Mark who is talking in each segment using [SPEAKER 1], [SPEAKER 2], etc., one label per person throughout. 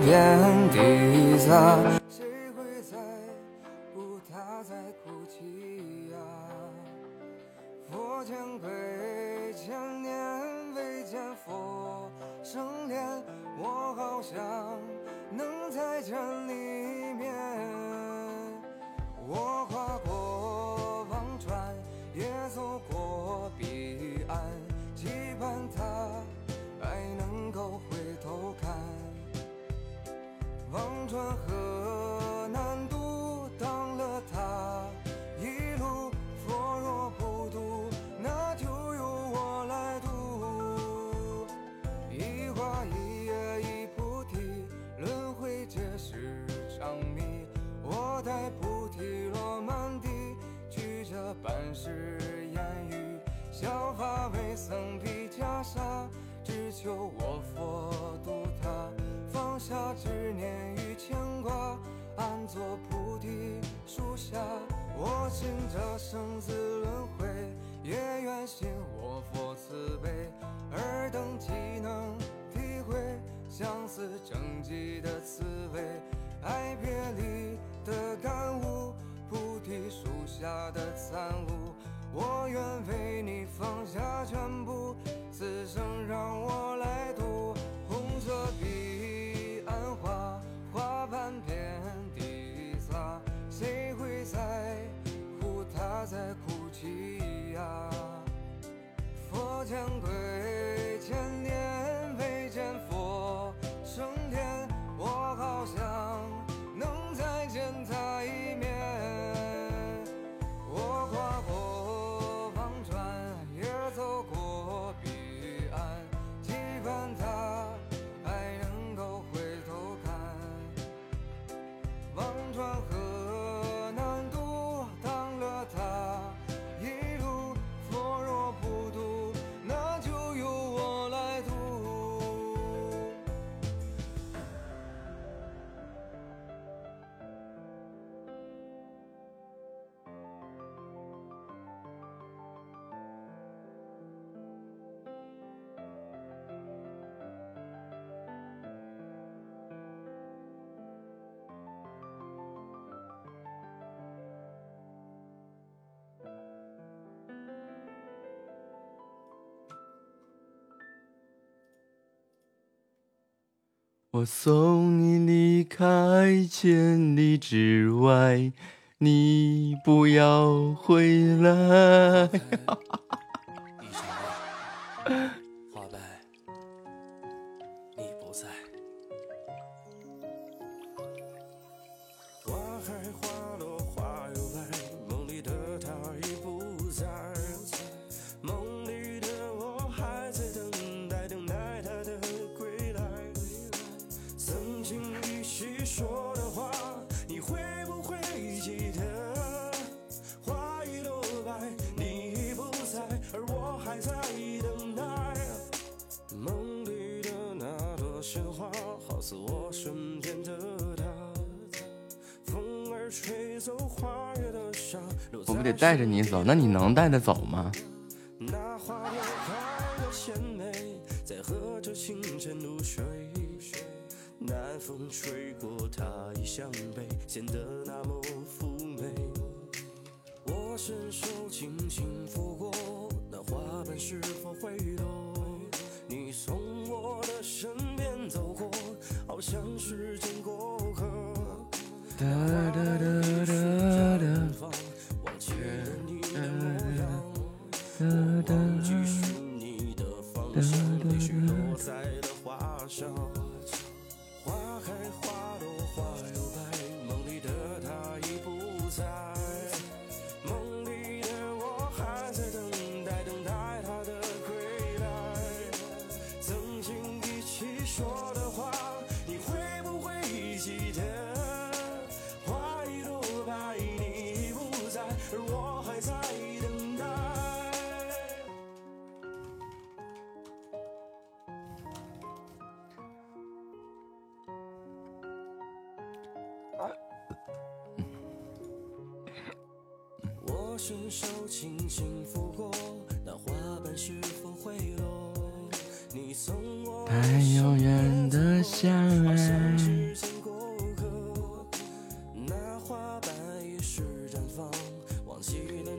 [SPEAKER 1] 遍地撒。谁会在乎他在哭泣呀？佛前跪千年未见佛生脸，我好想能再见你一面。我忘川河难渡，当了他一路佛若不渡，那就由我来渡。一花一叶一菩提，轮回皆是长谜。我待菩提落满地，举着半世烟雨，削发为僧披袈裟，只求我佛渡他，放下执念，安坐菩提树下。我信这生死轮回，也愿信我佛慈悲，尔等岂能体会相思成疾的滋味？爱别离的感悟，菩提树下的参悟。我愿为你放下全部，此生让我来渡。西呀？佛前跪我
[SPEAKER 2] 送你离开千里之外，你不要回来。
[SPEAKER 3] 不
[SPEAKER 4] 得
[SPEAKER 2] 带着你走？那你能带得走吗？
[SPEAKER 4] 风吹过显得那么妩媚。我伸手轻轻拂过，那花瓣是否会落？你从我的身边走过，好像时间过客。
[SPEAKER 2] 哒哒哒哒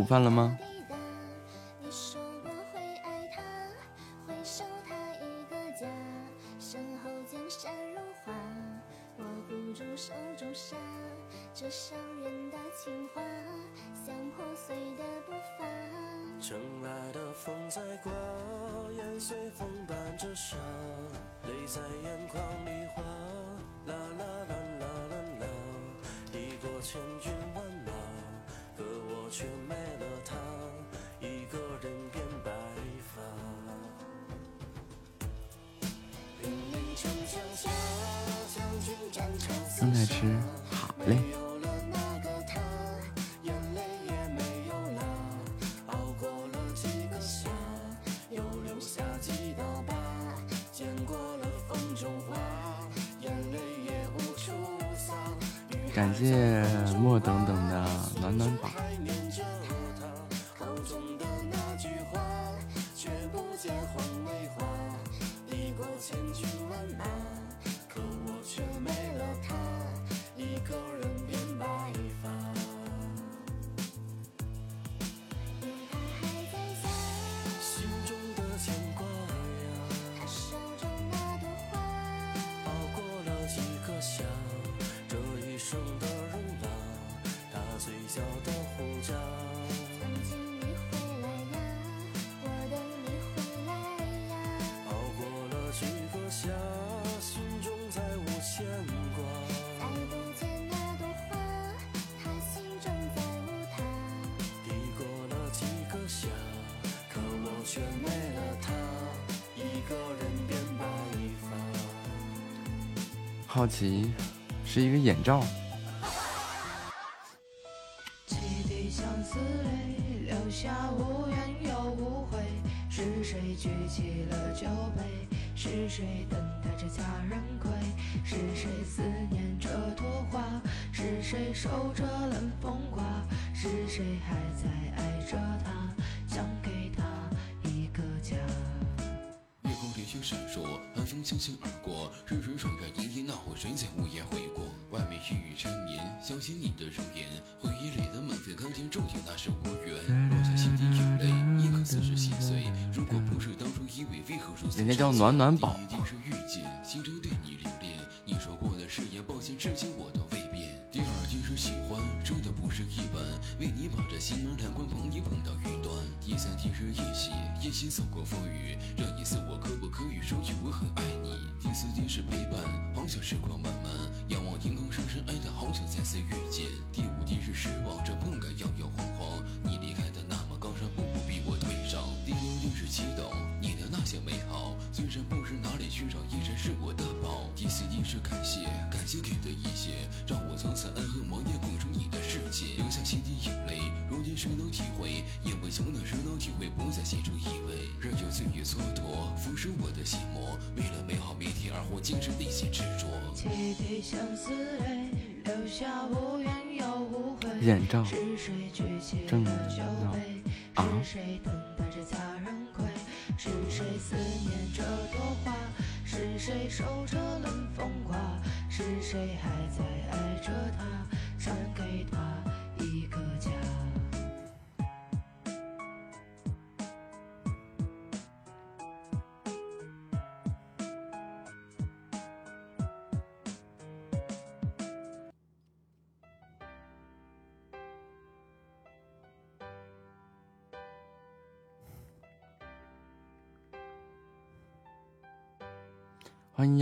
[SPEAKER 2] 午饭了吗？咦是一个眼罩。
[SPEAKER 5] 想
[SPEAKER 6] 起你的容颜，回忆里的满嘴干净，重情那是无缘，落下心底眼泪，一颗似是心碎。如果不是当初以为，为何如此？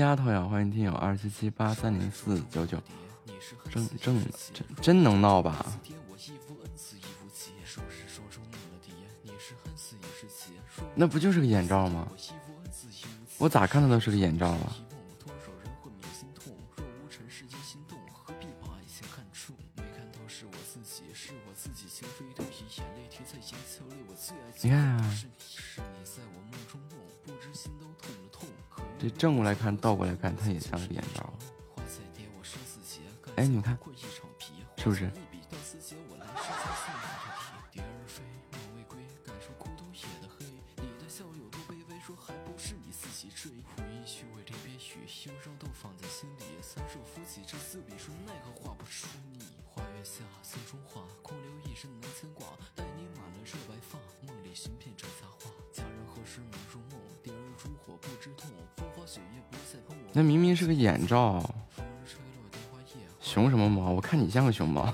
[SPEAKER 7] 丫头呀，欢迎听友二七七八三零四九九，真真真真能闹吧？那不就是个眼罩吗？我咋看的都是个眼罩啊？你看啊，这正过来看，倒过来看，它也像个眼罩。哎，你们看，是不是？那明明是个眼罩，熊什么猫？我看你像个熊猫。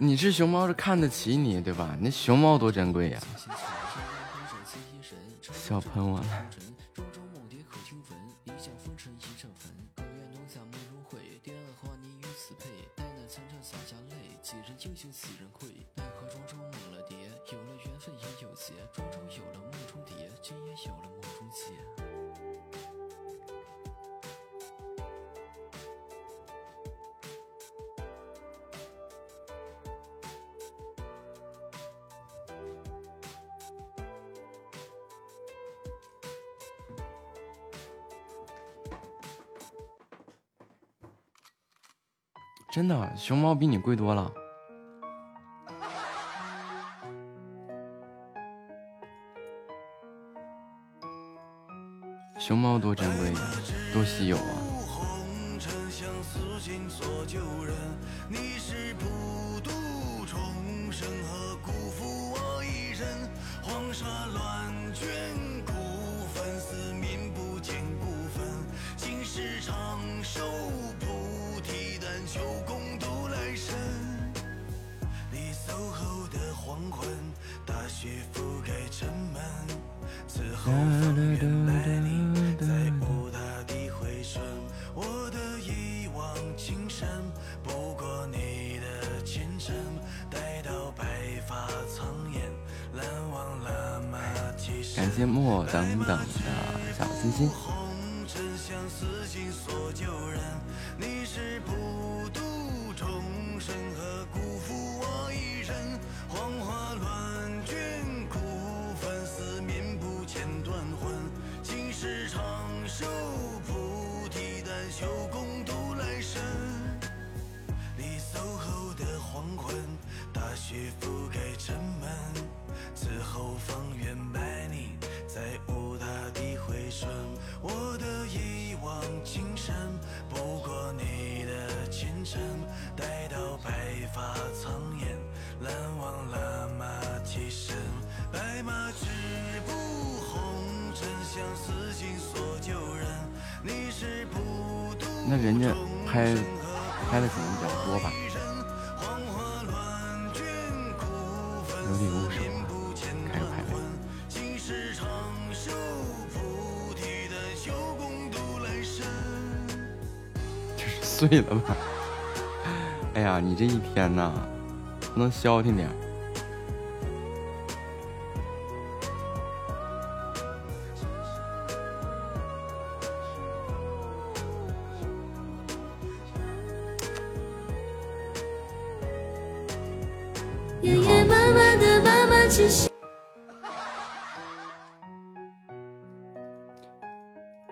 [SPEAKER 7] 你是熊猫是看得起你对吧？那熊猫多珍贵呀！小喷我了。熊猫比你贵多了。这是碎了吧？哎呀，你这一天呐，不能消停点。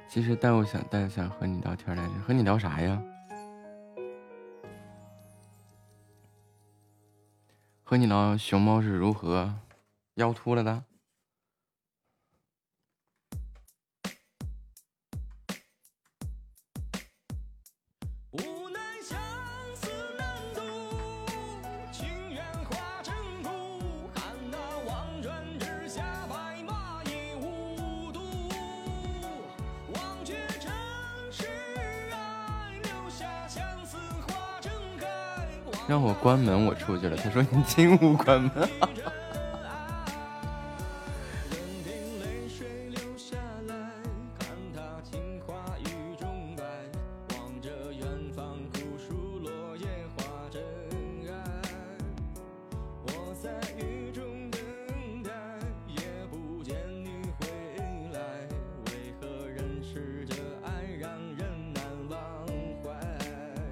[SPEAKER 7] 其实但我想带我想和你聊天来着，和你聊啥呀？熊猫是如何腰突了的？
[SPEAKER 8] 出去了。他说你进屋关门。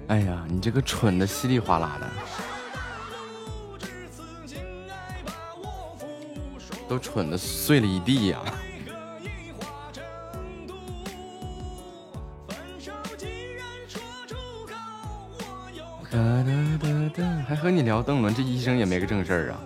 [SPEAKER 8] 哎呀，你这个蠢的稀里哗啦的，蠢的碎了一地呀！还和你聊邓伦，这医生也没个正事儿啊！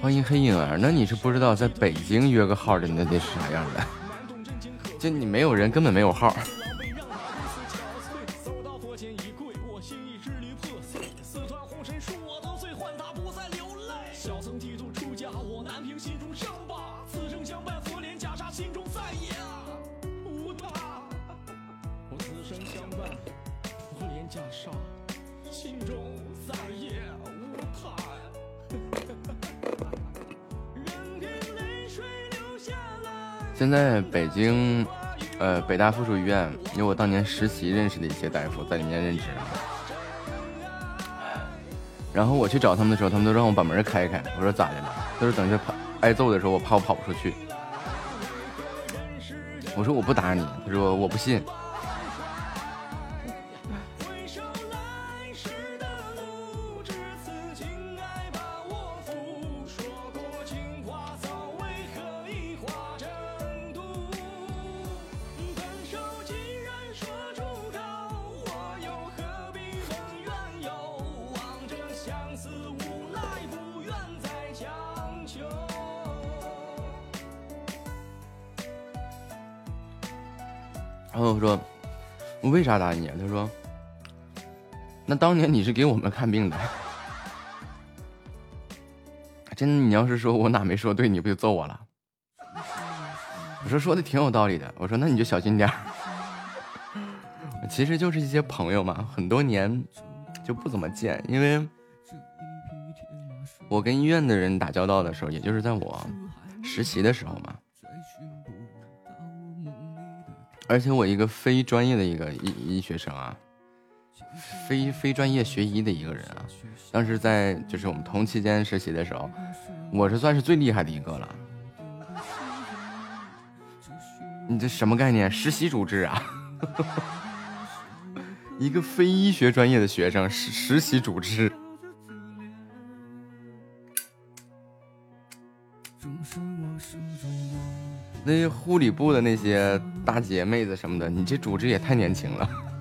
[SPEAKER 8] 欢迎黑影儿，那你是不知道在北京约个号的那得是啥样的？就你没有人，根本没有号。北京，呃，北大附属医院有我当年实习认识的一些大夫在里面任职。然后我去找他们的时候，他们都让我把门开开。我说咋的了？他说等下跑挨揍的时候，我怕我跑不出去。我说我不打你。他说我不信。啥打你？”他说：“那当年你是给我们看病的。真的，你要是说我哪没说对，你不就揍我了？” 我说：“说的挺有道理的。”我说：“那你就小心点 其实就是一些朋友嘛，很多年就不怎么见，因为我跟医院的人打交道的时候，也就是在我实习的时候嘛。而且我一个非专业的一个医医学生啊，非非专业学医的一个人啊，当时在就是我们同期间实习的时候，我是算是最厉害的一个了。你这什么概念？实习主治啊？一个非医学专业的学生实实习主治。那些护理部的那些大姐妹子什么的，你这主治也太年轻了。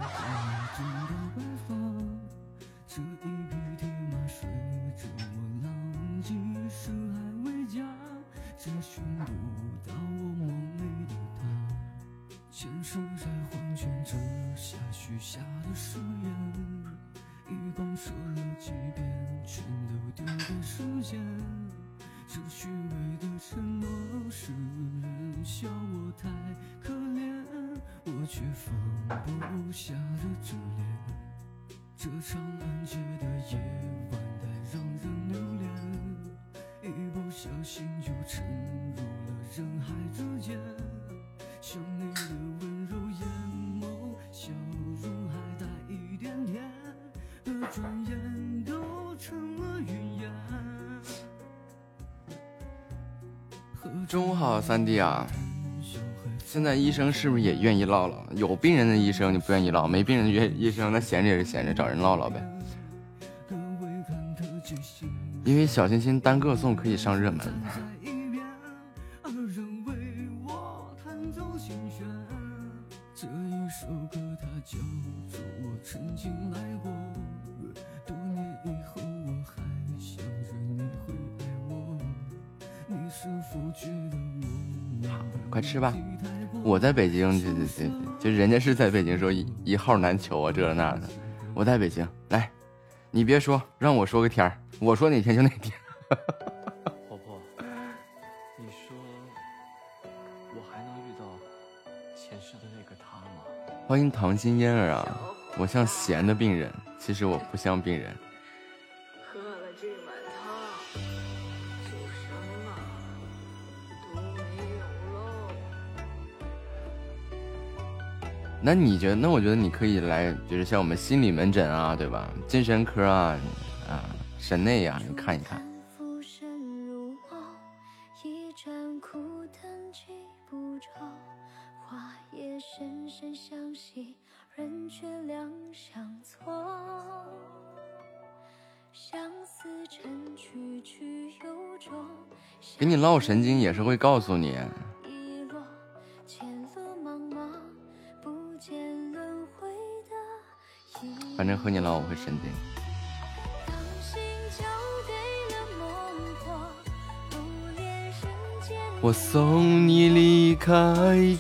[SPEAKER 8] 对呀！现在医生是不是也愿意唠唠？有病人的医生就不愿意唠，没病人的医生那闲着也是闲着，找人唠唠呗。因为小心心单个送可以上热门。
[SPEAKER 4] 快吃吧。我在北京，这这这就人家是在北京说一一号难求啊，这那的。我在北京，来，你别说，让我说个天儿，我说哪天就哪天。
[SPEAKER 9] 婆婆，你说我还能遇到前世的那个他吗？
[SPEAKER 4] 欢迎唐心嫣儿啊！我像闲的病人，其实我不像病人。那你觉得？那我觉得你可以来，就是像我们心理门诊啊，对吧？精神科啊，啊，神内啊，你看一看。
[SPEAKER 10] 浮生如梦，一盏枯灯记不深深相惜，人却两相错。相思成曲曲
[SPEAKER 4] 给你唠神经也是会告诉你，反正和你唠我会神经。我送你离开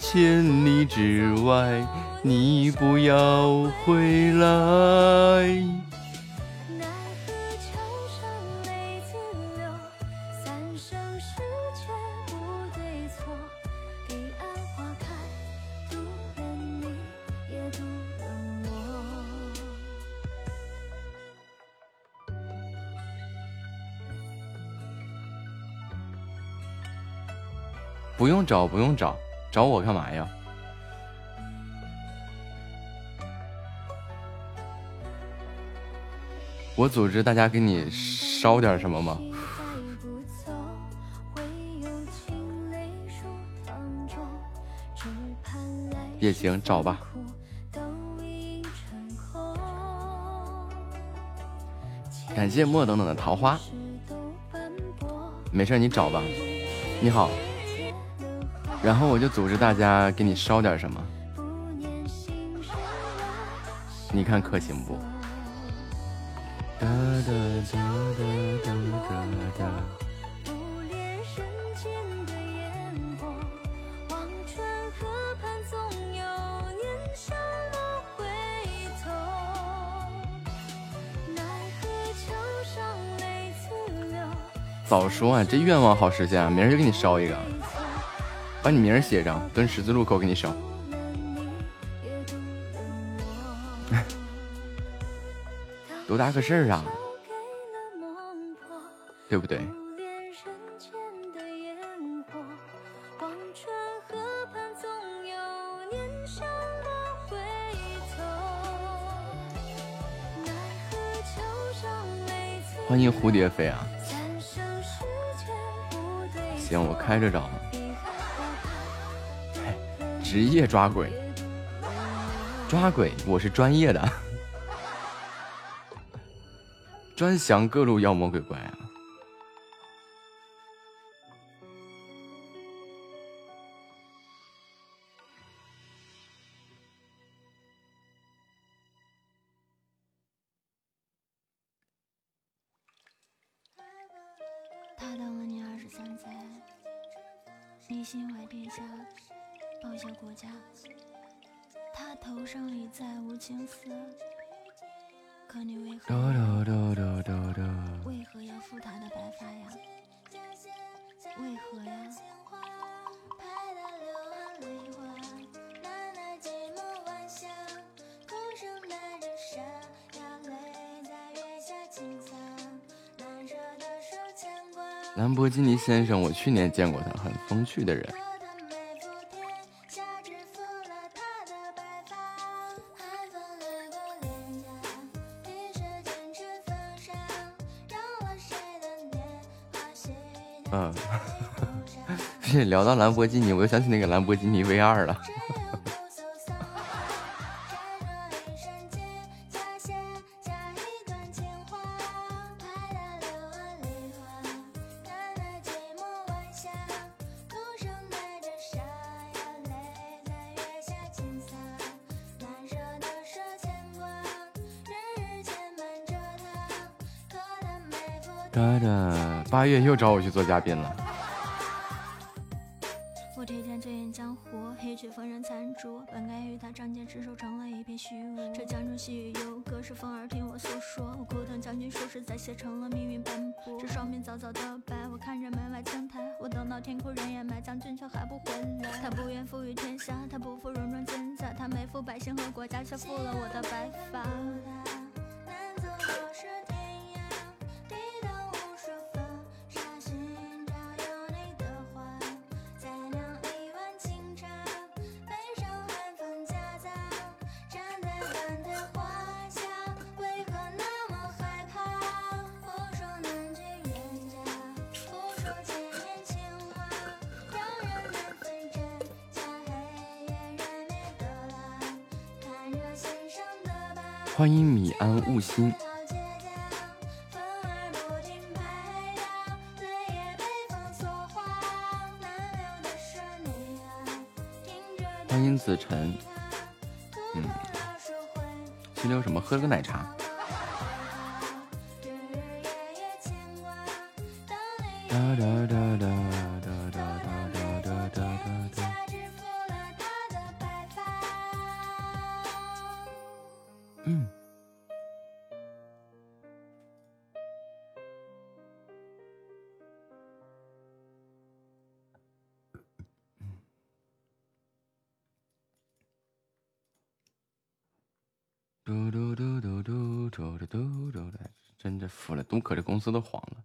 [SPEAKER 4] 千里之外，你不要回来。不用找，不用找，找我干嘛呀？我组织大家给你烧点什么吗？也行，找吧。感谢莫等等的桃花，没事，你找吧。你好，然后我就组织大家给你烧点什么，你看可行不？哒哒哒哒哒哒哒。
[SPEAKER 10] 不恋人间的烟火，望穿河畔总有年少莫回头。奈何桥上泪自流，
[SPEAKER 4] 早说啊，这愿望好实现啊！明儿就给你烧一个，把你名写上，蹲十字路口给你烧。
[SPEAKER 10] 渡了你，也渡了我。
[SPEAKER 4] 多大个事儿啊，对不对？欢迎蝴蝶飞啊！行，我开着找。职业抓鬼，抓鬼，我是专业的，专降各路妖魔鬼怪啊！先生，我去年见过他，很风趣的人。嗯，是聊到兰博基尼，我又想起那个兰博基尼 V 二了。又找我去做嘉宾了。奶茶。司都黄了。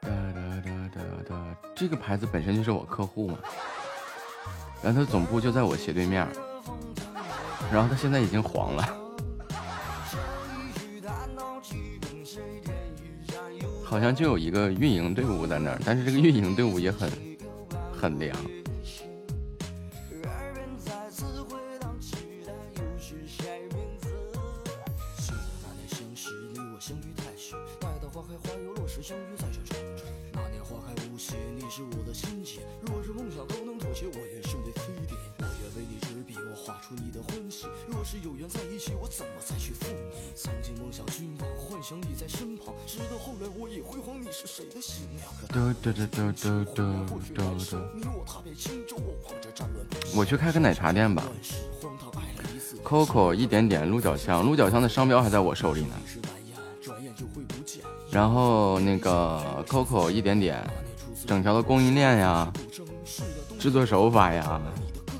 [SPEAKER 4] 哒哒哒哒哒，这个牌子本身就是我客户嘛，然后他总部就在我斜对面，然后他现在已经黄了，好像就有一个运营队伍在那儿，但是这个运营队伍也很很凉。嘟嘟嘟嘟。
[SPEAKER 11] 我，
[SPEAKER 4] 去开个奶茶店吧。Coco 一点点鹿角香，鹿角香的商标还在我手里呢。然后那个 Coco 一点点，整条的供应链呀、制作手法呀、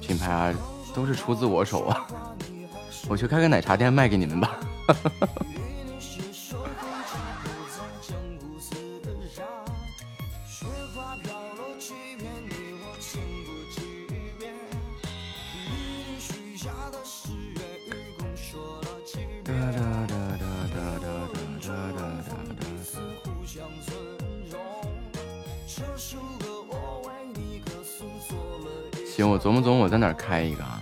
[SPEAKER 4] 品牌啊，都是出自我手啊。我去开个奶茶店卖给你们吧。
[SPEAKER 2] 哈哈哈
[SPEAKER 4] 行，我琢磨琢磨，我在哪开一个啊？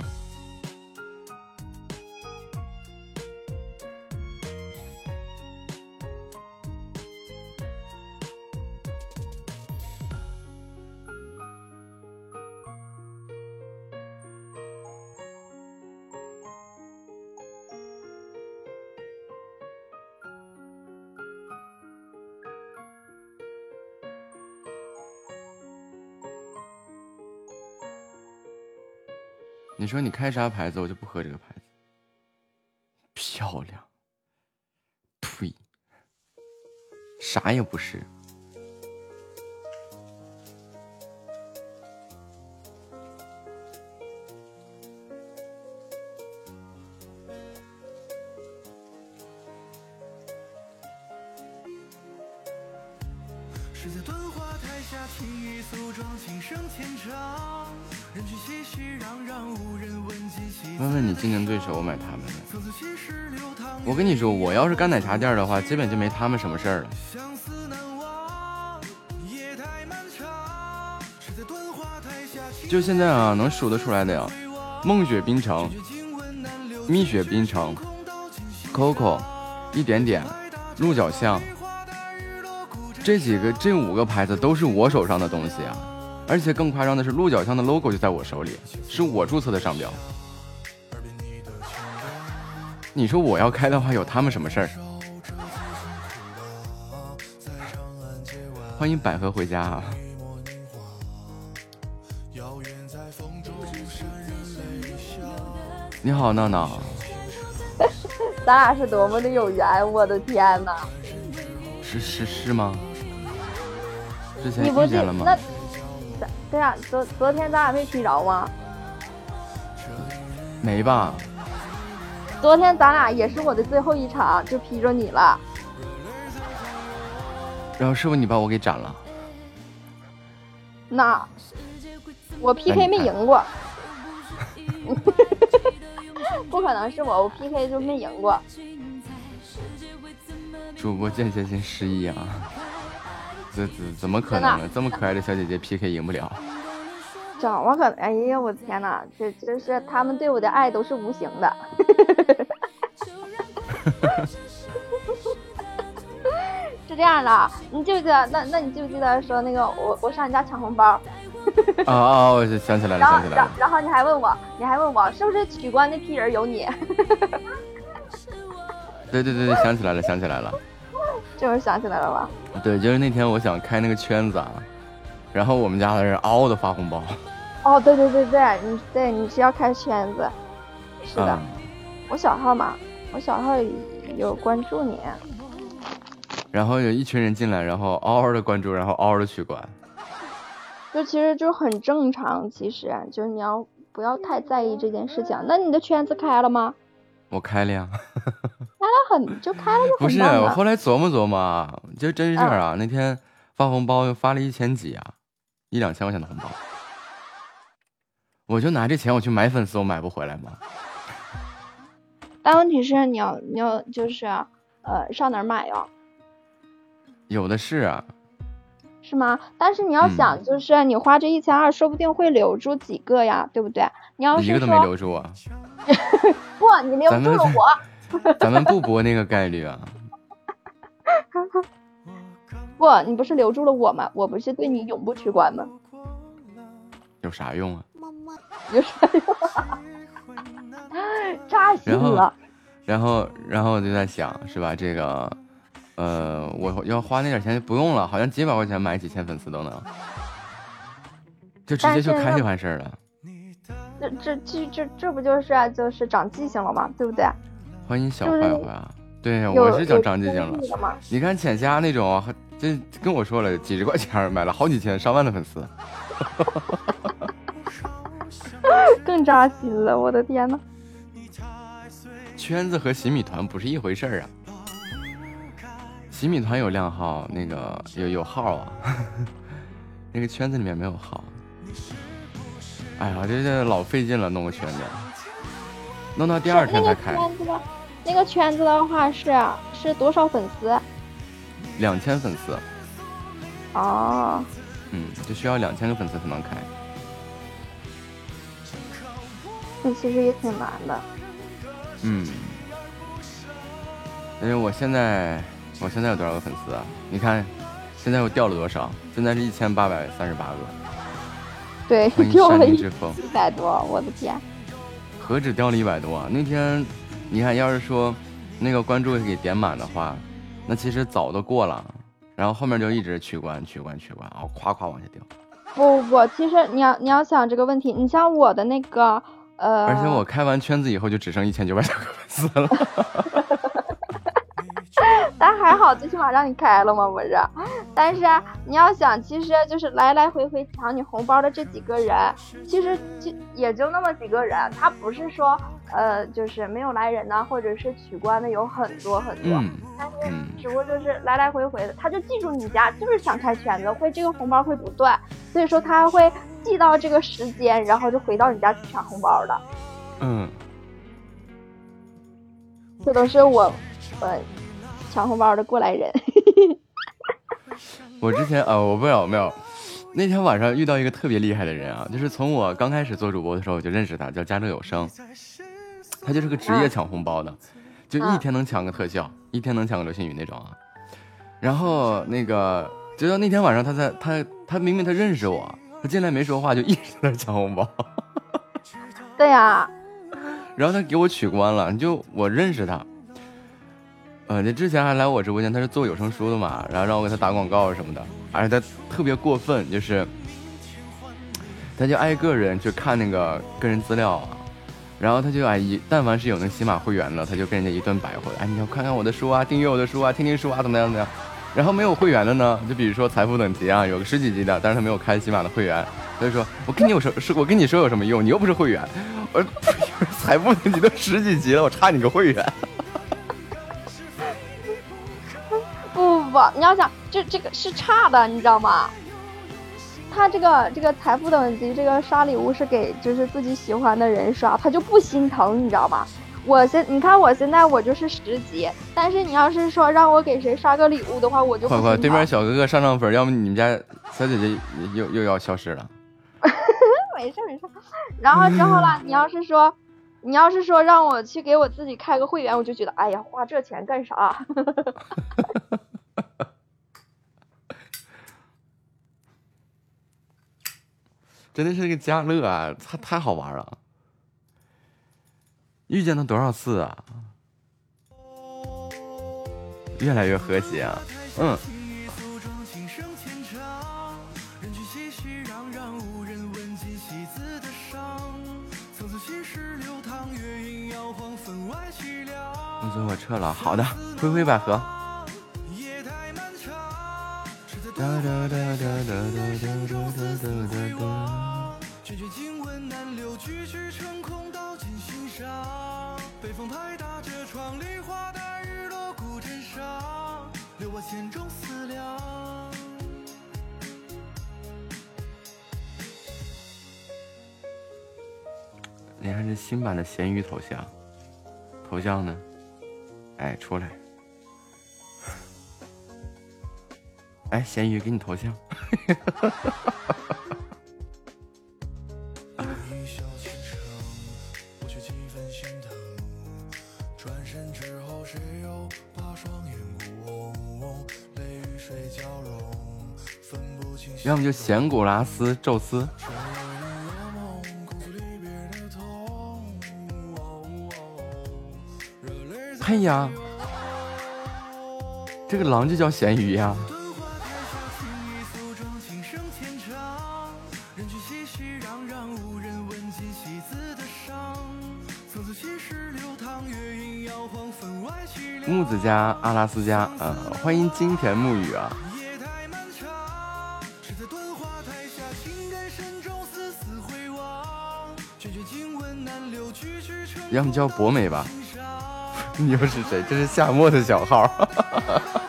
[SPEAKER 4] 说你开啥牌子，我就不喝这个牌子。漂亮，呸，啥也不是。
[SPEAKER 12] 是在敦化台下听雨诉状，琴声千丈，人群熙熙攘攘，无人问津。
[SPEAKER 4] 问问你竞争对手，我买他们的。我跟你说，我要是干奶茶店的话，基本就没他们什么事儿了。就现在啊，能数得出来的呀，梦雪冰城、蜜雪冰城、Coco、一点点、鹿角巷，这几个这五个牌子都是我手上的东西啊。而且更夸张的是，鹿角巷的 logo 就在我手里，是我注册的商标。你说我要开的话，有他们什么事儿？欢迎百合回家啊！你好，闹闹。
[SPEAKER 13] 咱俩是多么的有缘，我的天哪！
[SPEAKER 4] 是是是吗？之前遇见了吗
[SPEAKER 13] 对呀、昨昨天咱俩没劈着吗？
[SPEAKER 4] 没吧？
[SPEAKER 13] 昨天咱俩也是我的最后一场，就劈着你了。
[SPEAKER 4] 然后是不是你把我给斩了？
[SPEAKER 13] 那我 PK 没赢过，不可能是我，我 PK 就没赢过。
[SPEAKER 4] 主播间歇性失忆啊！这怎怎么可能呢？这么可爱的小姐姐 PK 赢不了。
[SPEAKER 13] 怎么可能？哎呀，我的天哪！这这是他们对我的爱都是无形的。是这样的，你记不记得？那那你记不记得说那个我我上你家抢红包，
[SPEAKER 4] 啊啊！我想起来了，想起来了。
[SPEAKER 13] 然然后你还问我，你还问我是不是取关那批人有你？
[SPEAKER 4] 对对对对，想起来了，想起来了。
[SPEAKER 13] 这会儿想起来了吧？
[SPEAKER 4] 对，就是那天我想开那个圈子啊，然后我们家的人嗷的发红包。
[SPEAKER 13] 哦，对对对对，你对你是要开圈子，是的，
[SPEAKER 4] 嗯
[SPEAKER 13] 我小号嘛，我小号有关注你，
[SPEAKER 4] 然后有一群人进来，然后嗷嗷的关注，然后嗷嗷的取关。
[SPEAKER 13] 就其实就很正常，其实就是你要不要太在意这件事情。那你的圈子开了吗？
[SPEAKER 4] 我开了呀。
[SPEAKER 13] 开了很就开了就
[SPEAKER 4] 不是，
[SPEAKER 13] 很棒了。
[SPEAKER 4] 我后来琢磨琢磨啊，就真事儿啊。那天发红包又发了一千几啊，一两千块钱的红包，我就拿这钱我去买粉丝，我买不回来吗？
[SPEAKER 13] 但问题是你要你要就是呃上哪儿买呀？
[SPEAKER 4] 有的是啊，
[SPEAKER 13] 是吗？但是你要
[SPEAKER 4] 嗯
[SPEAKER 13] 想，就是你花这一千二，说不定会留住几个呀，对不对？你要是
[SPEAKER 4] 一个都没留住啊。
[SPEAKER 13] 不，你留住了我，
[SPEAKER 4] 咱们不博那个概率啊。
[SPEAKER 13] 不，你不是留住了我吗？我不是对你永不取关吗？
[SPEAKER 4] 有啥用啊？
[SPEAKER 13] 有啥用？扎心
[SPEAKER 4] 然后
[SPEAKER 13] 了。
[SPEAKER 4] 然后，然后我就在想，是吧？这个，呃，我要花那点钱就不用了，好像几百块钱买几千粉丝都能，就直接就开就完事儿了。
[SPEAKER 13] 这这这这这不就是啊就是长记性了吗？对不对？
[SPEAKER 4] 欢迎小坏坏啊！对，我是长
[SPEAKER 13] 有
[SPEAKER 4] 长记性了。你看浅虾那种，这跟我说了几十块钱买了好几千上万的粉丝，
[SPEAKER 13] 更扎心了，我的天呐！
[SPEAKER 4] 圈子和洗米团不是一回事儿啊。洗米团有靓号，那个有有号啊，那个圈子里面没有号。哎呀，这这老费劲了，弄个圈子，弄到第二天才开，
[SPEAKER 13] 那个圈子的，话是是多少粉丝？
[SPEAKER 4] 两千粉丝，
[SPEAKER 13] 哦，
[SPEAKER 4] 嗯，就需要两千个粉丝才能开。
[SPEAKER 13] 那其实也挺难的。
[SPEAKER 4] 嗯，因为我现在我现在有多少个粉丝啊？你看，现在又掉了多少？现在是一千八百三十八个，
[SPEAKER 13] 对，掉了一百多，我的天！
[SPEAKER 4] 何止掉了一百多啊？那天你看，要是说那个关注给点满的话，那其实早都过了，然后后面就一直取关取关取关啊，夸夸往下掉。
[SPEAKER 13] 不不不，其实你要你要想这个问题，你像我的那个呃，
[SPEAKER 4] 而且我开完圈子以后就只剩一千九百多个粉丝了。
[SPEAKER 13] 但还好，最起码让你开了嘛，不是？但是啊你要想，其实就是来来回回抢你红包的这几个人，其实就也就那么几个人，他不是说呃，就是没有来人呢，或者是取关的有很多很多，
[SPEAKER 4] 嗯
[SPEAKER 13] 但是
[SPEAKER 4] 嗯，
[SPEAKER 13] 只不过就是来来回回的，他就记住你家就是想开圈子，会这个红包会不断，所以说他会记到这个时间，然后就回到你家去抢红包的。
[SPEAKER 4] 嗯，
[SPEAKER 13] 这都是我呃抢红包的过来人。
[SPEAKER 4] 我之前呃，我不知道有没有，那天晚上遇到一个特别厉害的人啊，就是从我刚开始做主播的时候我就认识他，叫家政有声，他就是个职业抢红包的，就一天能抢个特效，一天能抢个流星雨那种啊。然后那个，直到那天晚上他在他他明明他认识我，他进来没说话，就一直在抢红包。
[SPEAKER 13] 对呀、
[SPEAKER 4] 然后他给我取关了，就我认识他，呃，这之前还来我直播间，他是做有声书的嘛，然后让我给他打广告什么的，而且他特别过分，就是他就挨个人去看那个个人资料啊，然后他就哎一但凡是有那喜马会员的，他就跟人家一顿白活，哎你要看看我的书啊，订阅我的书啊，听听书啊，怎么样怎么样。然后没有会员的呢，就比如说财富等级啊，有个十几级的，但是他没有开喜马的会员，他就说我跟你有什是我跟你说有什么用？你又不是会员。我 财富等级都十几级了，我差你个会员。
[SPEAKER 13] 不你要想这这个是差的，你知道吗？他这个这个财富等级，这个刷礼物是给就是自己喜欢的人刷，他就不心疼，你知道吗？我现你看我现在我就是十级，但是你要是说让我给谁刷个礼物的话，我就不
[SPEAKER 4] 快快，对面小哥哥上上分，要不你们家小姐姐又又要消失了。
[SPEAKER 13] 没事没事。然后之后啦，你要是说，你要是说让我去给我自己开个会员，我就觉得，哎呀，花这钱干啥？
[SPEAKER 4] 真的是那个佳乐啊，太太好玩了。遇见他多少次啊？越来越和谐啊。嗯。
[SPEAKER 12] 你随
[SPEAKER 4] 我撤了，好的，灰灰百合。哒哒哒哒哒哒哒哒哒哒哒。
[SPEAKER 12] 卷卷经文难留，句句成空，道尽心伤。北风拍打着窗梨花带，雨落古镇上，留我千种思量。
[SPEAKER 4] 你看这新版的咸鱼头像，头像呢？哎，出来。哎，咸鱼给你头像。要么就咸古拉斯宙斯。嘿呀，这个狼就叫咸鱼呀。木子家，阿拉斯加，呃，欢迎金田木雨啊。
[SPEAKER 12] 夜太漫长，在断台下，情深，丝丝回望。经文难留，曲曲。
[SPEAKER 4] 要么叫博美吧。你又是谁？这是夏末的小号，
[SPEAKER 12] 哈哈哈哈。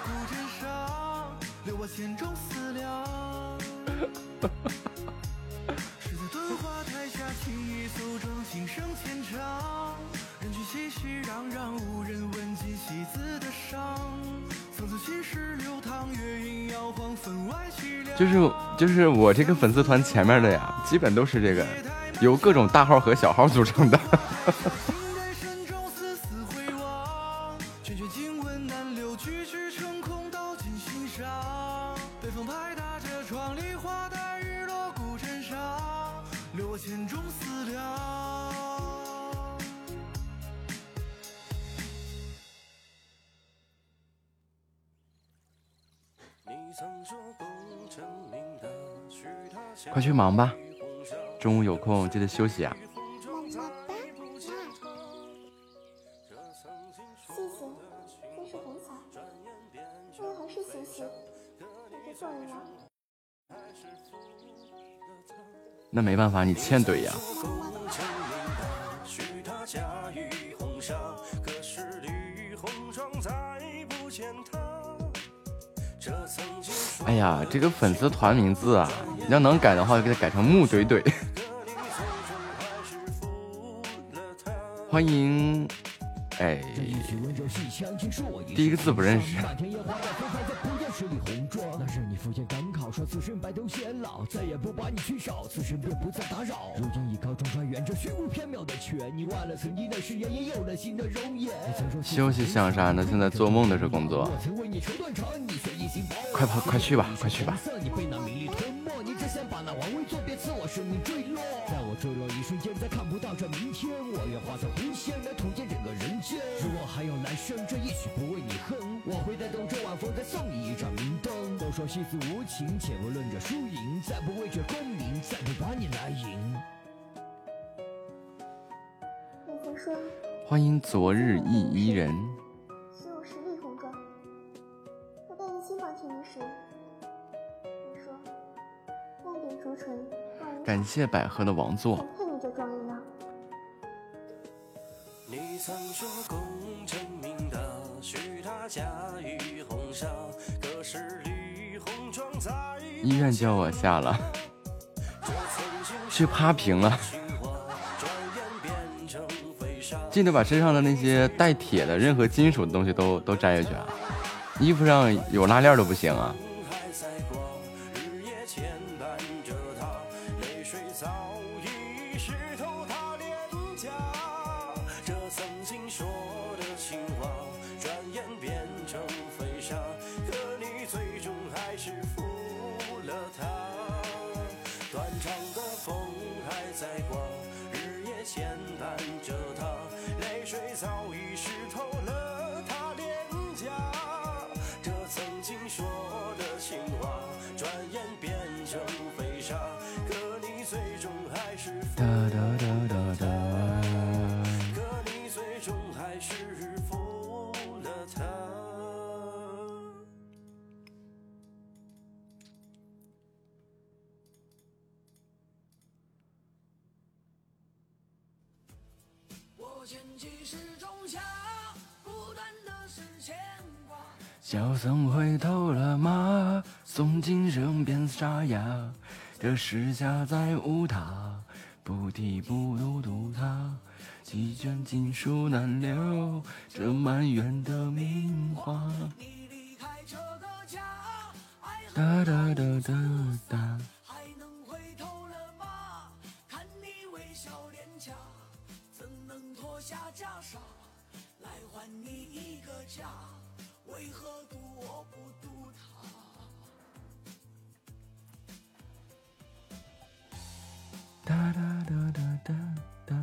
[SPEAKER 4] 就是我这个粉丝团前面的呀，基本都是这个由各种大号和小号组成的。记得休息啊，那
[SPEAKER 2] 谢谢，真是很好。我还是谢谢，还是送你。
[SPEAKER 4] 那没办法，你欠怼呀。哎呀，这个粉丝团名字啊，你要能改的话，就给它改成木怼怼。欢迎，哎，第一个字不认识。
[SPEAKER 14] 那是你赶考，说此生白头偕老，再也不把你此生便不再打扰。如今已高中川远这虚无缥缈的权，你忘了曾经的誓言，也有了新的容颜。
[SPEAKER 4] 休息想啥呢？现在做梦的是工作。快跑，快去吧，快去吧。
[SPEAKER 14] 你只想把那王位做别赐我生命坠落。在我坠落一瞬间，再看不到这明天，我愿化作红线来统见整个人间。如果还有来生，这一曲不为你哼，我会在兜着晚风，再送你一盏明灯。都说戏子无情，且不论这输赢，再不为这功名，再不把你来赢。
[SPEAKER 2] 逆风说
[SPEAKER 4] 欢迎昨日忆伊人，
[SPEAKER 2] 朱唇
[SPEAKER 4] 感谢百合的王座。
[SPEAKER 2] 配你这妆容呢？
[SPEAKER 15] 你曾说功成名达，许他驾驭红纱，可是李红妆在
[SPEAKER 4] 医院叫我下了，去趴平了。记得把身上的那些带铁的任何金属的东西都都摘下去啊！衣服上有拉链都不行啊！小僧回头了吗？诵经声变沙哑，这世下再无他，菩提不渡渡他，几卷经书难留这满园的名花。
[SPEAKER 10] 你离开这个家，爱
[SPEAKER 4] 哒哒哒哒哒。哒哒哒哒哒哒。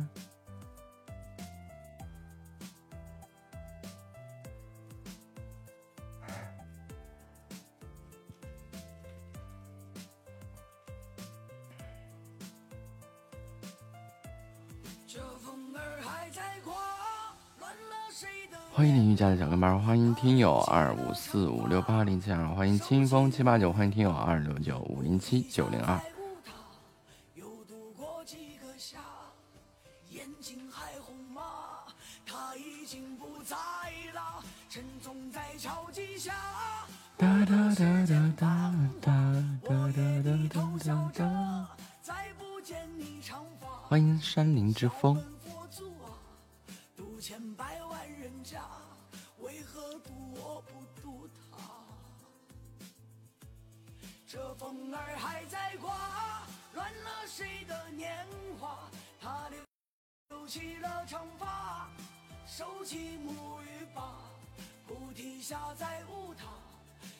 [SPEAKER 10] 这风儿还在刮，乱了谁的
[SPEAKER 4] 欢迎林瑜伽的小跟班，欢迎听友二五四五六八零七二，欢迎清风七八九，欢迎听友二六九五零七九零二。哒哒哒哒哒哒哒哒哒哒哒哒。欢迎山林之风。
[SPEAKER 10] 这风儿还在刮，乱了谁的年华？他留起了长发，收起木鱼吧，菩提下再无他。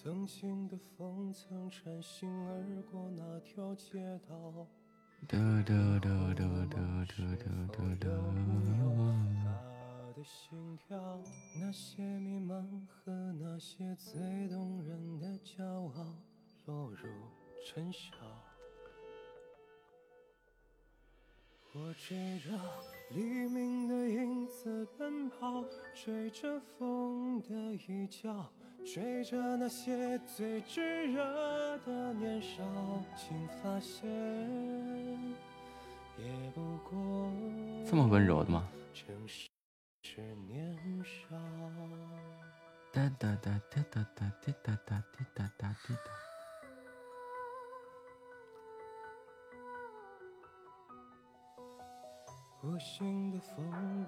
[SPEAKER 15] 曾经的风曾穿行而过那条街道，
[SPEAKER 4] 哒哒哒哒哒哒哒哒
[SPEAKER 15] 他的心跳，那些迷茫和那些最动人的骄傲落入尘嚣。我追着黎明的影子奔跑，追着风的一角，追着那些最炙热的年少，竟发现也不过
[SPEAKER 4] 这么温柔的吗？
[SPEAKER 15] 正是年少。
[SPEAKER 4] 哒哒哒哒哒哒滴哒哒滴哒哒滴哒。
[SPEAKER 15] 无心的风，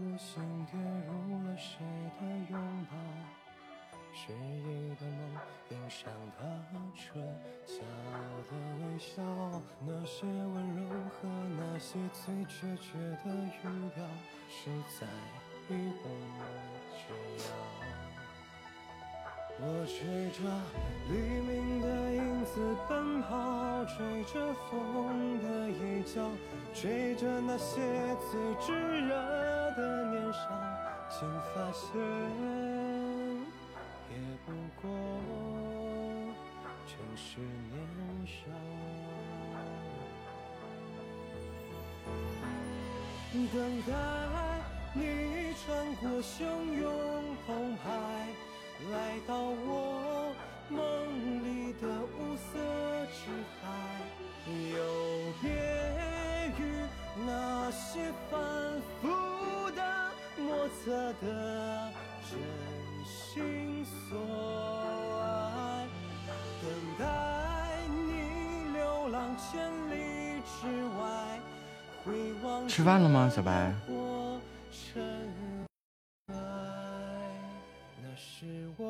[SPEAKER 15] 无心跌入了谁的拥抱？失忆的梦，映上他唇角的微笑。那些温柔和那些最决绝的语调，是在与我折腰。我追着黎明的影子奔跑，追着风的衣角，追着那些最炙热的年少，竟发现是年少。等待你穿过汹涌澎湃。来到我梦里的五色之海，有别于那些反复的莫测的真心所，等待你流浪千里之外，回望
[SPEAKER 4] 吃饭了吗，小白？
[SPEAKER 15] 那是我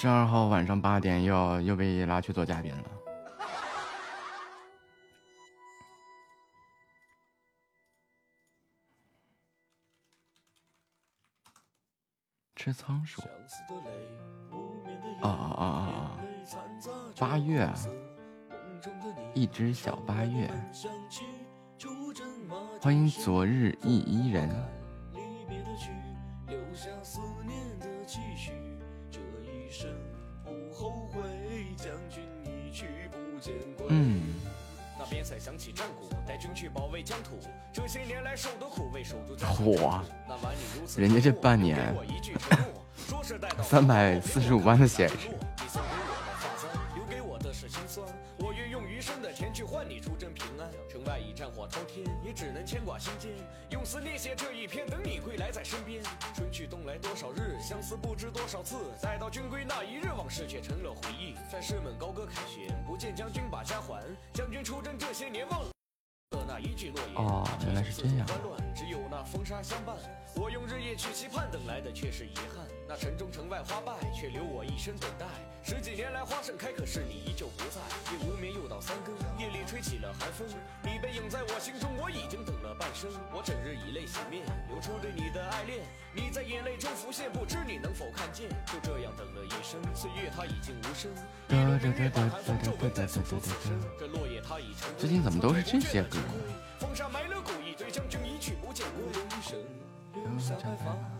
[SPEAKER 4] 十二号晚上八点又要又被拉去做嘉宾了。吃仓鼠。啊啊啊啊啊！八月，一只小八月。欢迎昨日忆伊人。嗯，
[SPEAKER 8] 那边才响起战鼓，带军去保卫疆土。这些年来受的苦，为守住疆
[SPEAKER 4] 嚯
[SPEAKER 8] 那晚你如此
[SPEAKER 4] 人家这半年 三百四十五万的显示，
[SPEAKER 8] 生的甜去换你出征平安。城外已战火滔天，也只能牵挂心间。用思念写这一篇，等你归来在身边。春去冬来多少日，相思不知多少次。待到君归那一日，往事却成了回忆。战士们高歌凯旋，不见将军把家还。将军出征这些年，忘了。那一句诺言，
[SPEAKER 4] 哦原来是这样
[SPEAKER 8] 只有那风沙相伴。我用日夜去期盼，等来的却是遗憾。那城中城外花败，却留我一身等待。十几年来花盛开，可是你依旧不在。夜无眠又到三更，夜里吹起了寒风，你背影在我心中，我已经等了半生。我整日以泪洗面，流出对你的爱恋，你在眼泪中浮现，不知你能否看见？就这样等了一生，岁月它已经无声。
[SPEAKER 4] 一轮日月把寒风皱纹在，
[SPEAKER 8] 这落叶它已成。
[SPEAKER 4] 最近怎么都是这些歌？
[SPEAKER 8] 风沙埋了骨，一堆将军一去不见。
[SPEAKER 6] 留下白发。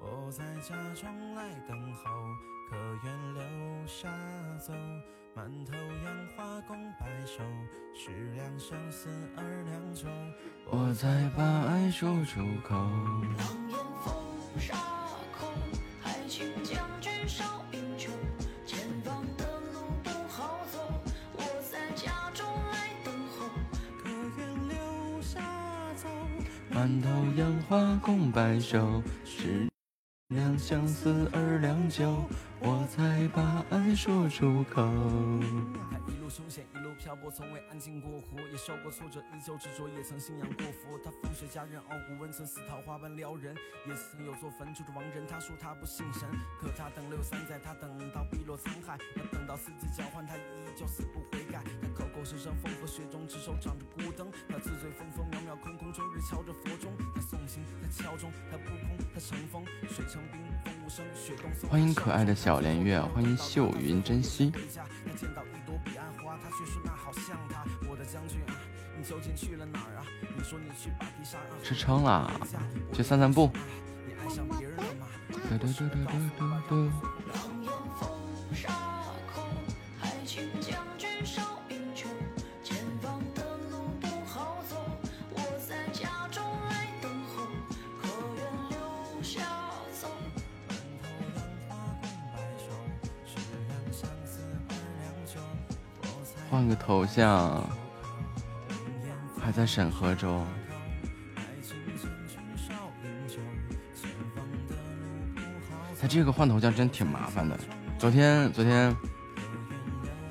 [SPEAKER 4] 我
[SPEAKER 12] 在家中来等候，可愿留下走？满头杨花共白首，十两相思二两酒。
[SPEAKER 4] 我才把爱说出口。
[SPEAKER 10] 狼烟风沙口，还请将军少饮酒。前方的路不好走，我在家中来等候。
[SPEAKER 12] 可愿留下走？
[SPEAKER 4] 满头杨花共白首，十两相思二两酒，我才把爱说出口。
[SPEAKER 12] 漂泊，从未安静过活，也受过挫折，依旧执着，也曾信仰过佛。他风水佳人，傲骨温存，似桃花般撩人，也曾有座坟住着亡人。他说他不信神，可他等了有三载，他等到碧落沧海，他等到四季交换，他依旧死不悔改。他口口
[SPEAKER 16] 声声风和雪中，执手掌着孤灯。他自醉风风渺渺，空空终日敲着佛钟。他诵经，他敲钟，他不空，他成风，水成冰，风无声，雪冻。
[SPEAKER 4] 欢迎可爱的小连月，欢迎秀云珍惜。
[SPEAKER 16] 他见到一花，他却说那好像他。我的将军啊，你究竟去了哪儿啊？你说你去巴提沙啊？
[SPEAKER 4] 吃撑了，去散散步。
[SPEAKER 16] 你爱上别人了吗？
[SPEAKER 4] 嘟嘟嘟嘟嘟嘟换个头像，还在审核中。他这个换头像真挺麻烦的。昨天昨天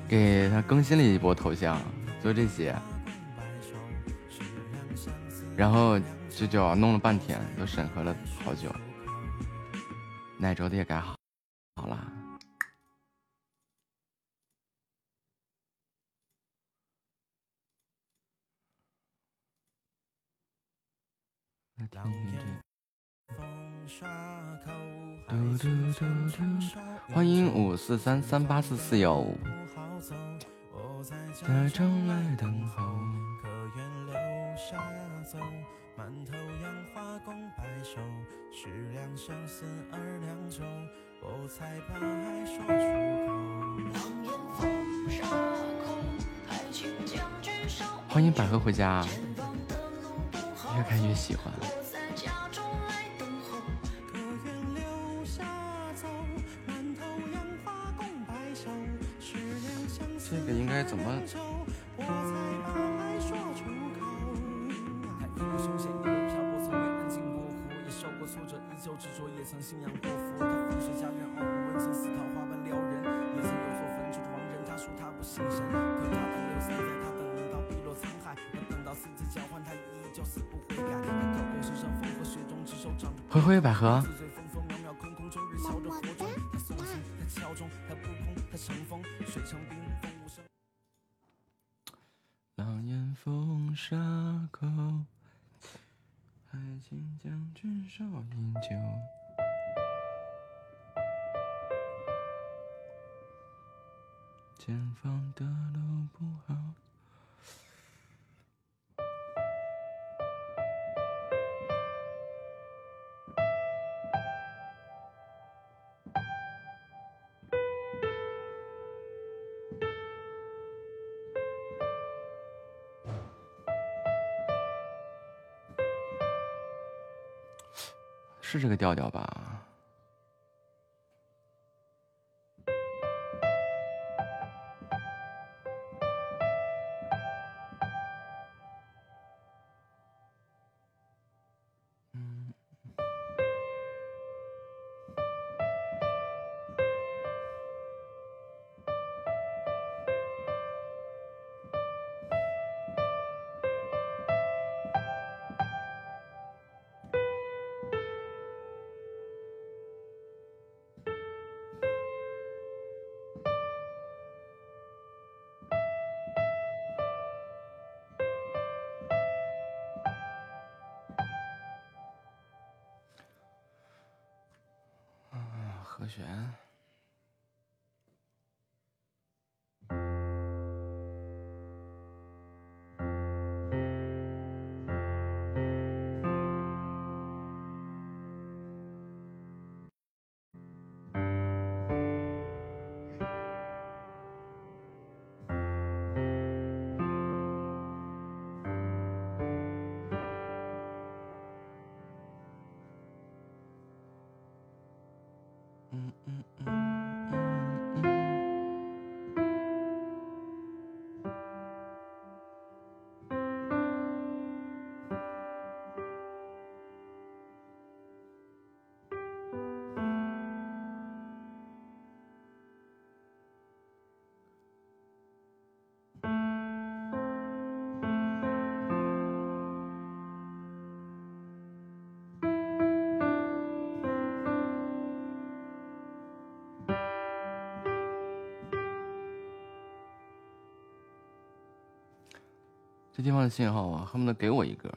[SPEAKER 4] 给他更新了一波头像，就这些，然后就就弄了半天，都审核了好久。奶粥的也改好好了。欢迎五四三三八四四幺，在中来等候。
[SPEAKER 16] 满头杨花共白首，十两相思二两酒，我才把爱说出口。
[SPEAKER 10] 狼烟风沙口，海清将军少
[SPEAKER 4] 欢迎百合回家，越看越喜欢。
[SPEAKER 10] 我在家中来等候。
[SPEAKER 16] 可愿留下走，满头杨花共白首，十两相思
[SPEAKER 4] 这个应该怎么？
[SPEAKER 16] 我才把爱说出口。他一路凶险，一路漂泊，从未安静过活，也受过挫折，依旧执着，也曾信仰过佛。他风水家园傲骨温存，似桃花般撩人，也曾有错焚烛的亡人。他说他不信神，可他的留散在他等到碧落沧海，他等到四季交换，他依旧死不
[SPEAKER 4] 灰灰百合，
[SPEAKER 16] 自醉风风渺渺，空空终日敲着佛钟。他诵经，他敲钟，他不空，他成风，水成冰，风无声。
[SPEAKER 4] 狼烟风沙口，海清将军少饮酒。前方的路不好。是这个调调吧？嗯嗯嗯。这地方的信号啊，恨不得给我一个。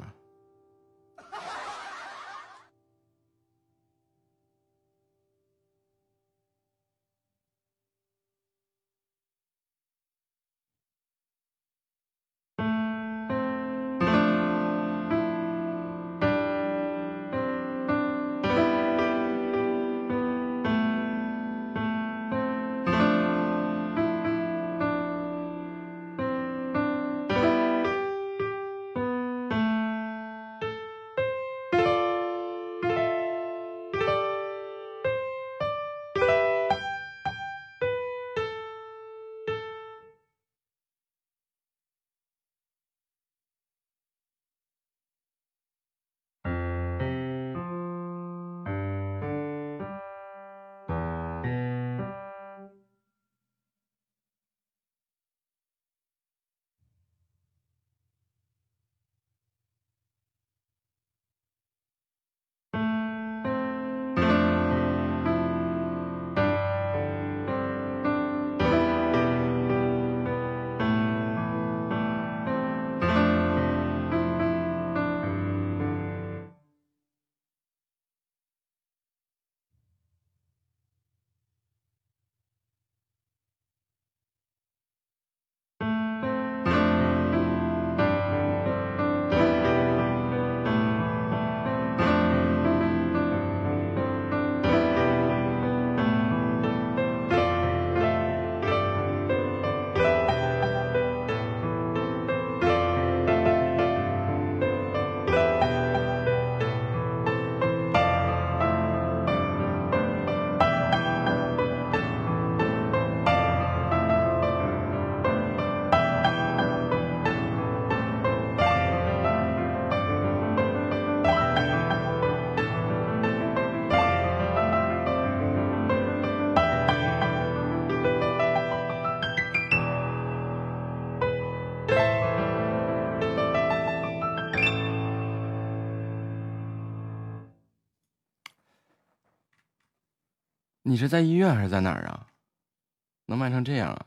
[SPEAKER 4] 你是在医院还是在哪儿啊？能卖成这样啊？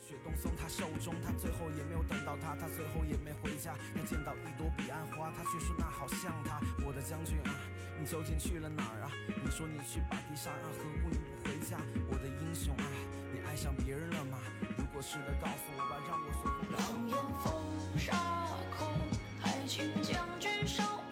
[SPEAKER 12] 雪冬送他寿终，他最后也没有等到他，他最后也没回家。他见到一朵彼岸花，他却说那好像他。我的将军啊，你究竟去了哪儿啊？你说你去巴迪沙啊，何故你不回家？我的英雄啊，你爱上别人了吗？如果是的，告诉我吧，让我随风
[SPEAKER 10] 狼烟风沙空，爱情将军少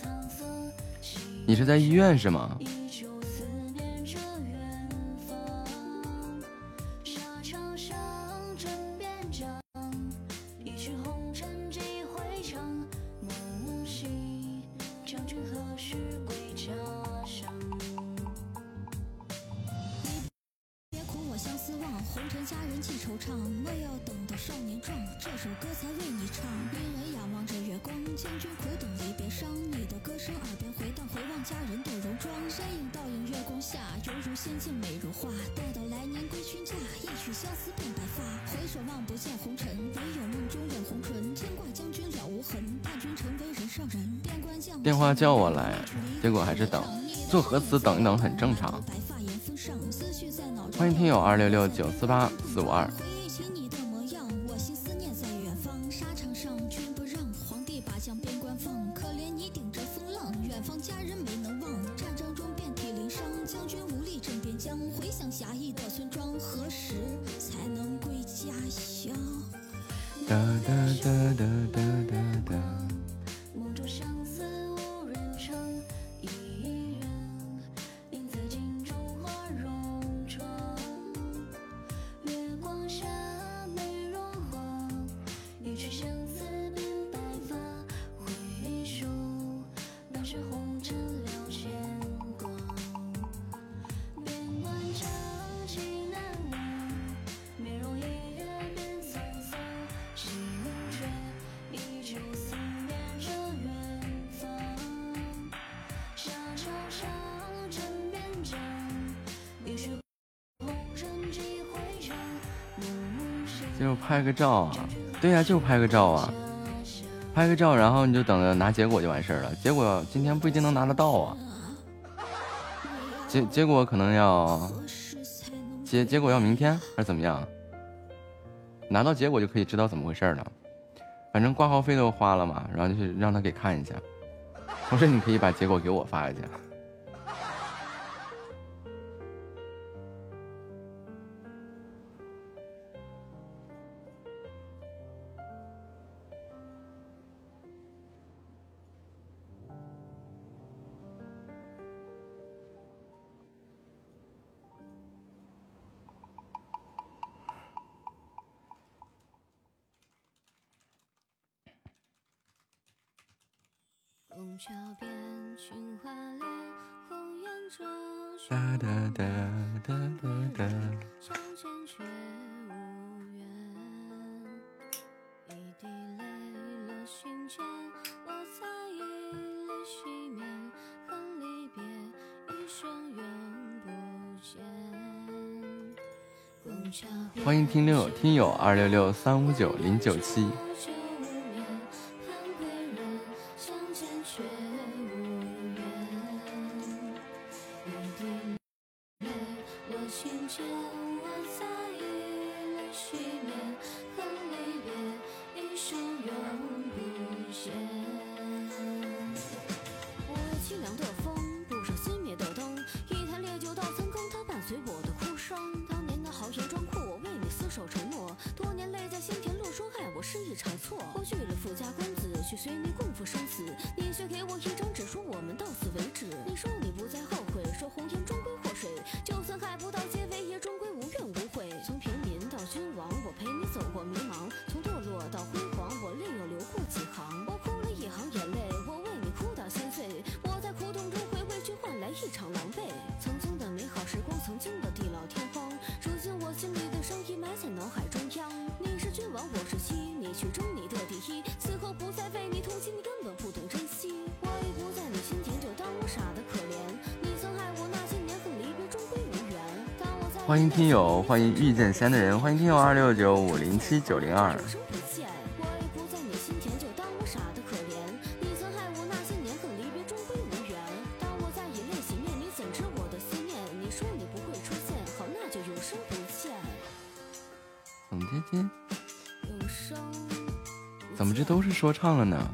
[SPEAKER 10] 沧桑。
[SPEAKER 4] 你是在医院是吗？
[SPEAKER 10] 是归家乡
[SPEAKER 2] 别哭我相思忘红尘。佳人寄惆怅莫要等
[SPEAKER 10] 到少年壮这首歌才为你唱迷人仰望着月光将军苦等离别伤你的歌声耳边回荡回望佳人的戎装身影倒映月光下犹如仙境美如画待到来年归君嫁一曲相思变白发回首望不见红尘。唯有梦中染红唇牵挂将军
[SPEAKER 17] 电话叫我来，结果还是等，做核磁等一等很正常。欢迎听友二六六九四八四五二。照啊，对呀，就拍个照啊，拍个照，然后你就等着拿结果就完事儿了。结果今天不一定能拿得到啊，结结果可能要结结果要明天还是怎么样？拿到结果就可以知道怎么回事了。反正挂号费都花了嘛，然后就是让他给看一下。同时，你可以把结果给我发一下。
[SPEAKER 10] 桥边，群花恋，红颜中。却无，一滴泪落心间，我在意熄灭，恨离别，生永不见。
[SPEAKER 17] 欢迎听六听友二六六三五九零九七。
[SPEAKER 10] 一切都是的
[SPEAKER 17] 人，欢迎听友二六九五零七九零二。
[SPEAKER 10] 怎
[SPEAKER 17] 么这有说是说唱了呢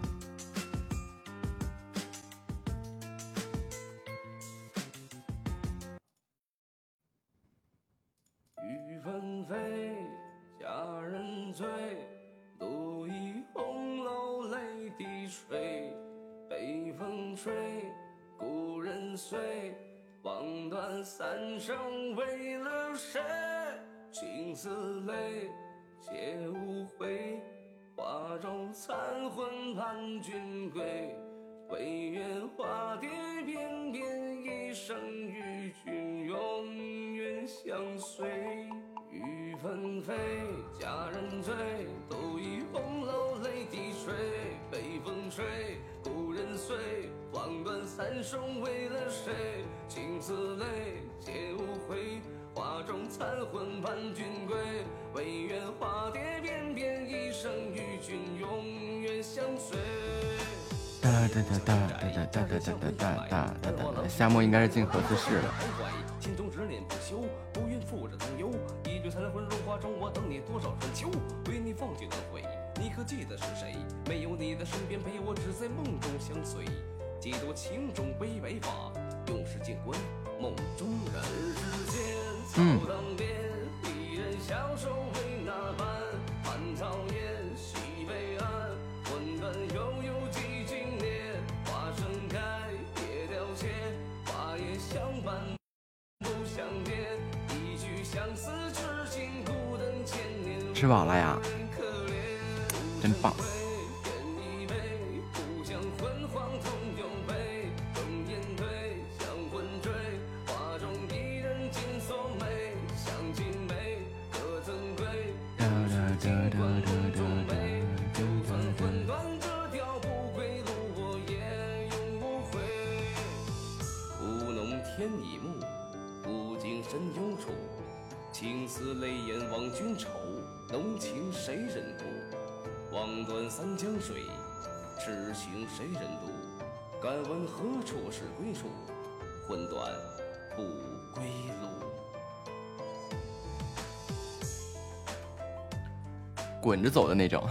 [SPEAKER 4] 哒哒哒哒哒哒哒哒哒哒哒哒哒。夏末应该是进核磁室了。
[SPEAKER 15] 心中执念不休，不愿负着担忧。一句残魂入画中，我等你多少春秋？为你放尽轮回，你可记得是谁？没有你的身边陪我，只在梦中相随。几多情中悲白发，永世静观梦中人。世间草当边，一人消瘦
[SPEAKER 4] 吃饱了呀，
[SPEAKER 15] 归处？魂断不归路。
[SPEAKER 4] 滚着走的那种。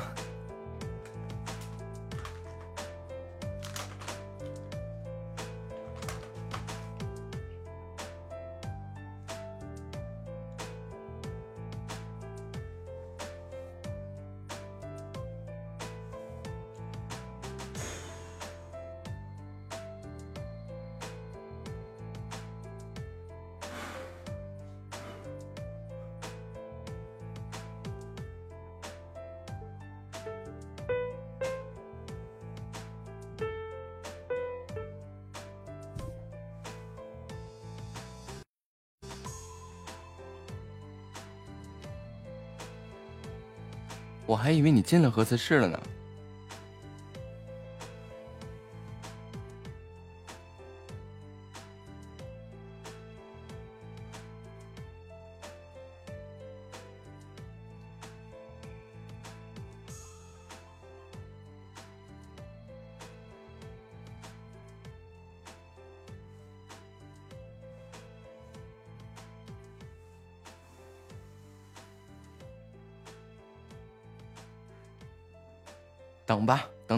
[SPEAKER 4] 以为你进了核磁室了呢。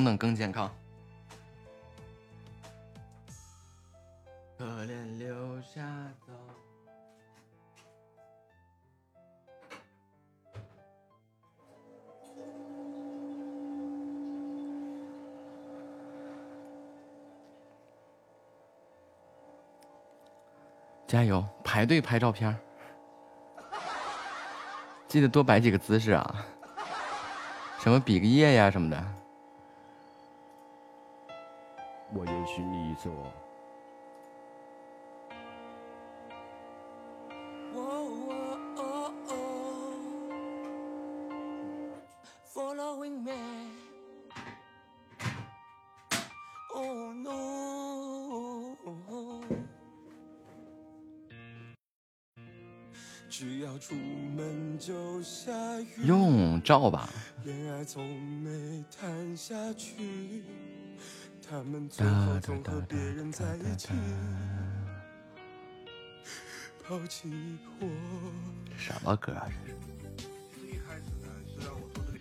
[SPEAKER 4] 等等更健康。可怜留下走。加油，排队拍照片，记得多摆几个姿势啊，什么比个耶呀什么的。
[SPEAKER 18] 我允许你做。
[SPEAKER 15] Following me. Oh no. 只要出门就下雨。
[SPEAKER 4] 用照吧。
[SPEAKER 15] 恋爱从没谈下去，他们最后总和别人在一起，抛弃我。
[SPEAKER 4] 什么歌啊？这是。
[SPEAKER 19] 一开始呢，是让我做这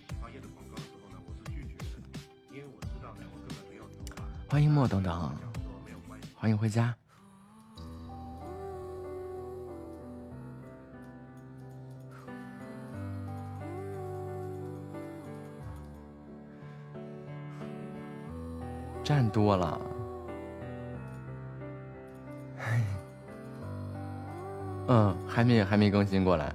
[SPEAKER 4] 站多了，嗯，还没还没更新过来。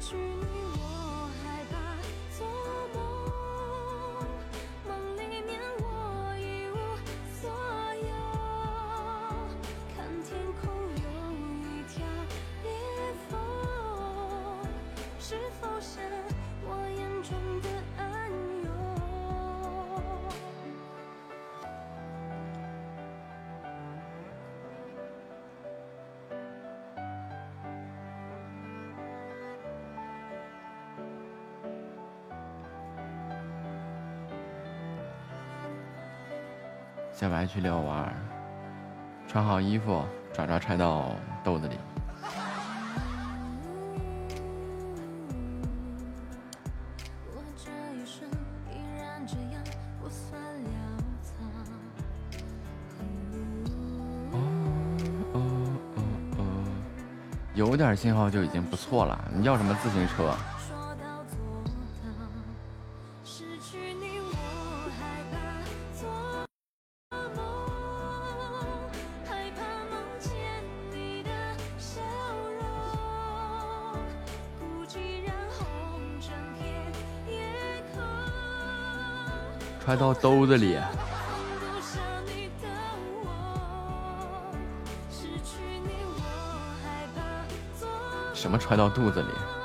[SPEAKER 4] 去你。下班去
[SPEAKER 10] 遛弯儿，穿好衣服，爪爪揣到兜子里。有点信号就已经不错了，你要什么自行车？揣到兜子里，什么揣到肚子里？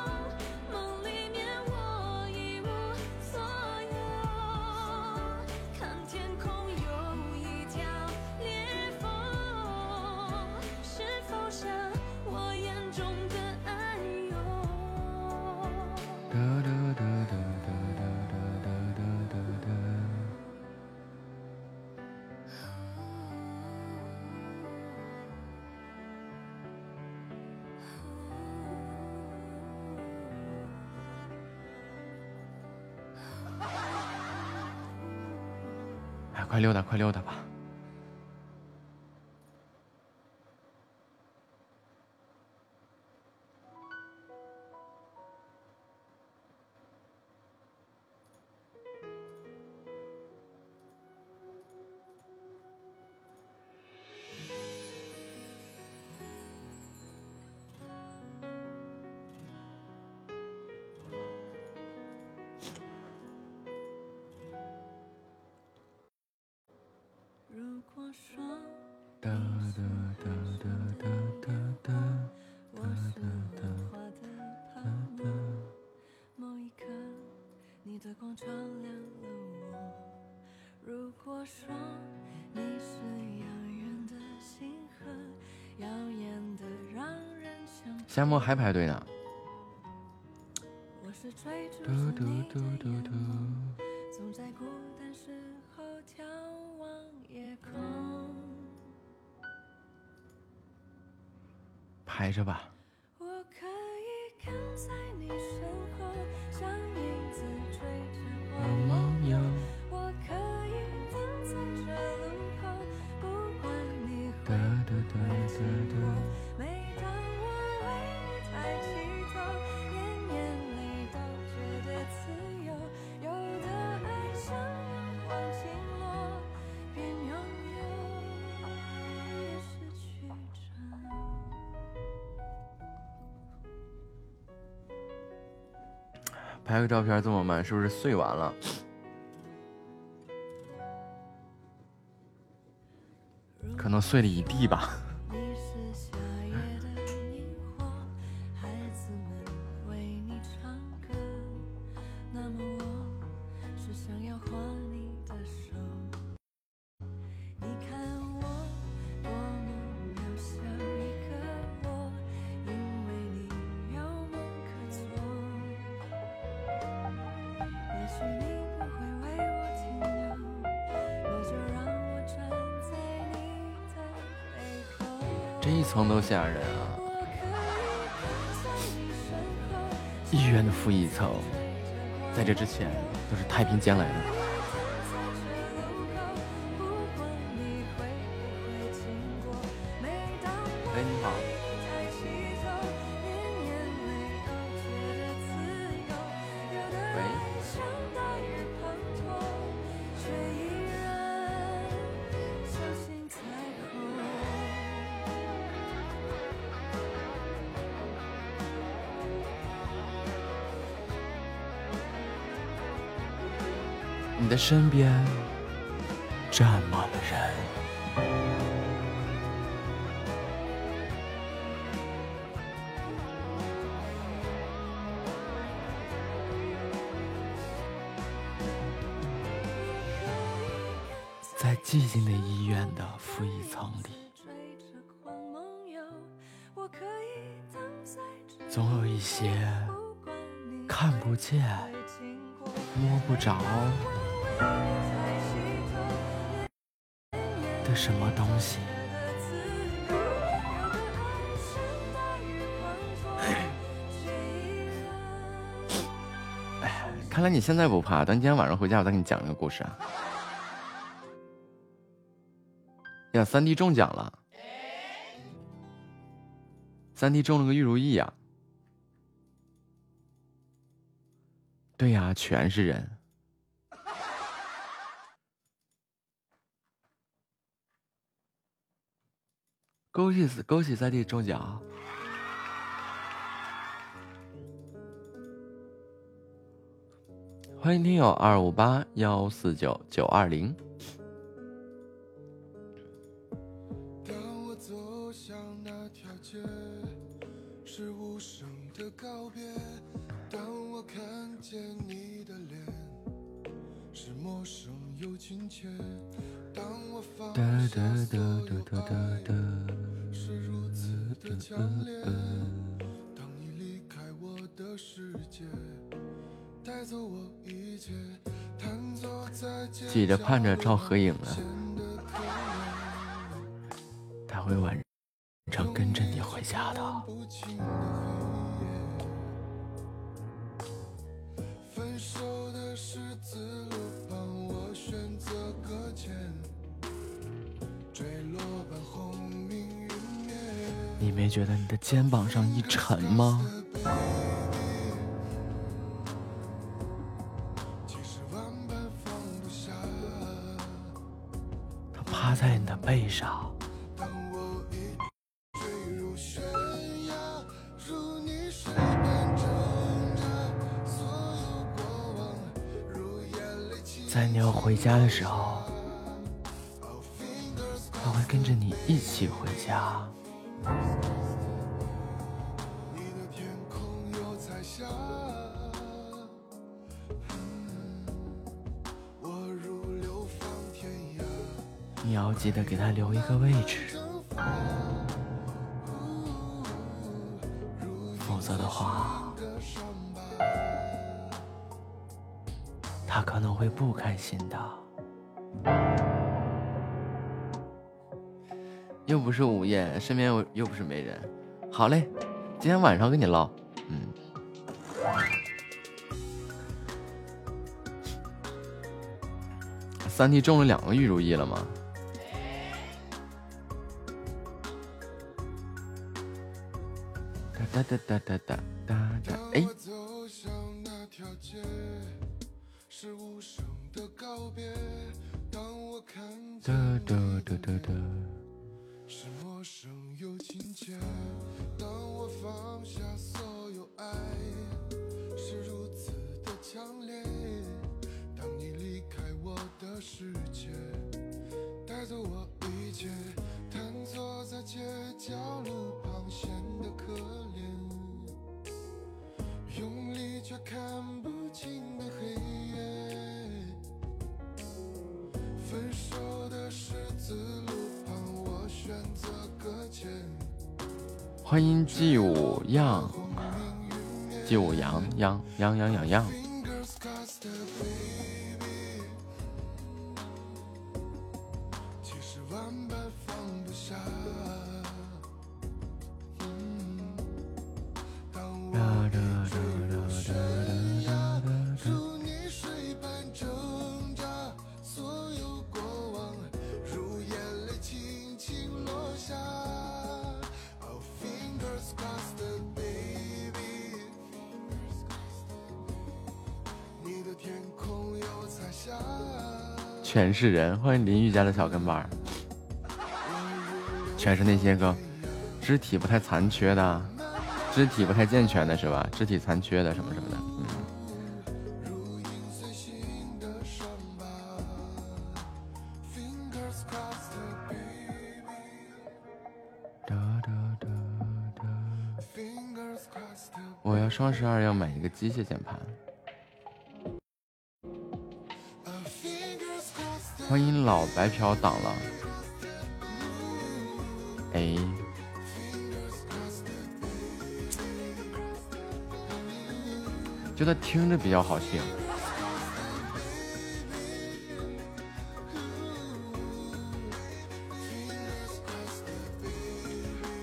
[SPEAKER 10] 加摸还排队呢？拍个照片这么慢是不是碎完了？可能碎了一地吧。
[SPEAKER 4] 身边站满了人。在寂静的医院的负一层里，总有一些看不见、摸不着的什么东西。看来你现在不怕，等今天晚上回家，我再给你讲一个故事啊。呀，三弟中奖了，三弟中了个玉如意呀、对呀、全是人。恭喜，恭喜三弟中奖！欢迎听友二五八幺四九九二零。
[SPEAKER 1] 当我走向那条街，是无声的告别。当我看见你的脸，是陌生又亲切。当我放
[SPEAKER 4] 哒哒
[SPEAKER 1] 下的强烈。当你离开我的世界，带走我一切，在街
[SPEAKER 4] 记着盼着照合影啊，
[SPEAKER 1] 显得可
[SPEAKER 4] 他会晚上跟着你回家的。没觉得你的肩膀上一沉吗？他趴在你的背上。在你要回家的时候，他会跟着你一起回家。给他留一个位置，否则的话，他可能会不开心的。又不是午夜，身边又又不是没人。好嘞，今天晚上跟你唠。嗯。三弟中了两个玉如意了吗？哒哒哒哒哒哒。
[SPEAKER 1] 是
[SPEAKER 4] 人，欢迎林玉家的小跟班儿，全是那些个肢体不太残缺的，肢体不太健全的是吧？肢体残缺的什么什么的，嗯。哒哒哒哒我要双十二要买一个机械键盘。欢迎老白嫖党了，哎，觉得听着比较好听。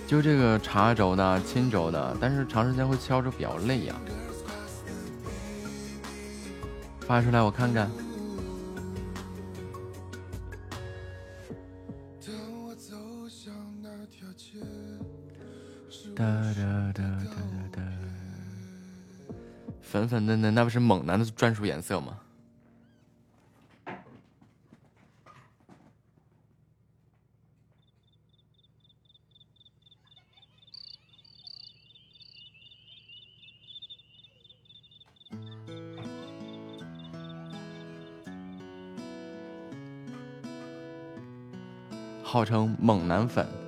[SPEAKER 4] 就这个茶轴的、轻轴的，但是长时间会敲着比较累呀、发出来我看看。哒哒哒哒哒哒，粉粉嫩嫩，那不是猛男的专属颜色吗？号称猛男粉。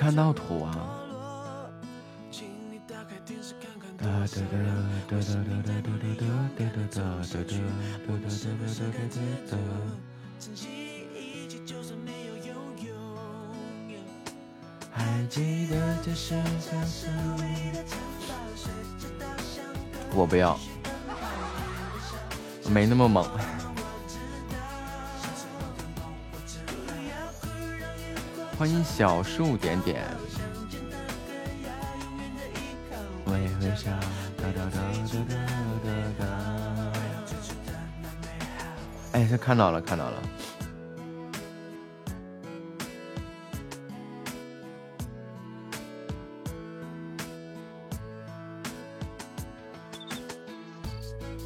[SPEAKER 4] 看到图啊！我不要，没那么猛。欢迎小树点点，我也微笑，哒哒哒哒哒哒哒。哎，这看到了，看到了。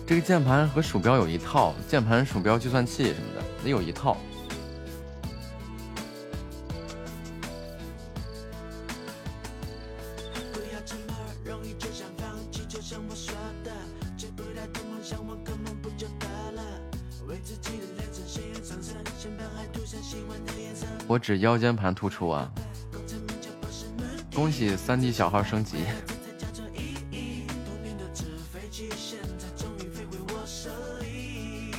[SPEAKER 4] 这个键盘和鼠标有一套，键盘、鼠标、计算器什么的，得有一套。指腰间盘突出啊！恭喜三 D 小号升级。
[SPEAKER 12] 童年的纸飞机，现在终于飞回我手里。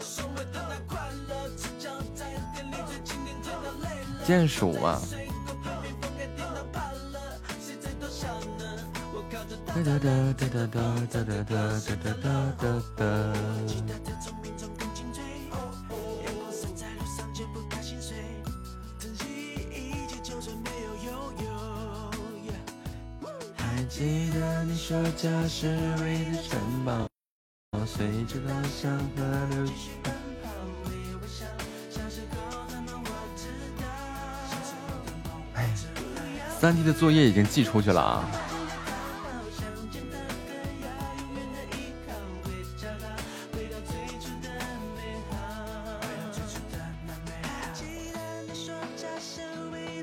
[SPEAKER 12] 所谓的那快乐，只叫在店里最经典甜到累了。
[SPEAKER 4] 键鼠啊！哒哒哒哒哒哒哒哒哒哒哒哒家是唯一的城堡，随着稻香河流去。哎，三 D 的作业已经寄出去了啊！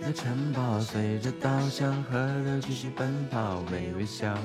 [SPEAKER 4] 的城堡随着稻香河流继续奔跑，微微笑。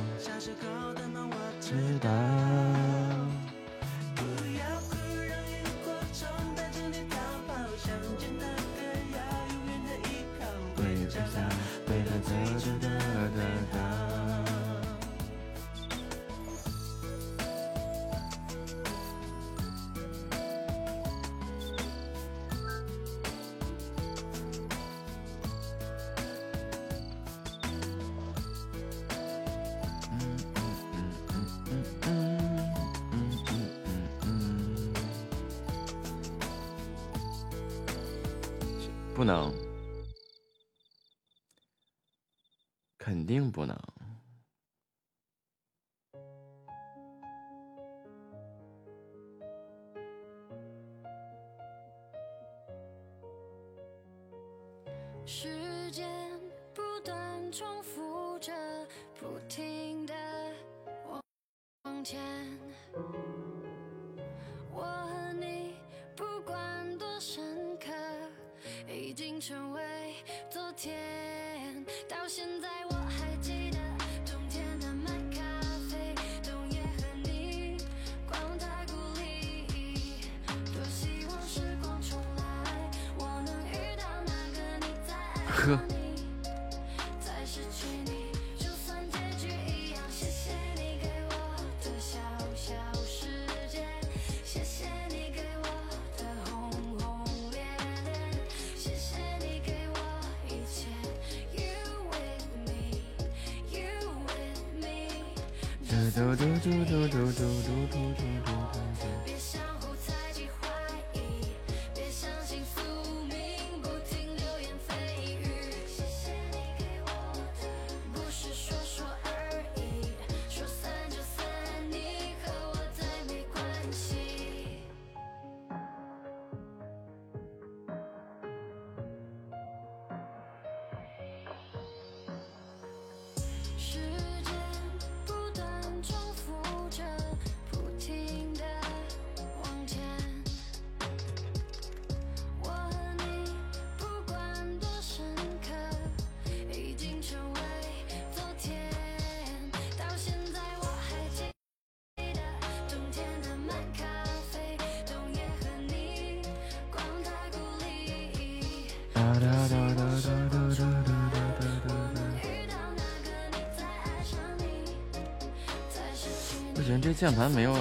[SPEAKER 4] 不行，这键盘没有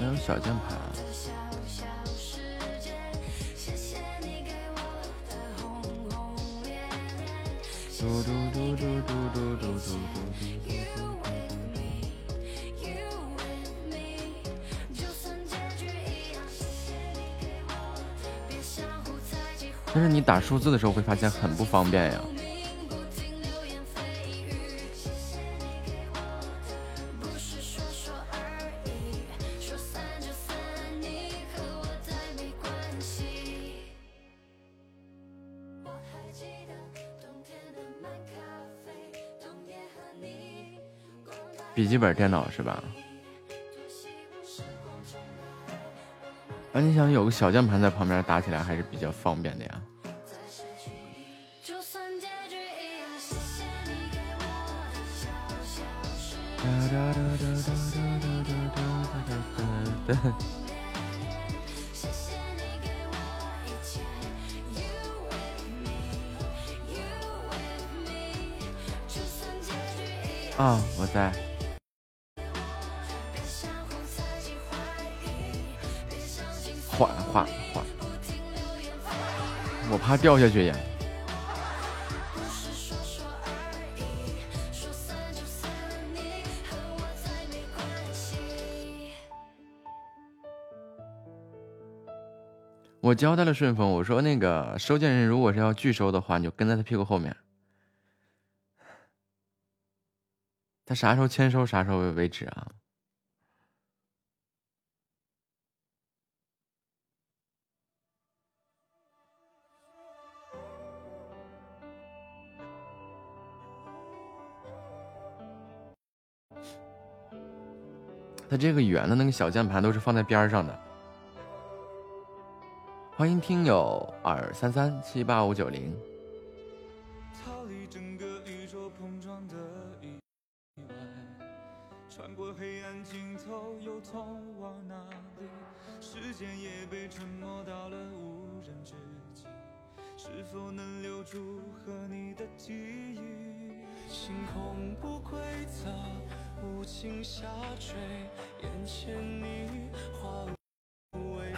[SPEAKER 4] 没有小键盘。数字的时候会发现很不方便呀。笔记本电脑是吧？而你想有个小键盘在旁边打起来还是比较方便的呀。掉下去
[SPEAKER 10] 也。我
[SPEAKER 4] 交代了顺丰，我说那个收件人如果是要拒收的话，你就跟在他屁股后面。他啥时候签收，啥时候为为止啊？这个圆的那个小键盘都是放在边上的。欢迎听友二三三七八五九零。
[SPEAKER 12] 逃离整个宇宙碰撞的意外，穿过黑暗尽头又通往哪里？时间也被沉默到了无人之际，是否能留住和你的记忆？星空不规则，无情下坠。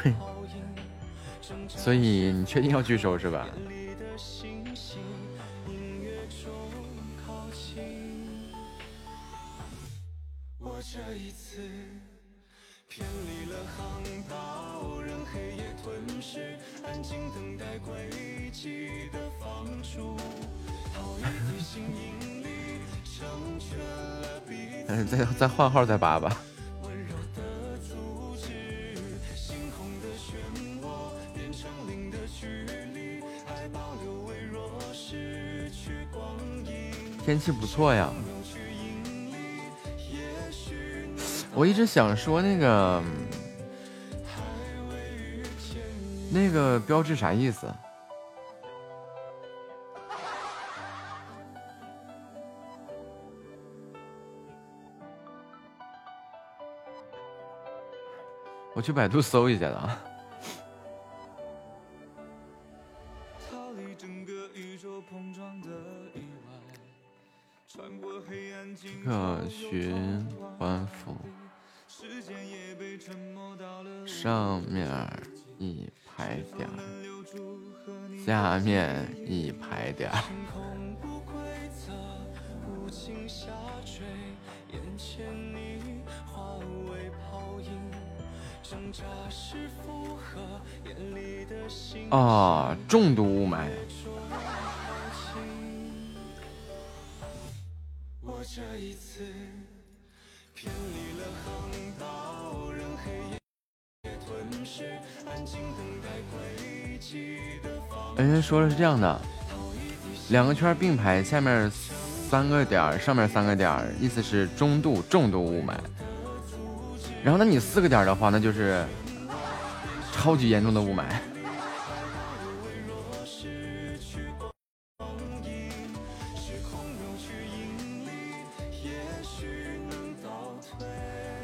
[SPEAKER 4] 所以你确定要拒收是吧？嗯，再 再换号再拔吧。
[SPEAKER 12] 天气不错呀。我一直想说那个那个标志啥意思？我去百度搜一下的啊。
[SPEAKER 4] 附和眼里的心
[SPEAKER 12] 啊，重度雾霾。
[SPEAKER 4] 我这一次偏离了航道，让黑夜
[SPEAKER 12] 人家说的是这样的，两个圈并排，下面三个点儿，上面三个点儿，意思是中度、重度雾霾。然后，那你四个点的话，那就是超级严重的雾霾。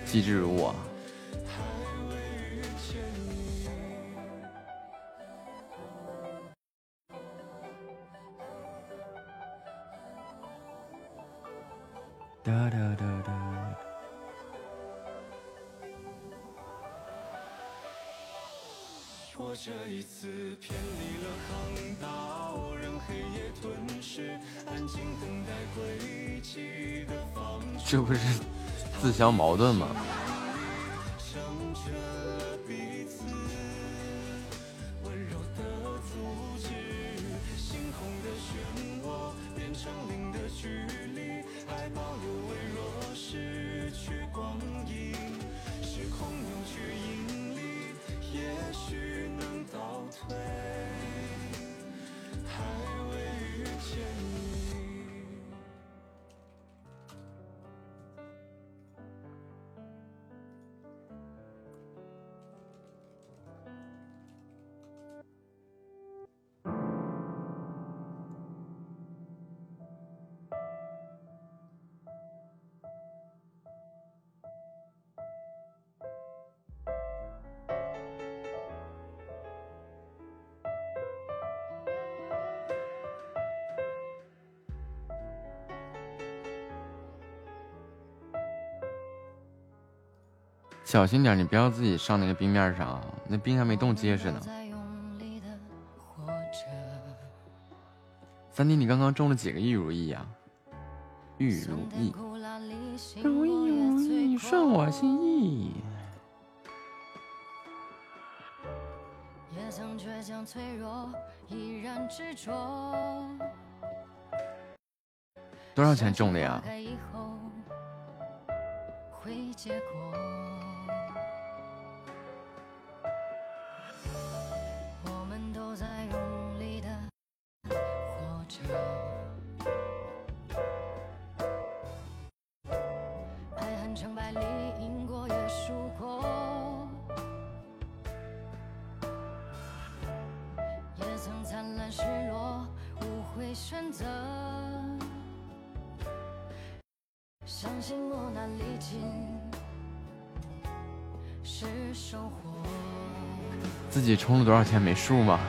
[SPEAKER 12] 机智如我。哒哒哒哒。
[SPEAKER 4] 我这一次偏离了航道，让黑夜吞噬，安静等待轨迹的方向。
[SPEAKER 12] 这不是自相矛盾吗？小心点，你不要自己上那个冰面上啊，那冰还没冻结实呢。三弟，你刚刚中了几个玉如意呀、玉如意，如意如意，顺我心意。
[SPEAKER 10] 也曾倔强脆弱，依然执着。
[SPEAKER 12] 多少钱中的呀？
[SPEAKER 10] 会结果。
[SPEAKER 12] 自己充了多少钱没数吗？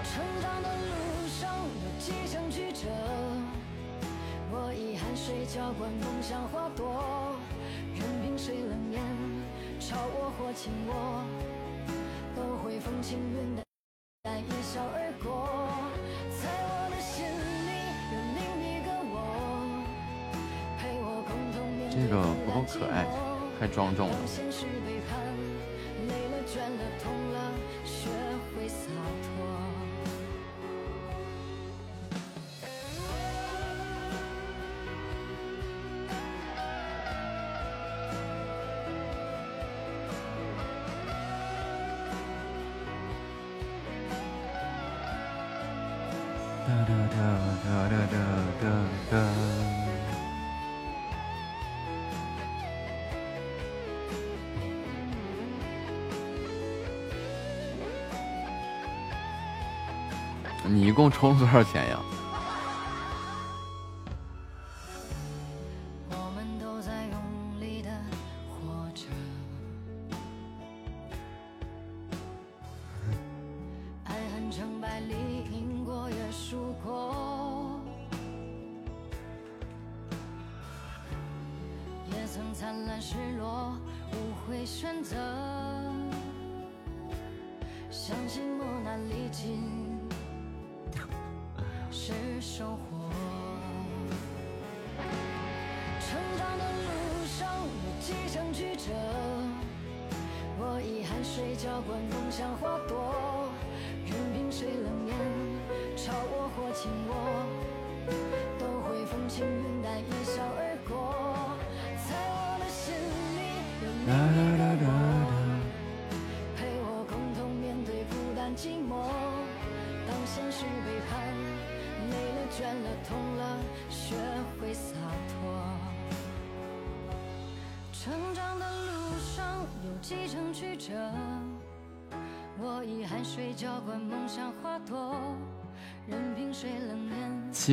[SPEAKER 12] 充了
[SPEAKER 10] 多少钱呀？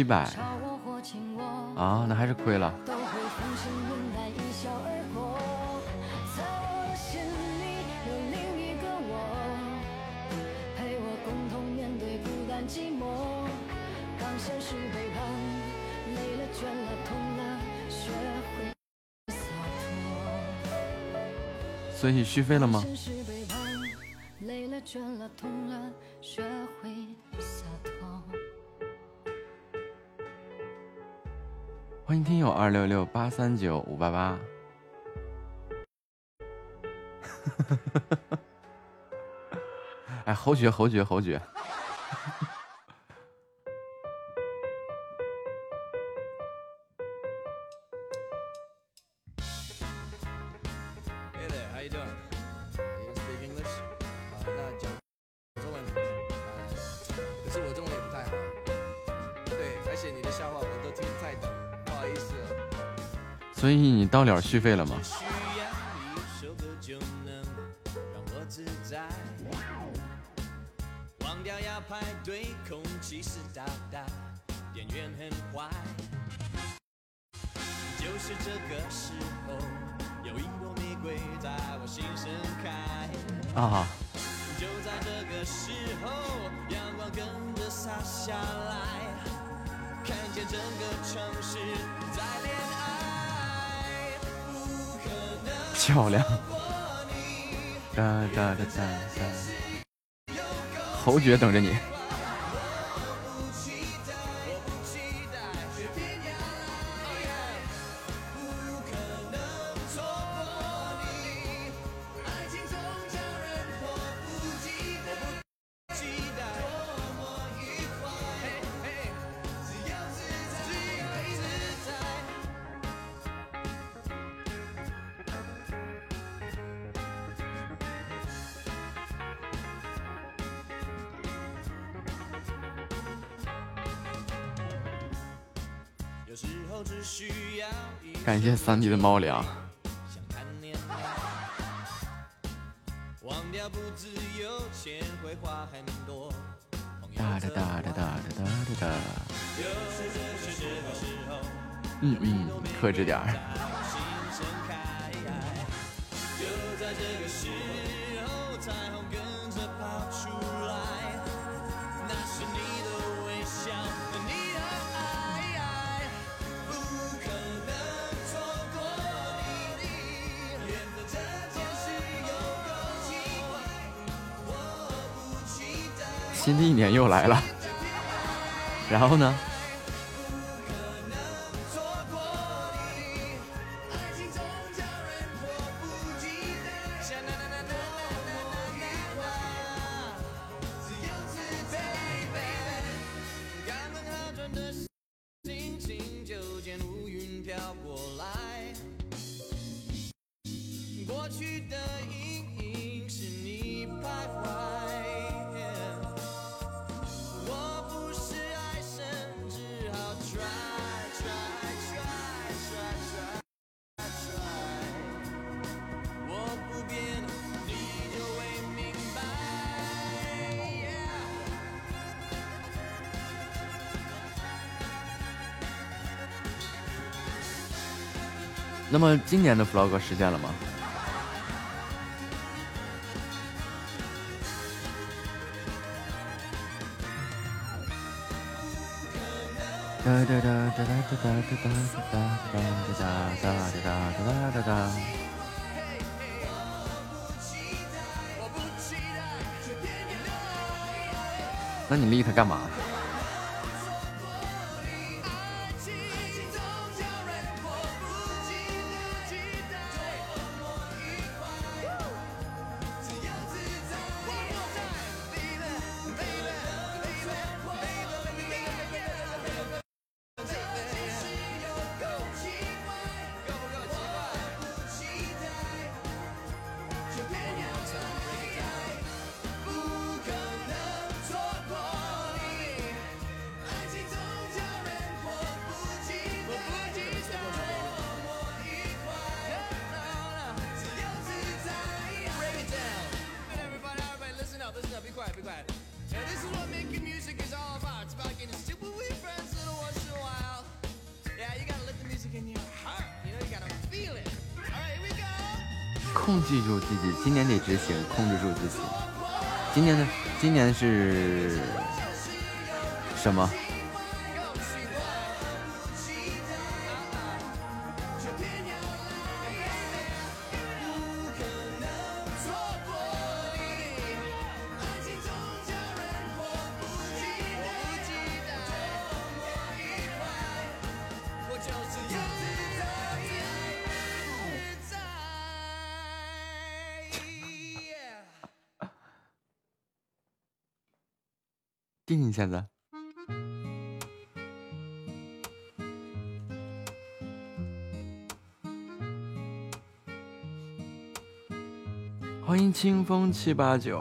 [SPEAKER 10] 百。啊，那还是亏了。所以续费了吗？二六六八三九五八八。哎侯爵侯爵侯爵。所以你到了续费了吗？漂亮。哒哒哒哒哒。侯爵等着你。三 D 的猫粮。哒哒哒哒哒哒哒哒。嗯嗯，克制点儿。又来了。然后呢？
[SPEAKER 4] 今年的 vlog 实现了吗？哒哒哒哒哒哒哒哒哒哒哒哒哒哒哒哒。那你立他干嘛？执行，控制住自己。今年的今年是什么？风七八九。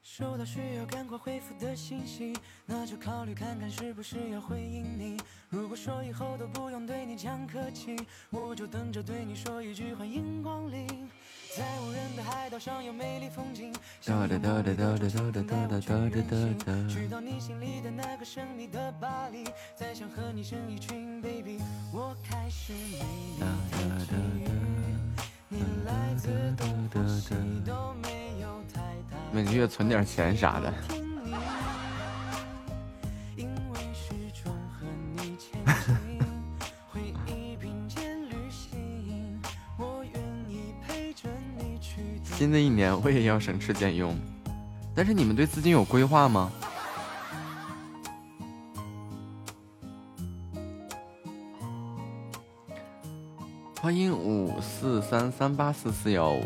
[SPEAKER 12] 收到需要赶快回复的信息，那就考虑看看是不是要回应你。如果说以后都不用对你讲客气，我就等着对你说一句欢迎光临。在无人的海岛上有美丽风景，
[SPEAKER 4] 哒哒哒哒哒哒哒哒哒哒哒哒
[SPEAKER 12] 去到你心里的那个神秘的巴黎，再想和你生一群 baby，我开始没有太急。你来自东或西都没
[SPEAKER 4] 每个月存点钱啥的。
[SPEAKER 12] 因为始终和你前进，回忆并肩旅行，我愿意陪着你去
[SPEAKER 4] 新的一年我也要省吃俭用，但是你们对资金有规划吗？欢迎五四三三八四四幺五。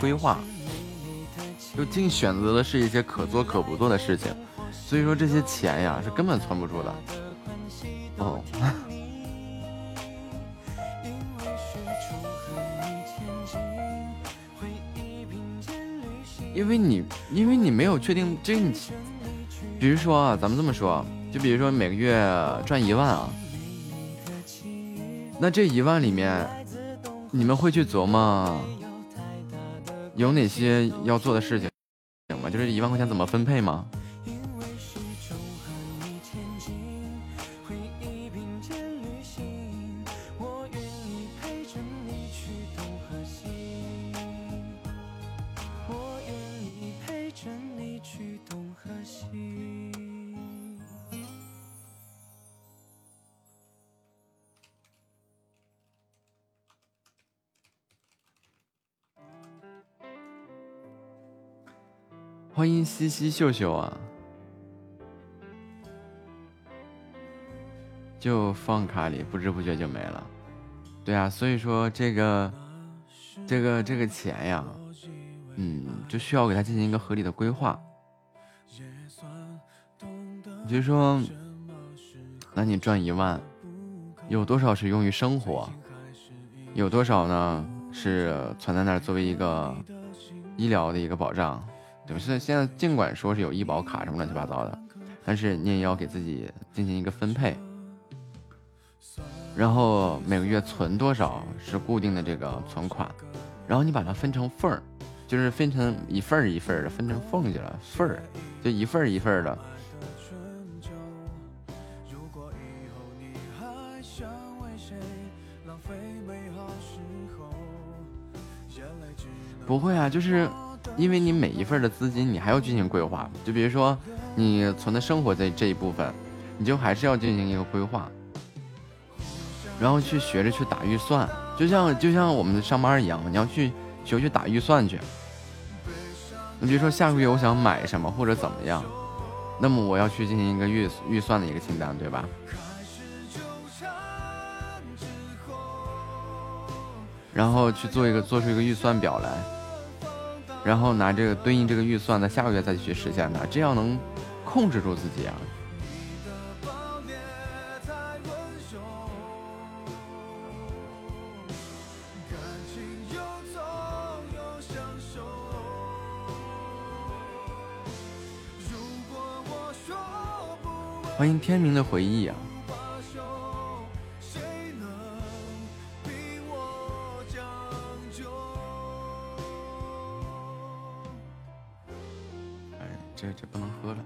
[SPEAKER 4] 规划，就净选择的是一些可做可不做的事情，所以说这些钱呀是根本存不住的。哦，因为你因为你没有确定这个你，比如说啊，咱们这么说，就比如说每个月赚一万啊，那这一万里面，你们会去琢磨有哪些要做的事情吗？就是一万块钱怎么分配吗？
[SPEAKER 12] 西
[SPEAKER 4] 秀秀啊！就放卡里，不知不觉就没了。对啊，所以说这个这个这个钱呀，嗯，就需要给他进行一个合理的规划。就说，那你赚一万，有多少是用于生活？有多少呢？是存在那作为一个医疗的一个保障？对吧？现在现在尽管说是有医保卡什么乱七八糟的，但是你也要给自己进行一个分配。然后每个月存多少是固定的这个存款，然后你把它分成份儿，就是分成一份儿一份儿的，分成缝去了份儿，就一份儿一份儿的。不会啊，就是因为你每一份的资金你还要进行规划，就比如说你存的生活这这一部分，你就还是要进行一个规划，然后去学着去打预算，就像就像我们上班一样，你要去学去打预算去。你比如说下个月我想买什么或者怎么样，那么我要去进行一个预预算的一个清单，对吧？然后去做一个做出一个预算表来，然后拿这个对应这个预算，在下个月再去实现它，这样能控制住自己啊。欢迎天明的回忆啊！这这不能喝了。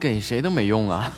[SPEAKER 4] 给谁都没用啊！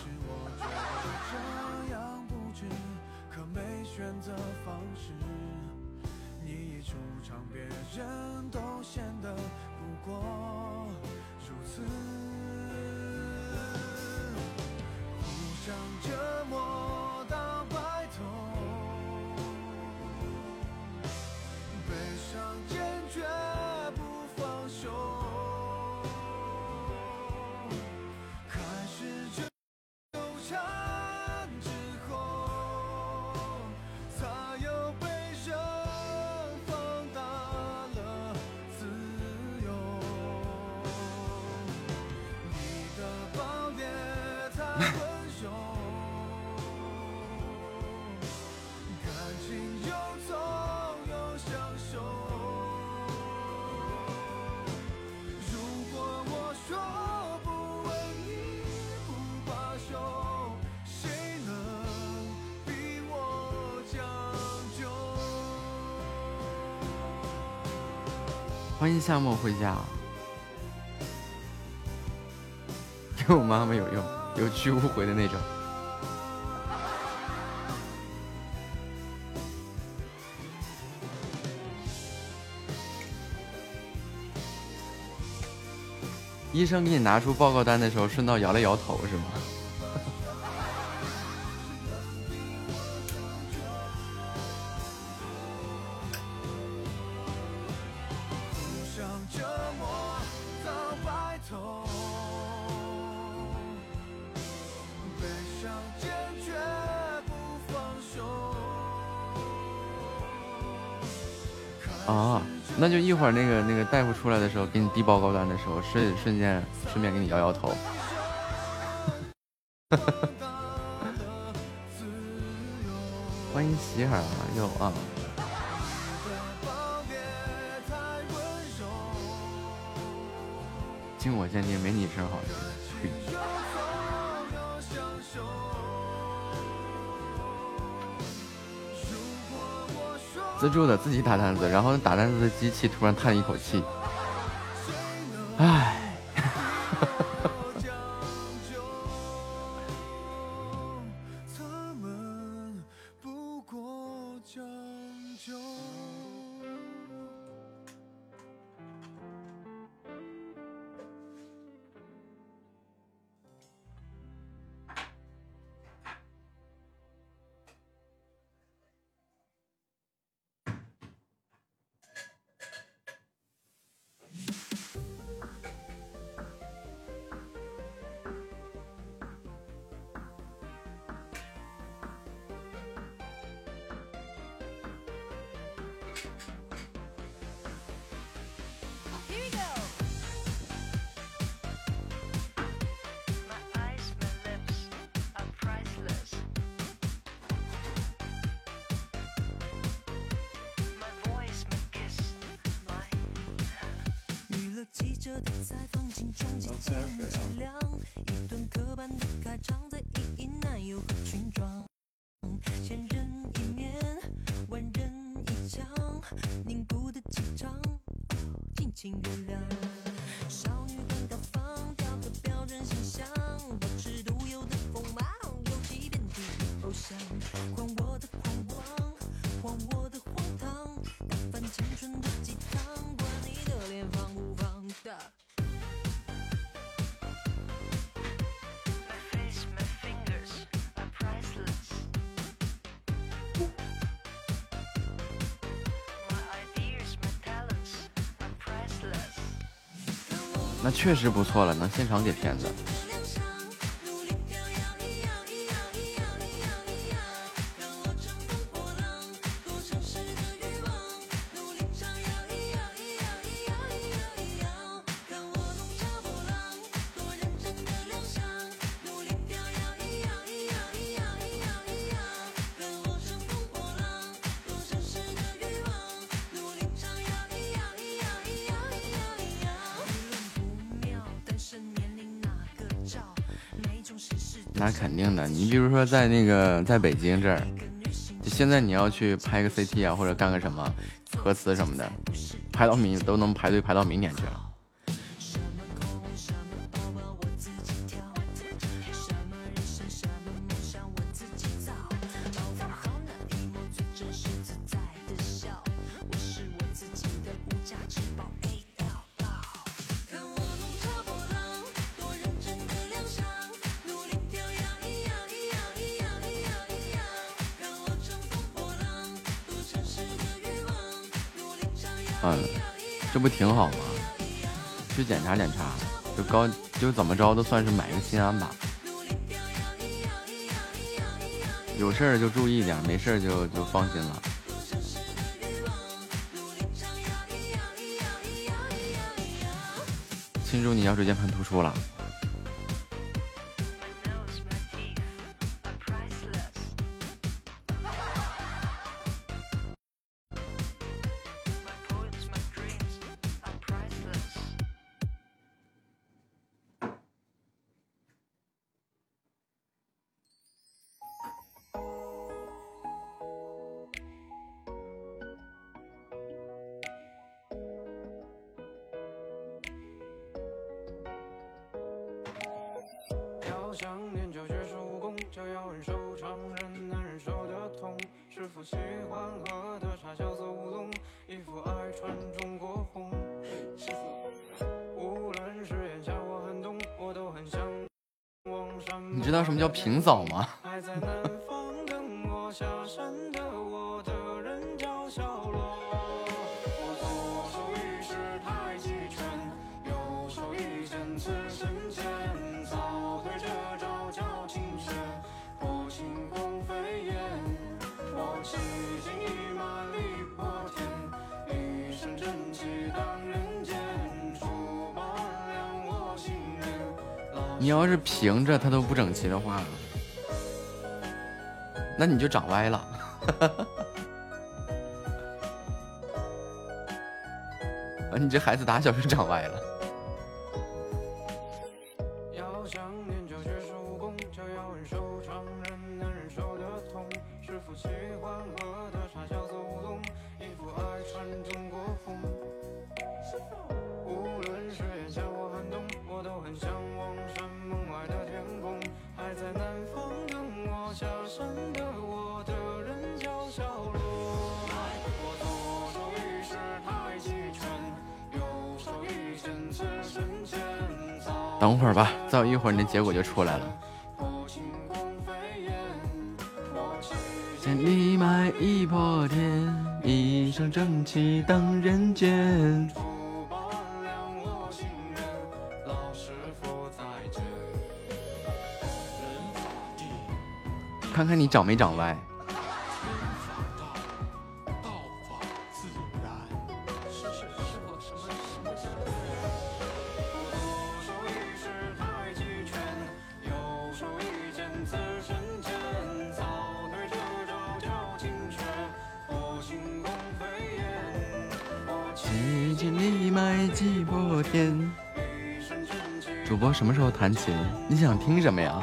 [SPEAKER 4] 欢迎夏末回家，对我妈妈有用，有去无回的那种。医生给你拿出报告单的时候，顺道摇了摇头，是吗？大夫出来的时候，给你递报告单的时候，瞬瞬间顺便给你摇摇头。欢迎喜儿啊，又啊。经我鉴定，没你声好听。自助的自己打单子，然后打单子的机器突然叹一口气，
[SPEAKER 10] 确实不错了能现场给片子。你比如说在那个在北京这儿现在你要去拍个 ct 啊或者干个什么核磁什么的排到明都能排队排到明年去了。就怎么着都算是买个心安吧。有事儿就注意点，没事儿就就放心了。庆祝你腰椎间盘突出了！你知道什么叫平扫吗？平着它都不整齐的话，那你就长歪了。啊，你这孩子打小就长歪了。结果就出来了。一破天，一身正气荡人间。看看你长没长歪。
[SPEAKER 4] 弹琴？你想听什么呀？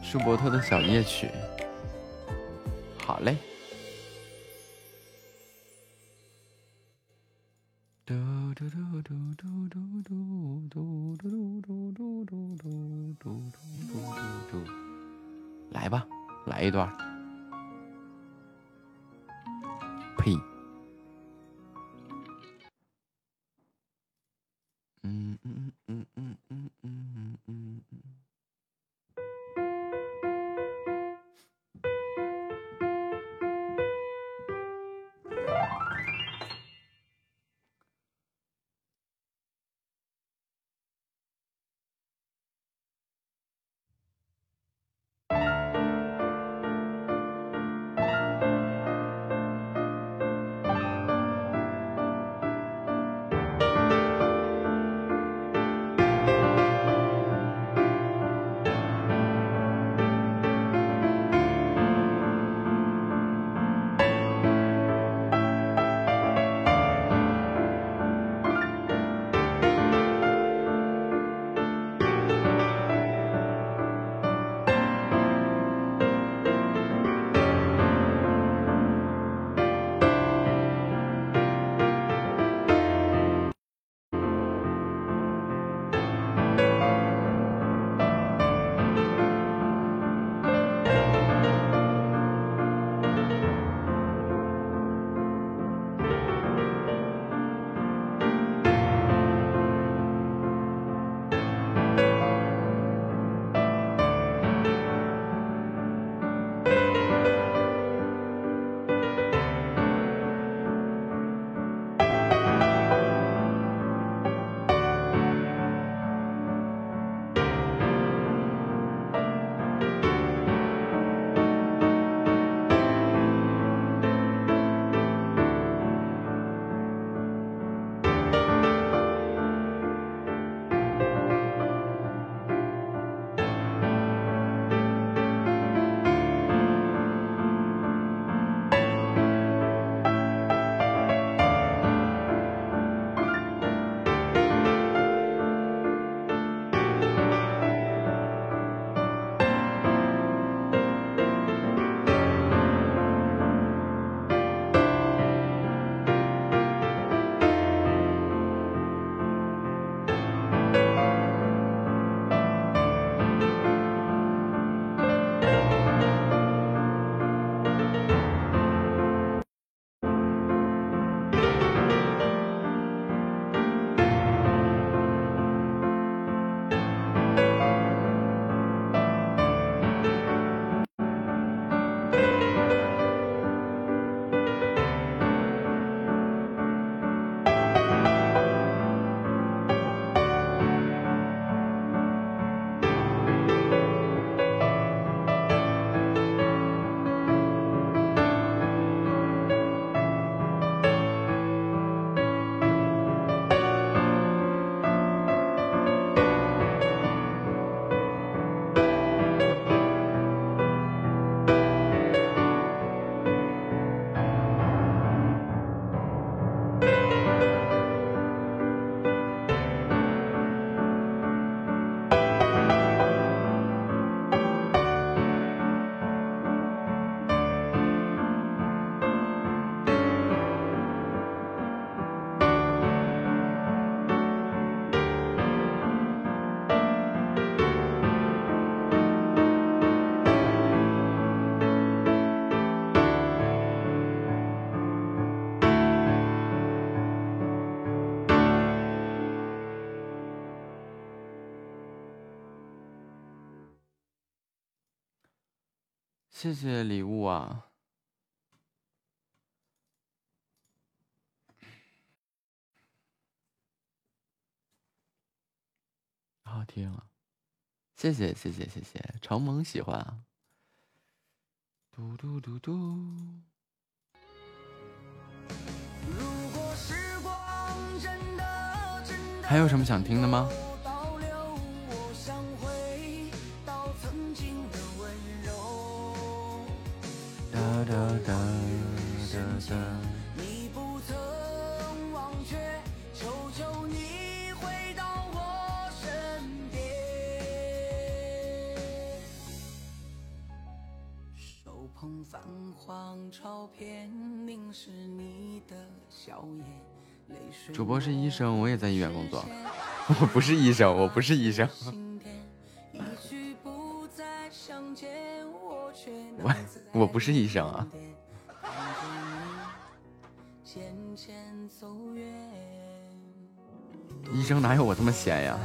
[SPEAKER 4] 舒伯特的小夜曲。谢谢礼物啊！好听啊！谢谢谢谢谢谢，承蒙喜欢啊！嘟嘟嘟嘟。还有什么想听的吗？哒哒哒。
[SPEAKER 20] 你不曾忘却，求求你回到我身边。手捧泛黄照片，凝视你的笑颜，泪水
[SPEAKER 4] 主播是医生，我也在医院工作。我不是医生，我不是医生。
[SPEAKER 20] 我
[SPEAKER 4] 不是医生啊。医生哪有我这么闲呀？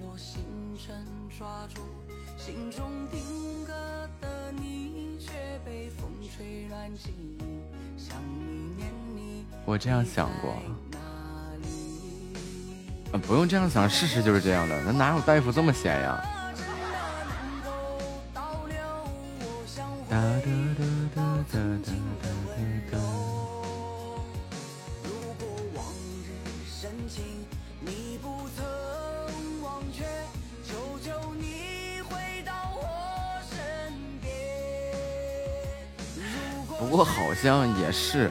[SPEAKER 20] 落星辰，抓住心中定格的你，却被风吹乱记忆。想你念你。
[SPEAKER 4] 我这样想过。呃，不用这样想，事实就是这样的。那哪有大夫这么闲呀？
[SPEAKER 20] 不
[SPEAKER 4] 过好像也是，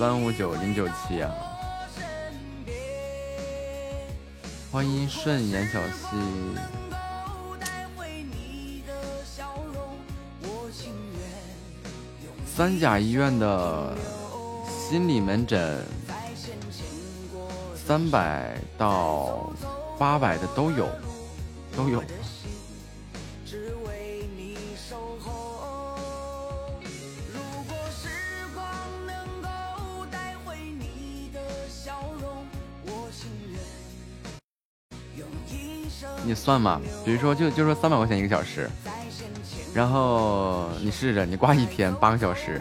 [SPEAKER 4] 三五九零九七啊！欢迎顺延小溪。三甲医院的心理门诊，三百到八百的都有，都有。算嘛，比如说就就说三百块钱一个小时，然后你试着你挂一天八个小时，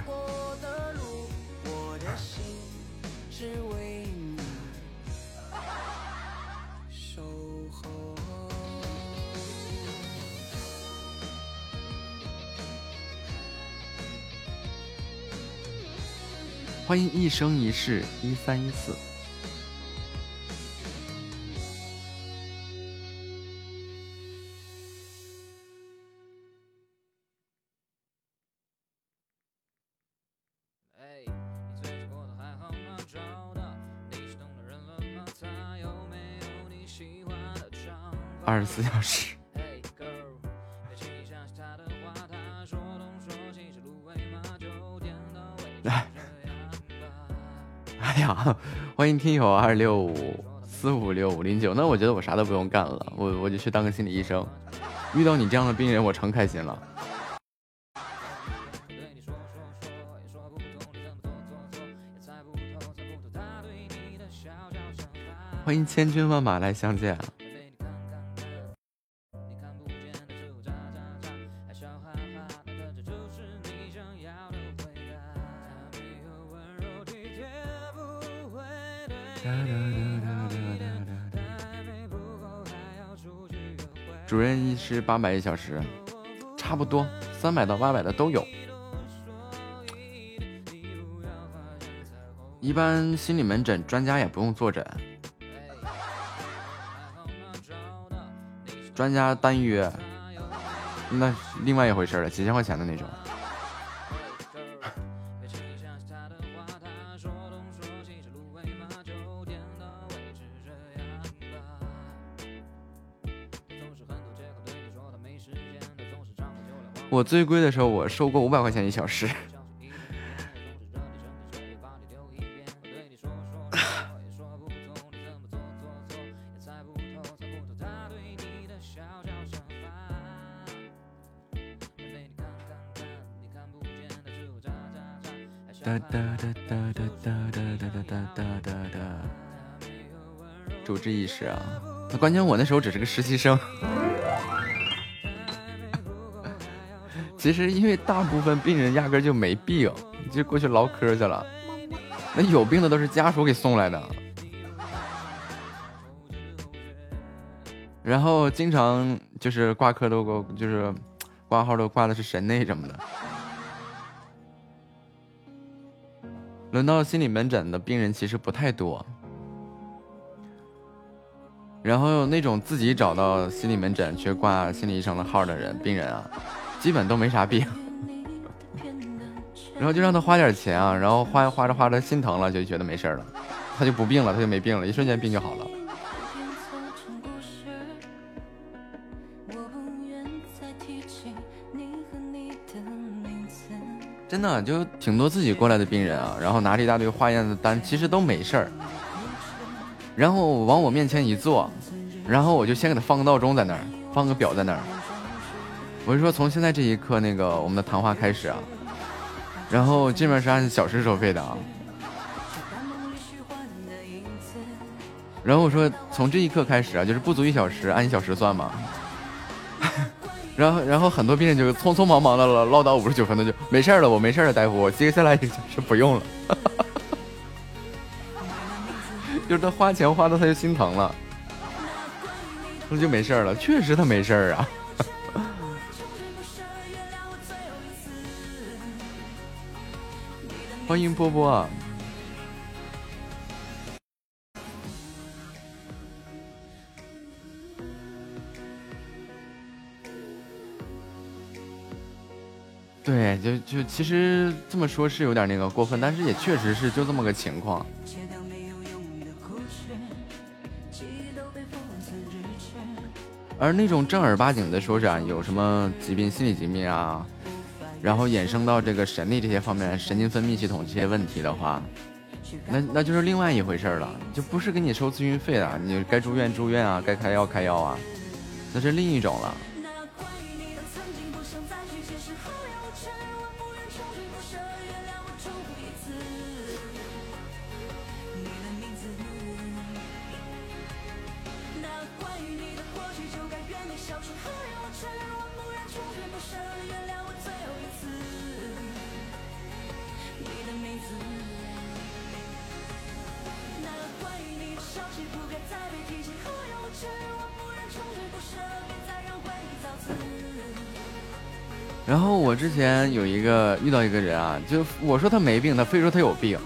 [SPEAKER 4] 欢迎一生一世一三一四。
[SPEAKER 21] 就点到为止。
[SPEAKER 4] 哎呀，欢迎听友二六五四五六五零九。那我觉得我啥都不用干了，我我就去当个心理医生。遇到你这样的病人，我成开心了。欢迎千军万马来相见！是八百一小时，差不多三百到八百的都有。一般心理门诊专家也不用坐诊，专家单约，那另外一回事了，几千块钱的那种。我最贵的时候，我收过五百块钱一小时。哒哒哒哒哒哒哒哒哒哒哒哒。主治医师啊，那关键我那时候只是个实习生。其实因为大部分病人压根就没病，就过去唠嗑去了。那有病的都是家属给送来的，然后经常就是挂科都给就是挂号都挂的是神内什么的。轮到心理门诊的病人其实不太多，然后那种自己找到心理门诊去挂心理医生的号的人，病人啊，基本都没啥病，然后就让他花点钱啊，然后花着花着花着心疼了，就觉得没事了，他就不病了，他就没病了，一瞬间病就好了。真的就挺多自己过来的病人啊，然后拿着一大堆化验的单，其实都没事儿，然后往我面前一坐，然后我就先给他放个闹钟在那儿，放个表在那儿，我是说从现在这一刻那个我们的谈话开始啊，然后这边是按小时收费的啊，然后我说从这一刻开始啊，就是不足一小时按一小时算嘛。然后，然后很多病人就匆匆忙忙的唠，唠叨五十九分钟就没事了，我没事了，大夫，我接下来是不用了。就是他花钱花的他就心疼了，那就没事了，确实他没事啊。欢迎波波啊。对，就就其实这么说，是有点那个过分，但是也确实是就这么个情况。而那种正儿八经的说是啊，有什么疾病、心理疾病啊，然后衍生到这个神力这些方面、神经分泌系统这些问题的话，那那就是另外一回事了，就不是给你收咨询费了，你该住院住院啊，该开药开药啊，那是另一种了。然后我之前有一个遇到一个人啊，就我说他没病，他非说他有病。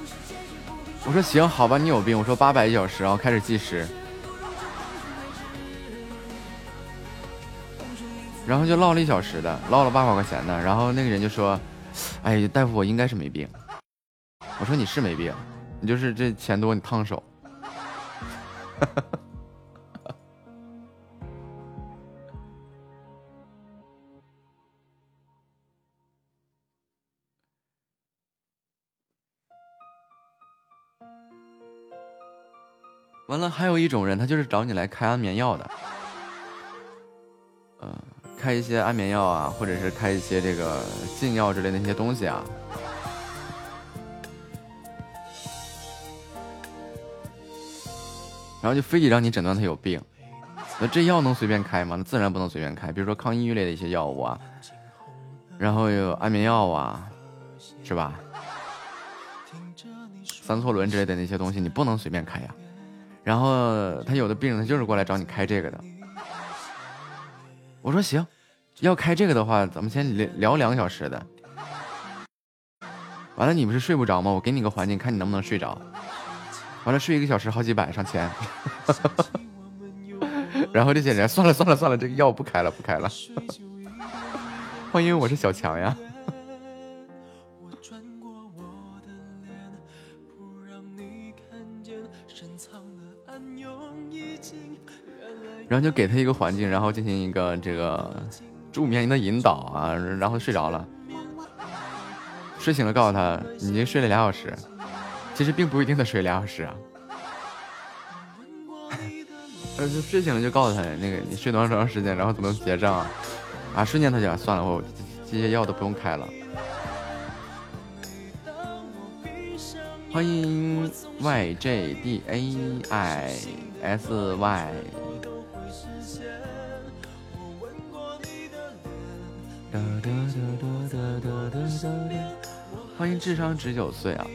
[SPEAKER 4] 我说行，好吧，你有病。我说八百一小时，然后开始计时，然后就唠了一小时的，唠了八百块钱的。然后那个人就说：“哎，大夫，我应该是没病。”我说你是没病，你就是这钱多，你烫手。哈哈完了，还有一种人，他就是找你来开安眠药的，嗯，开一些安眠药啊，或者是开一些这个禁药之类的那些东西啊，然后就非得让你诊断他有病。那这药能随便开吗？那自然不能随便开。比如说抗抑郁类的一些药物啊，然后有安眠药啊，是吧？三唑仑之类的那些东西，你不能随便开呀。然后他有的病人他就是过来找你开这个的，我说行，要开这个的话，咱们先聊聊两个小时的。
[SPEAKER 12] 完了，你不是睡不着吗？我给你个环境，看你能不能睡着。完了，睡一个小时好几百上千。然后这些人，算了算了算了，这个药不开了不开了。欢迎，我是小强呀。然后就给他一个环境，然后进行一个这个助眠的引导啊，然后睡着了。睡醒了告诉他，你已经睡了俩小时，其实并不一定得睡俩小时啊。呃，就睡醒了就告诉他，那个你睡多长多长时间，然后怎么结账啊？啊，瞬间他就算了，我这些药都不用开了。欢迎 YJDAISY。欢迎智商值九岁啊！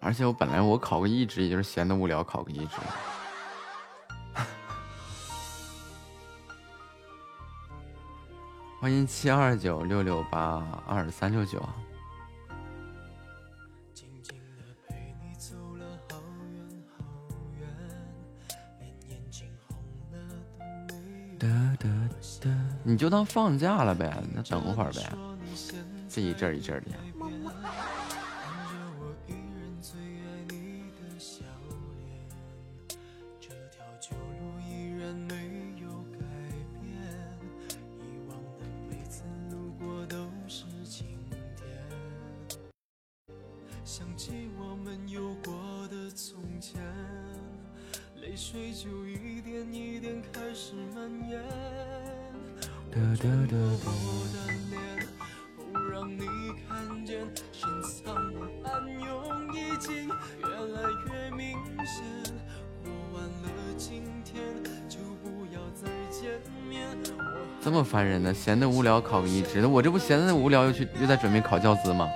[SPEAKER 12] 而且我本来我考个一职，也就是闲的无聊考个一职。欢迎七二九六六八二三六九。你就当放假了呗，那等会儿呗，这一阵一阵的。
[SPEAKER 4] 水就一点一点开始蔓延。
[SPEAKER 12] 哒哒哒哒。
[SPEAKER 4] 我的脸，不让你看见，深藏不暗涌已经越来越明显。过完了今天，就不要再见面。
[SPEAKER 12] 这么烦人呢？闲的无聊考个一职，我这不闲的无聊又去又在准备考教资吗？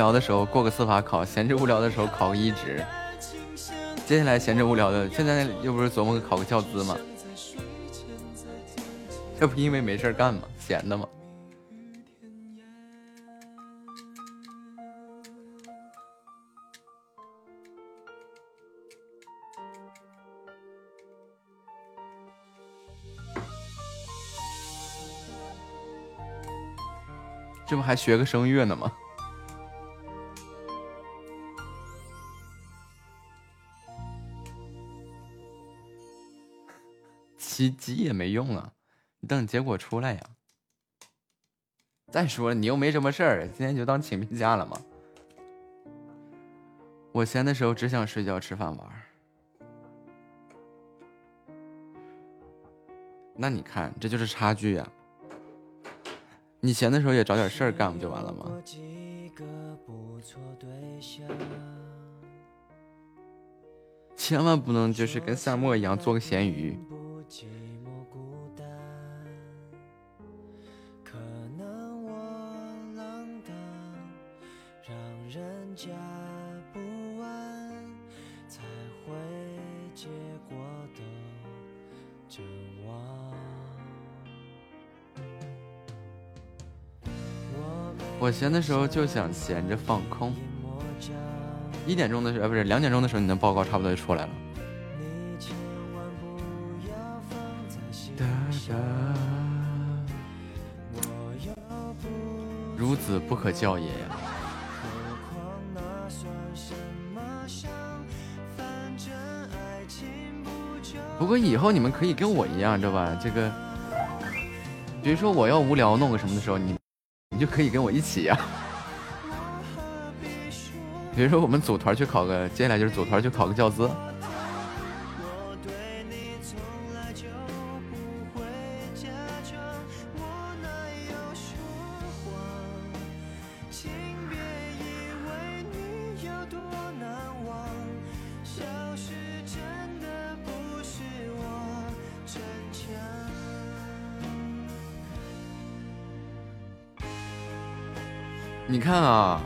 [SPEAKER 12] 聊的时候过个司法考，闲着无聊的时候考个一职。接下来闲着无聊的，现在又不是琢磨考个教资吗？这不因为没事干吗？闲的吗？这不还学个声乐呢吗？急急也没用啊，你等结果出来呀。再说了，你又没什么事儿，今天就当请病假了嘛。我闲的时候只想睡觉、吃饭、玩儿。那你看，这就是差距呀。你闲的时候也找点事儿干，不就完了吗？千万不能就是跟夏沫一样做个咸鱼。
[SPEAKER 4] 我
[SPEAKER 12] 闲的时候就想闲着放空。一点钟的时候，呃，不是两点钟的时候，你的报告差不多就出来了。孺子不可教也呀！不过以后你们可以跟我一样，知道吧？这个，比如说我要无聊弄个什么的时候，你。
[SPEAKER 4] 你就可以跟我一起呀、比如说我们组团去考个，接下来就是组团去考个教资。看啊，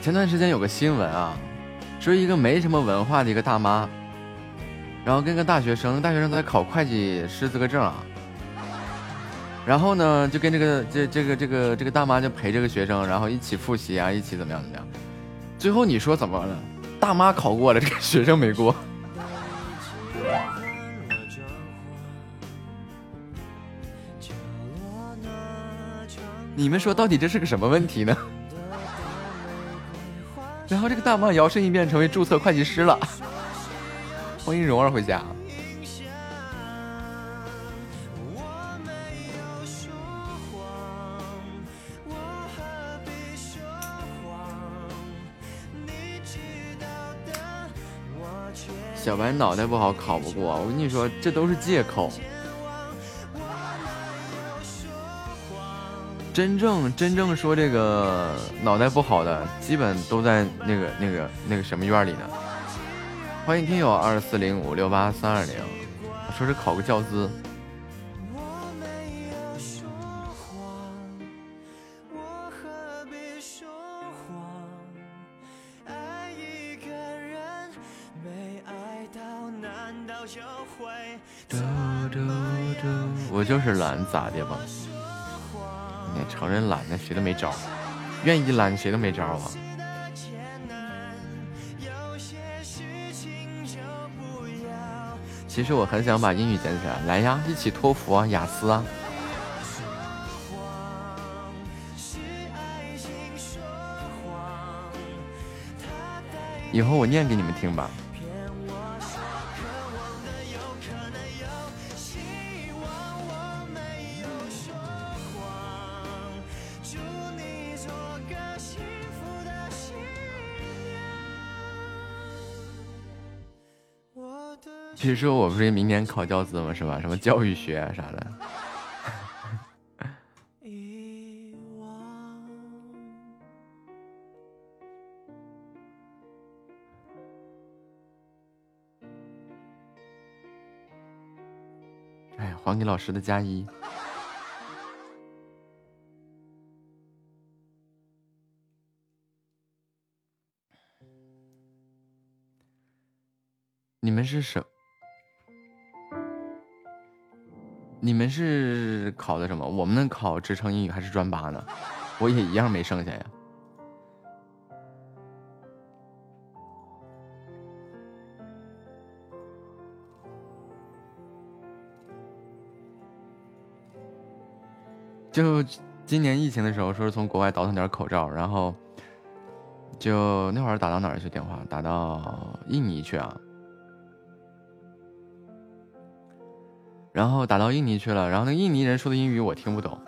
[SPEAKER 4] 前段时间有个新闻啊，说一个没什么文化的一个大妈，然后跟个大学生，大学生在考会计师资格证啊，然后呢就跟这个这这个这个这个大妈就陪这个学生，然后一起复习啊，一起怎么样怎么样，最后你说怎么了？大妈考过了，这个学生没过。你们说到底这是个什么问题呢？然后这个大妈摇身一变成为注册会计师了，欢迎蓉儿回家。小白脑袋不好考不过，我跟你说，这都是借口。真正真正说这个脑袋不好的，基本都在那个那个那个什么院里呢？欢迎听友二四零五六八三二零，说是考个教资。我就是懒，咋的吧？你承认懒，那谁都没招；愿意懒，谁都没招啊。其实我很想把英语捡起来，来呀，一起托福啊，雅思啊。以后我念给你们听吧。其实我不是明年考教资吗？是吧？什么教育学啊啥的。哎，还给老师的加一。你们是什？你们是考的什么？我们能考职称英语还是专八呢？我也一样没剩下呀。就今年疫情的时候，说是从国外倒腾点口罩，然后就那会儿打到哪儿去电话？打到印尼去啊。然后打到印尼去了，然后那印尼人说的英语我听不懂，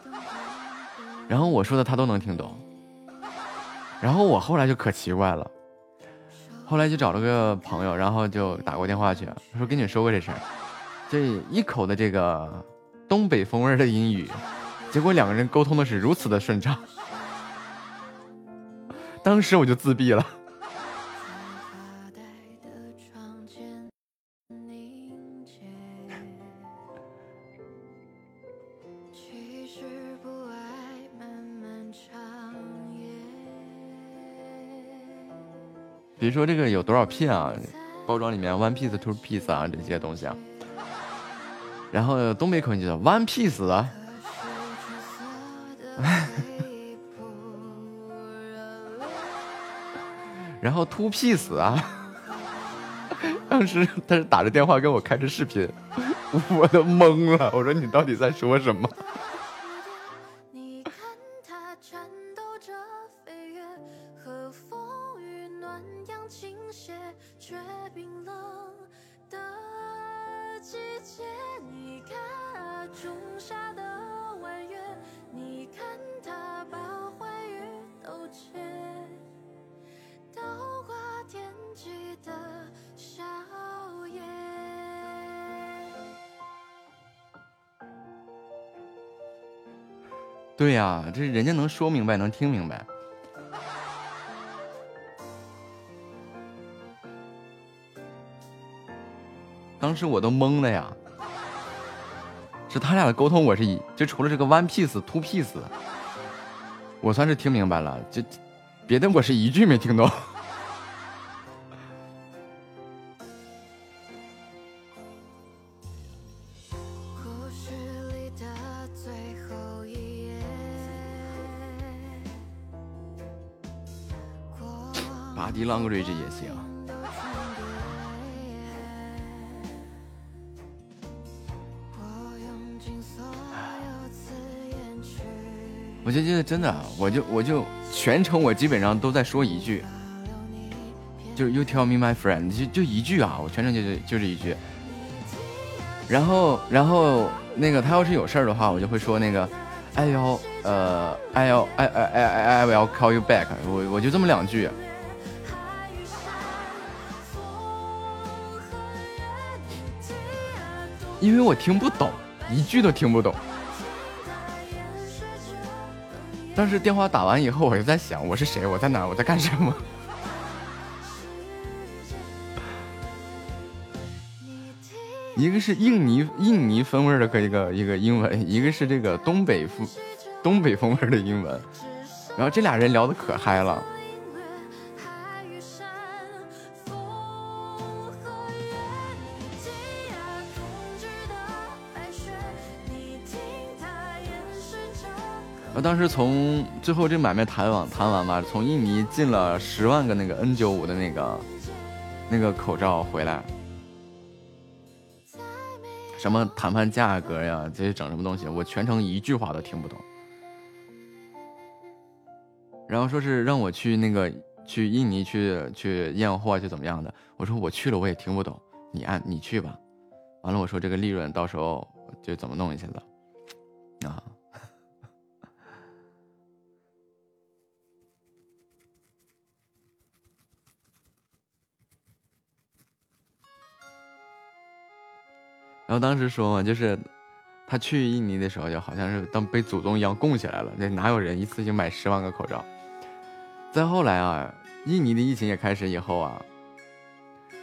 [SPEAKER 4] 然后我说的他都能听懂，然后我后来就可奇怪了，后来就找了个朋友，然后就打过电话去，说跟你说过这事儿，这一口的这个东北风味的英语，结果两个人沟通的是如此的顺畅，当时我就自闭了。比如说这个有多少片啊？包装里面 one piece two piece 啊这些东西啊，然后东北口音就叫 one piece 啊。然后 two piece 啊，当时他是打着电话跟我开着视频，我都懵了。我说你到底在说什么？对呀、这人家能说明白，能听明白。当时我都懵了呀，是他俩的沟通，我是一就除了这个 one piece two piece，我算是听明白了，就别的我是一句没听懂。Language 也行。
[SPEAKER 2] 我
[SPEAKER 4] 就觉得真的，我就我就全程我基本上都在说一句，就是 You tell me my friend，就就一句啊，我全程就就就这一句。然后然后那个他要是有事儿的话，我就会说那个，I will 呃 I will I I I I I will call you back，我我就这么两句。因为我听不懂，一句都听不懂。当时电话打完以后，我就在想，我是谁？我在哪？我在干什么？一个是印尼印尼风味儿的一个一个英文，一个是这个东北风东北风味的英文，然后这俩人聊的可嗨了。当时从最后这买卖谈完谈完吧，从印尼进了十万个那个 N 九五的那个那个口罩回来，什么谈判价格呀，这些整什么东西，我全程一句话都听不懂。然后说是让我去那个去印尼去去验货去怎么样的，我说我去了我也听不懂，你按你去吧。完了我说这个利润到时候就怎么弄一下子啊。后当时说嘛，就是他去印尼的时候，就好像是当被祖宗一样供起来了，那哪有人一次性买十万个口罩？再后来啊，印尼的疫情也开始以后啊，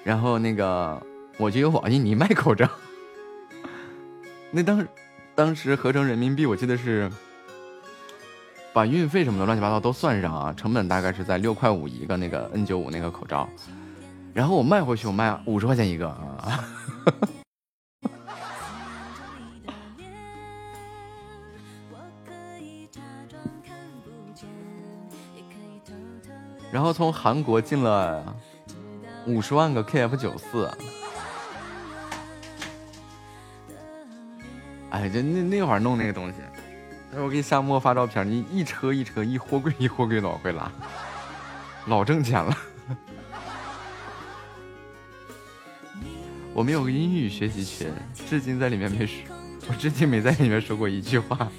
[SPEAKER 4] 然后那个我就有往印尼卖口罩，那当当时合成人民币，我记得是把运费什么的乱七八糟都算上啊，成本大概是在六块五一个那个 N 九五那个口罩，然后我卖回去，我卖五十块钱一个啊。然后从韩国进了五十万个 KF 九四，哎，就那那会儿弄那个东西，待会儿我给夏沫发照片，你一车一车，一货柜一货柜的往回拉，老挣钱了。我们有个英语学习群，至今在里面没说，我至今没在里面说过一句话。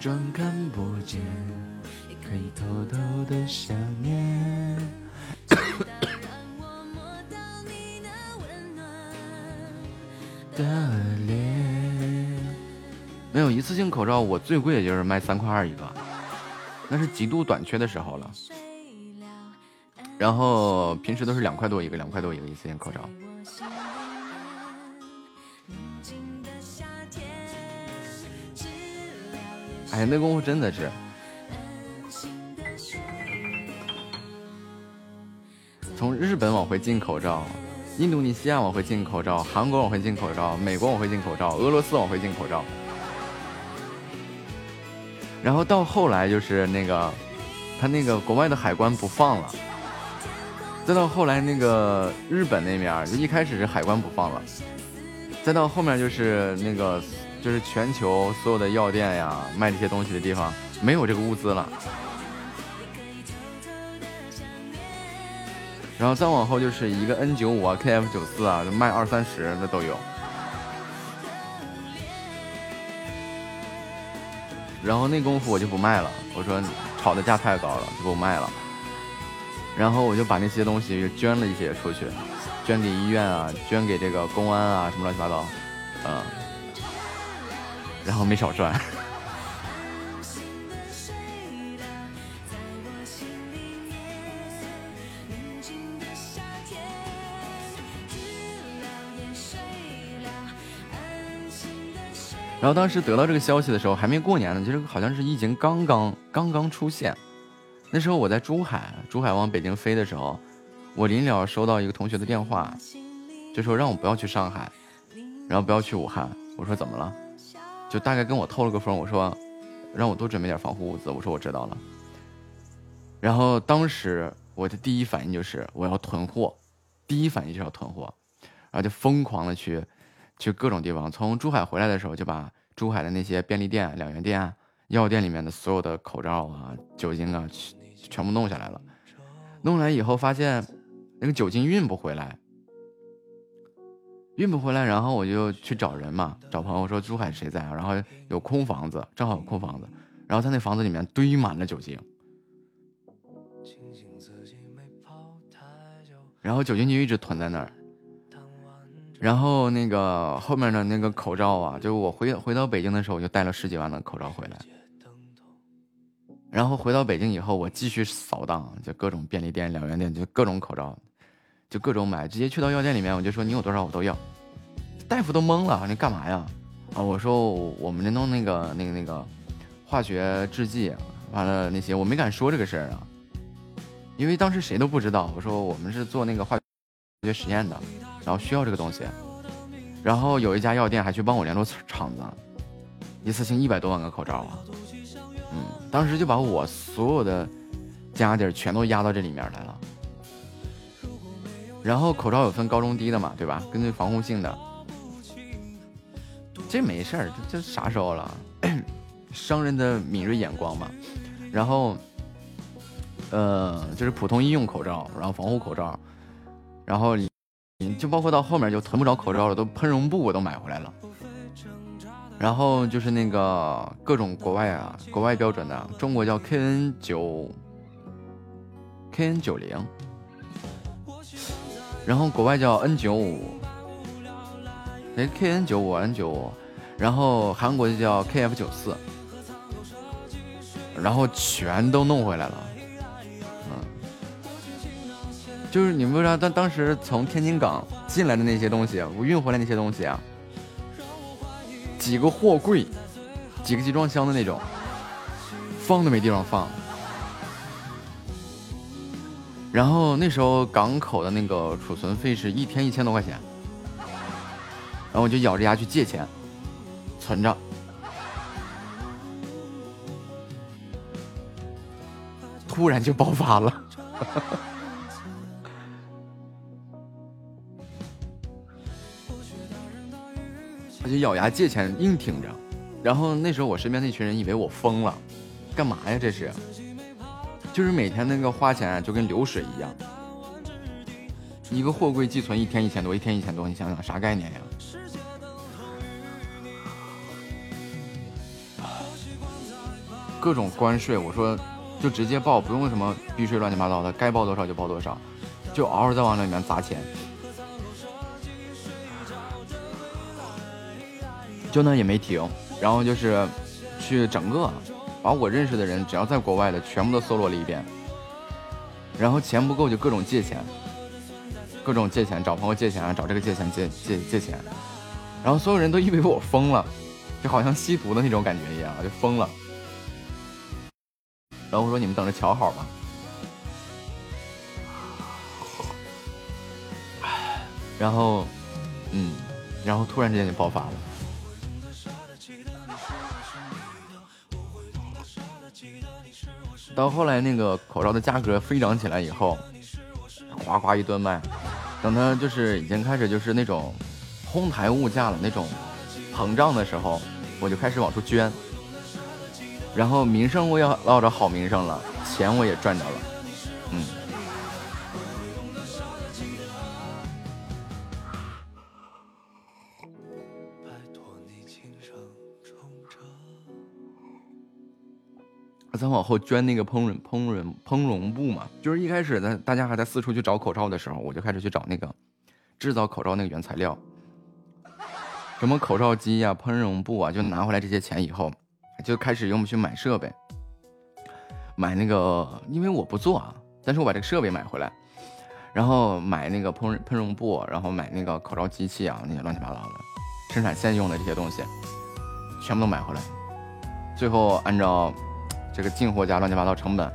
[SPEAKER 4] 装看不见，也可以偷偷的想念。没有一次性口罩，我最贵也就是卖三块二一个，那是极度短缺的时候了。然后平时都是两块多一个，两块多一个一次性口罩。哎，那功夫真的是，从日本往回进口罩，印度尼西亚往回进口罩，韩国往回进口罩，美国往回进口罩，俄罗斯往回进口罩，然后到后来就是那个，他那个国外的海关不放了，再到后来那个日本那面，就一开始是海关不放了，再到后面就是那个。就是全球所有的药店呀，卖这些东西的地方没有这个物资了。然后再往后就是一个 N 九五啊，KF 九四啊，卖二三十的都有。然后那功夫我就不卖了，我说炒的价太高了，就不卖了。然后我就把那些东西捐了一些出去，捐给医院啊，捐给这个公安啊，什么乱七八糟，嗯，然后没少赚。然后当时得到这个消息的时候，还没过年呢，就是好像是疫情刚刚刚刚出现。那时候我在珠海，珠海往北京飞的时候，我临了收到一个同学的电话，就说让我不要去上海，然后不要去武汉。我说怎么了？就大概跟我透了个风，我说让我多准备点防护物资。我说我知道了。然后当时我的第一反应就是我要囤货，第一反应就是要囤货，然后就疯狂的去去各种地方。从珠海回来的时候，就把珠海的那些便利店、两元店、药店里面的所有的口罩啊、酒精啊，全部弄下来了。弄来以后发现那个酒精运不回来，运不回来，然后我就去找人嘛，找朋友说珠海谁在啊？然后有空房子，正好有空房子，然后他那房子里面堆满了酒精。然后酒精就一直囤在那儿，然后那个后面的那个口罩啊，就我回回到北京的时候，我就带了十几万的口罩回来。然后回到北京以后，我继续扫荡，就各种便利店、两元店，就各种口罩，就各种买，直接去到药店里面，我就说你有多少我都要。大夫都懵了，你干嘛呀？啊，我说我们这弄那个那个那个化学制剂，完了那些我没敢说这个事儿啊。因为当时谁都不知道，我说我们是做那个化学实验的，然后需要这个东西，然后有一家药店还去帮我联络厂子，一次性一百多万个口罩啊，嗯，当时就把我所有的家底全都压到这里面来了。然后口罩有分高中低的嘛，对吧？根据防护性的，这没事儿，这这啥时候了？商人的敏锐眼光嘛，然后。呃，就是普通医用口罩，然后防护口罩，然后你就包括到后面就囤不着口罩了，都喷绒布我都买回来了。然后就是那个各种国外啊，国外标准的，中国叫 KN 九，KN 九零，然后国外叫 N 九五，哎，KN 九五，N 九五，然后韩国就叫 KF 九四，然后全都弄回来了。嗯就是你们不知道，当当时从天津港进来的那些东西，我运回来那些东西啊，几个货柜，几个集装箱的那种，放都没地方放。然后那时候港口的那个储存费是一天一千多块钱，然后我就咬着牙去借钱，存着，突然就爆发了。就咬牙借钱硬挺着，然后那时候我身边那群人以为我疯了，干嘛呀？这是，就是每天那个花钱就跟流水一样，一个货柜寄存一天一千多，一天一千多，你想想啥概念呀？各种关税，我说就直接报，不用什么避税乱七八糟的，该报多少就报多少，就嗷嗷在往里面砸钱。就那也没停，然后就是去整个把我认识的人，只要在国外的全部都搜罗了一遍，然后钱不够就各种借钱，各种借钱找朋友借钱啊，找这个借钱借借借钱，然后所有人都以为我疯了，就好像吸毒的那种感觉一样，就疯了。然后我说你们等着瞧好吧，然后嗯，然后突然之间就爆发了。到后来，那个口罩的价格飞涨起来以后，哗哗一顿卖。等它就是已经开始就是那种哄抬物价了，那种膨胀的时候，我就开始往出捐。然后名声我也落着好名声了，钱我也赚着了，嗯。再往后捐那个烹饪烹饪烹饪布嘛，就是一开始在大家还在四处去找口罩的时候，我就开始去找那个制造口罩那个原材料，什么口罩机呀、烹饪布啊，就拿回来这些钱以后，就开始用去买设备，买那个，因为我不做啊，但是我把这个设备买回来，然后买那个烹饪烹饪布，然后买那个口罩机器啊，那些乱七八糟的生产线用的这些东西，全部都买回来，最后按照这个进货价乱七八糟成本，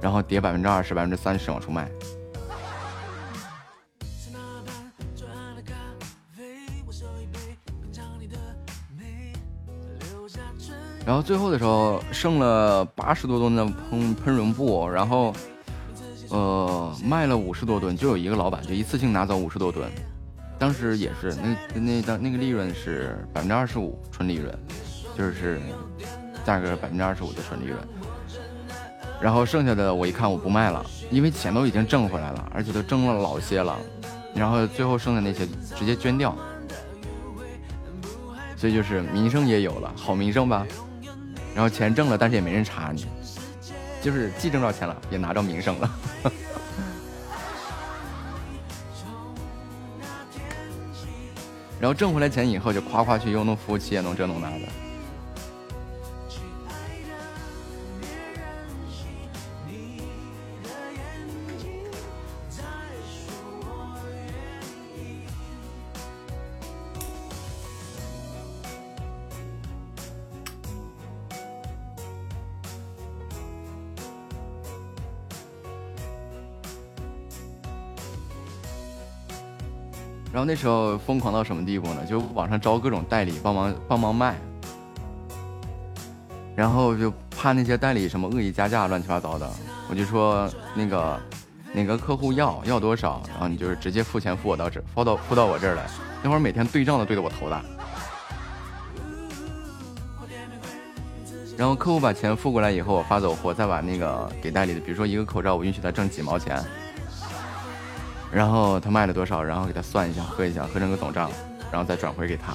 [SPEAKER 4] 然后叠百分之二十、百分之三十往出卖。然后最后的时候剩了八十多吨的喷喷绒布，然后呃卖了五十多吨，就有一个老板就一次性拿走五十多吨，当时也是那那当那个利润是百分之二十五纯利润，就是价格百分之二十五的纯利润。然后剩下的我一看我不卖了，因为钱都已经挣回来了，而且都挣了老些了，然后最后剩的那些直接捐掉，所以就是名声也有了，好名声吧。然后钱挣了，但是也没人查你，就是既挣着钱了，也拿着名声了。然后挣回来钱以后，就夸夸去又弄服务器，也弄这弄那的。那时候疯狂到什么地步呢？就网上招各种代理帮忙帮忙卖，然后就怕那些代理什么恶意加价乱七八糟的，我就说那个哪个客户要要多少，然后你就是直接付钱付我到这付到付到我这儿来。那会儿每天对账都对得我头大。然后客户把钱付过来以后，我发走货，再把那个给代理的，比如说一个口罩，我允许他挣几毛钱。然后他卖了多少，然后给他算一下，核一下，合成个总账，然后再转回给他。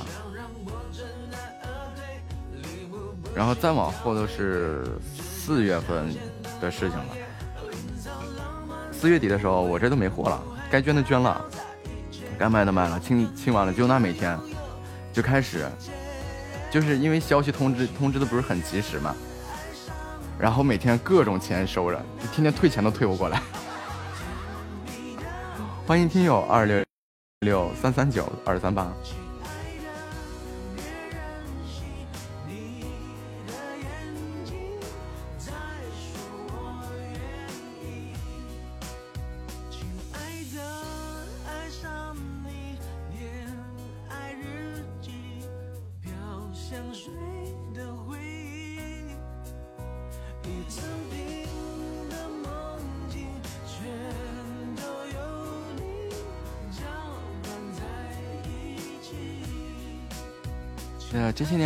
[SPEAKER 4] 然后再往后都是四月份的事情了。四月底的时候，我这都没货了，该捐的捐了，该卖的卖了，清清完了，就那每天就开始，就是因为消息通知通知的不是很及时嘛，然后每天各种钱收着，天天退钱都退不过来。欢迎听友二六六三三九二三八。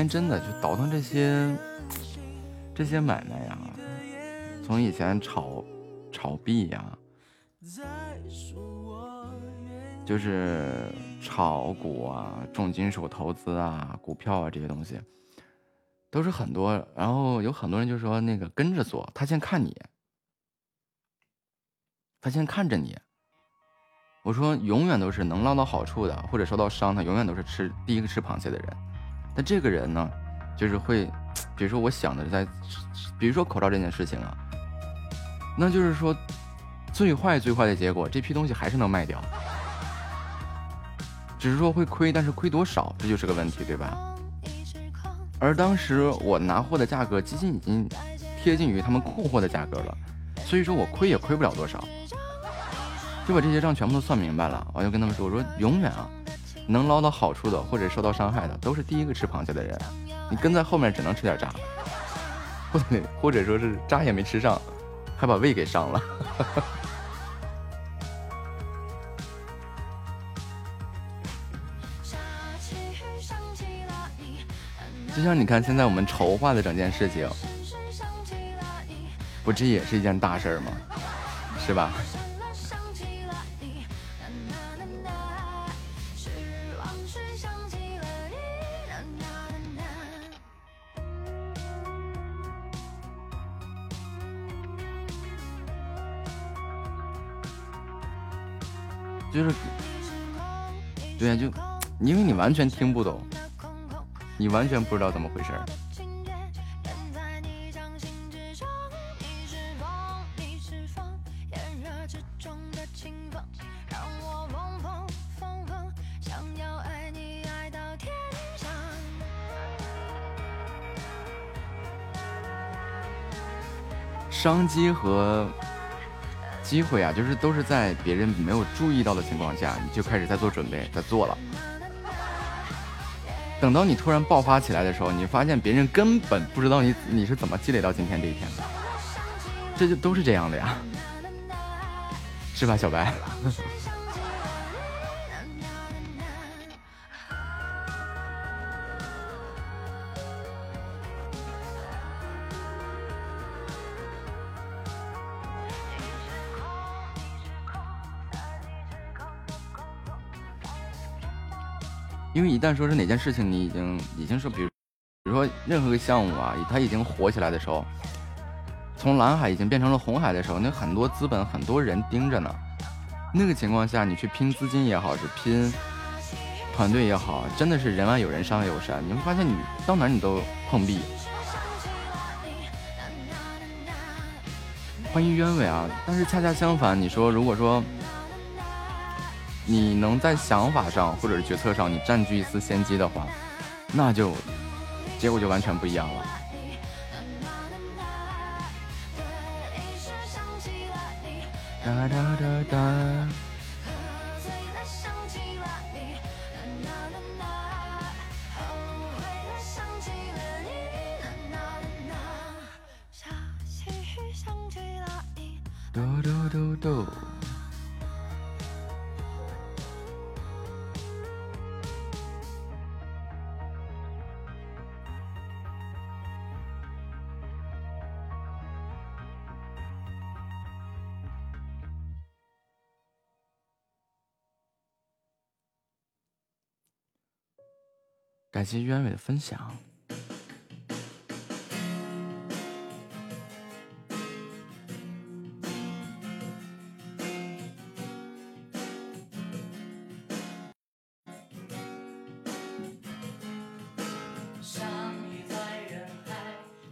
[SPEAKER 4] 真的就倒腾这些这些买卖呀，从以前炒炒币呀，就是炒股啊、重金属投资啊、股票啊这些东西，都是很多。然后有很多人就说那个跟着做，他先看你，他先看着你。我说永远都是能捞到好处的，或者受到伤，的永远都是吃第一个吃螃蟹的人。那这个人呢，就是会，比如说我想的在，比如说口罩这件事情啊，那就是说最坏最坏的结果，这批东西还是能卖掉，只是说会亏，但是亏多少，这就是个问题，对吧？而当时我拿货的价格，基金已经贴近于他们库货的价格了，所以说我亏也亏不了多少，就把这些账全部都算明白了，我就跟他们说，我说永远啊。能捞到好处的，或者受到伤害的，都是第一个吃螃蟹的人。你跟在后面，只能吃点渣，或者或者说是渣也没吃上，还把胃给伤了。就像你看，现在我们筹划的整件事情，不，这也是一件大事吗？是吧？就是，对呀、就因为你完全听不懂，你完全不知道怎么回事儿。商机和机会啊，就是都是在别人没有注意到的情况下，你就开始在做准备，在做了。等到你突然爆发起来的时候，你发现别人根本不知道你你是怎么积累到今天这一天的，这就都是这样的呀，是吧，小白？因为一旦说是哪件事情你已经已经说，比如比如说任何个项目啊，它已经火起来的时候，从蓝海已经变成了红海的时候，那很多资本很多人盯着呢。那个情况下，你去拼资金也好，是拼团队也好，真的是人外有人，山外有山。你会发现，你到哪你都碰壁。欢迎鸢尾啊！但是恰恰相反，你说如果说你能在想法上或者是决策上你占据一丝先机的话，那就结果就完全不一样了。哒哒哒哒。感谢鸢尾的分享。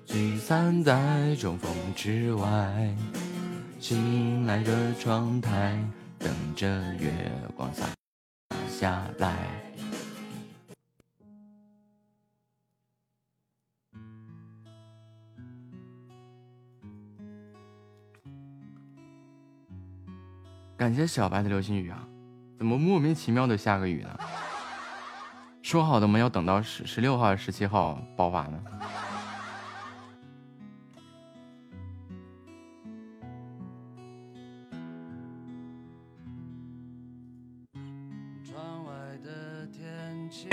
[SPEAKER 4] 聚散在重逢之外，醒来的窗台，等着月光洒下来。感谢小白的流星雨啊，怎么莫名其妙的下个雨呢？说好的我们？要等到十十六号、十七号爆发呢？
[SPEAKER 12] 窗外的天气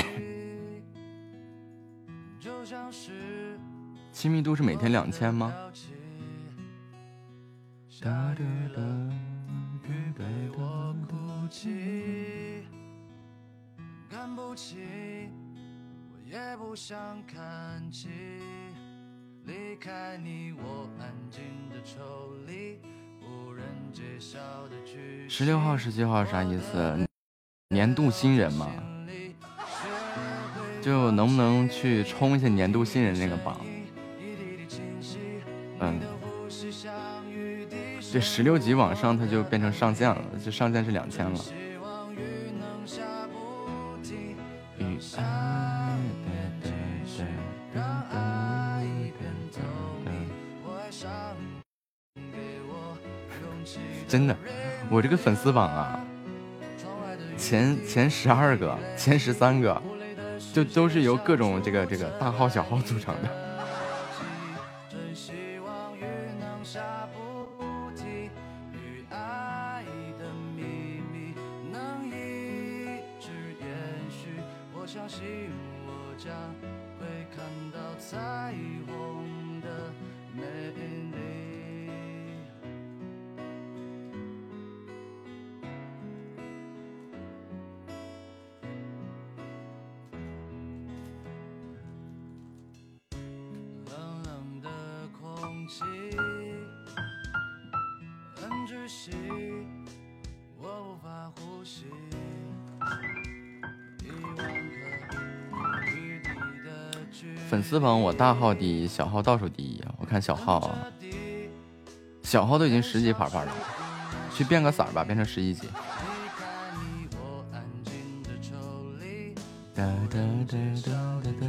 [SPEAKER 12] 就像是
[SPEAKER 4] 亲密度是每天两千吗？哒哒哒
[SPEAKER 12] 不想看起。离开你，我安静的抽离，无人揭晓的句
[SPEAKER 4] 十六号、十七号啥意思？年度新人嘛，就能不能去冲一下年度新人那个榜？嗯，这十六级往上，它就变成上限了，就上限是两千了。真的，我这个粉丝榜啊，前前十二个、前十三个，就都是由各种这个这个大号小号组成的。榜我大号第一，小号倒数第一！我看小号啊，小号都已经十级牌牌了，去变个色吧，变成十一级。哒哒哒哒哒哒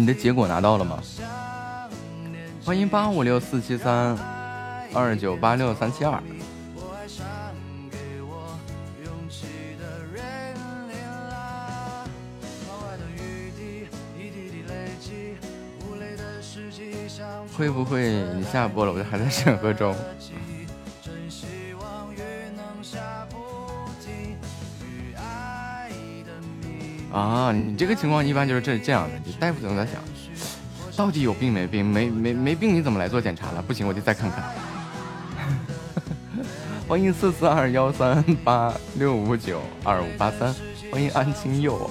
[SPEAKER 1] 你的
[SPEAKER 4] 结果拿到了吗？欢迎八五六四七三二九八六三七二。会不会你下播了，我就还在审核中？啊，你这个情况一般就是这这样的，就大夫总在想，到底有病没病？没没没病，你怎么来做检查了？不行，我就再看看。欢迎四四二幺三八六五九二五八三，欢迎安清佑。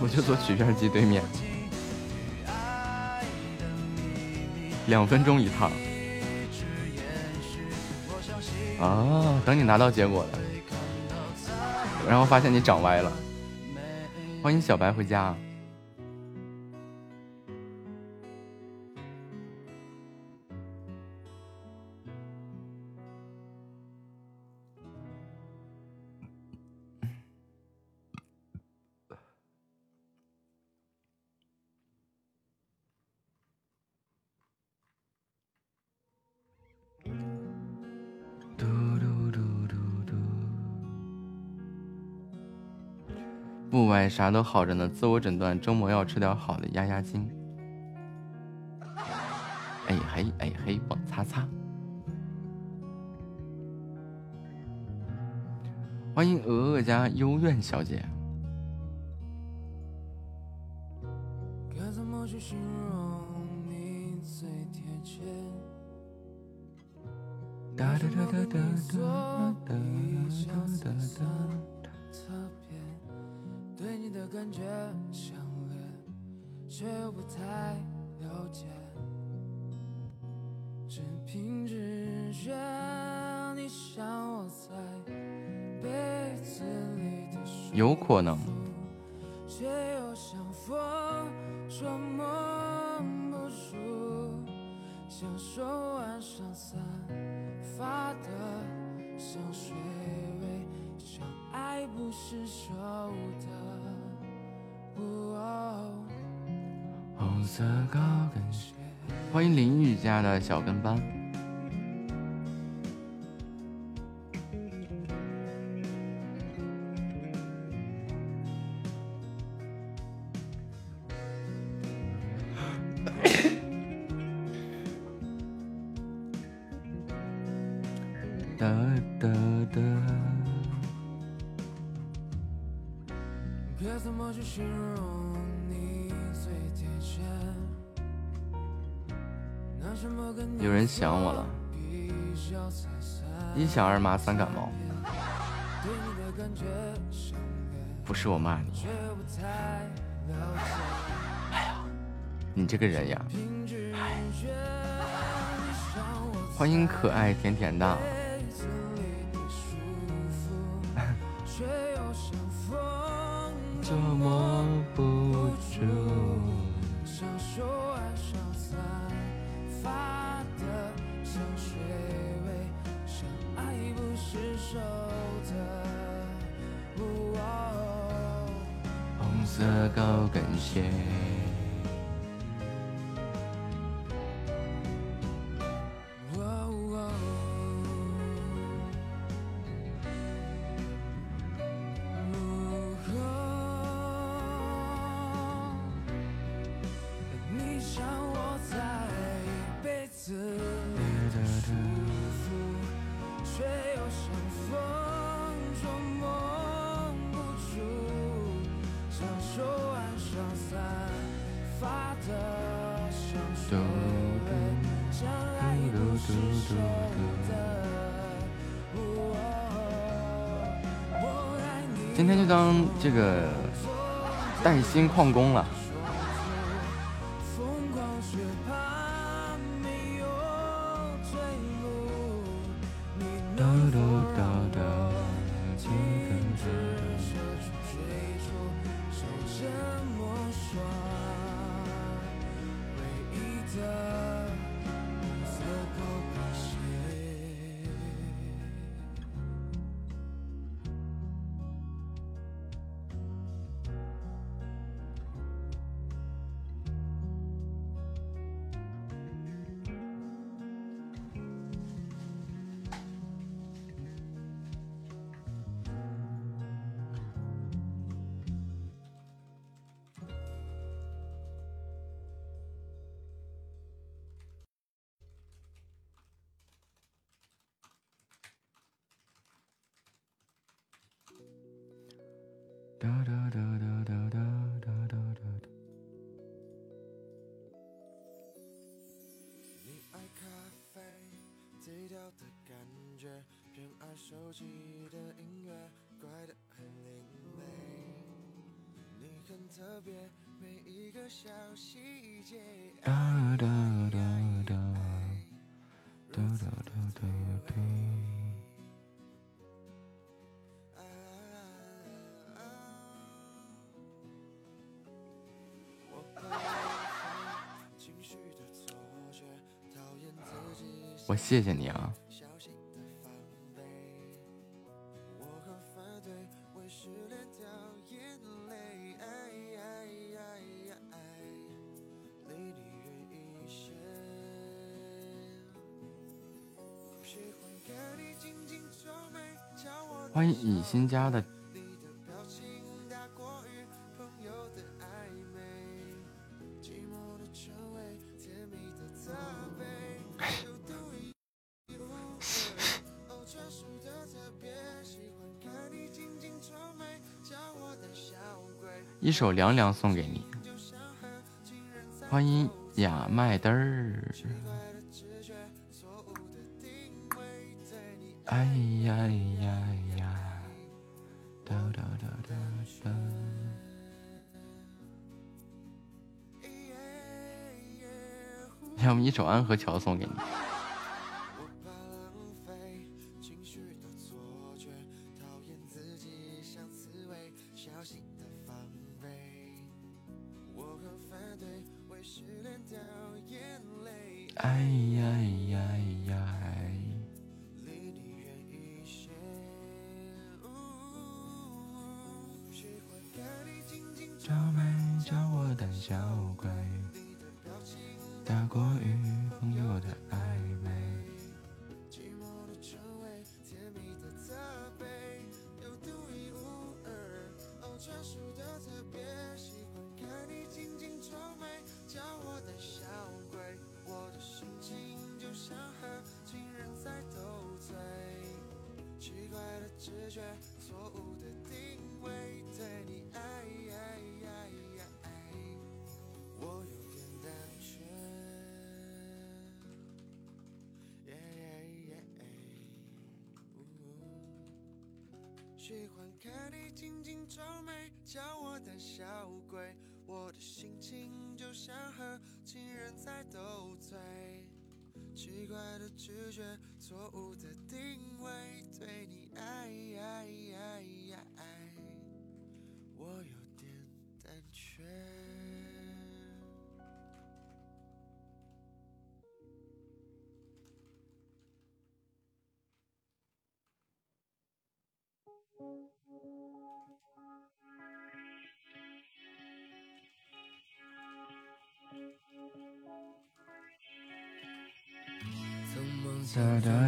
[SPEAKER 4] 我就坐取片机对面，两分钟一趟。啊，等你拿到结果了，然后发现你长歪了。欢迎小白回家。不歪，啥都好着呢。自我诊断，周末要吃点好的压压惊。哎嘿哎嘿，蹦擦擦。欢迎鹅鹅家幽怨小姐。
[SPEAKER 1] 该怎么去形容你最贴切？
[SPEAKER 4] 哒哒哒哒哒
[SPEAKER 1] 做
[SPEAKER 4] 哒
[SPEAKER 1] 一小
[SPEAKER 4] 哒哒哒。
[SPEAKER 1] 感觉强烈，却又不太了解。只凭直觉，你像我在被子里的舒
[SPEAKER 4] 有可能。色高跟鞋。欢迎林雨家的小跟班。二妈三感冒，不是我骂你，
[SPEAKER 1] 哎呀。
[SPEAKER 4] 你这个人呀。
[SPEAKER 1] 哎，
[SPEAKER 4] 欢迎可爱甜甜的。
[SPEAKER 20] 新矿工了。谢谢你啊。
[SPEAKER 15] 欢
[SPEAKER 20] 迎以心加的
[SPEAKER 15] 一
[SPEAKER 20] 首《凉凉》送给你，欢迎亚麦嘚儿。哎呀呀呀！哒哒哒哒哒。要么一首《安和桥》送给你。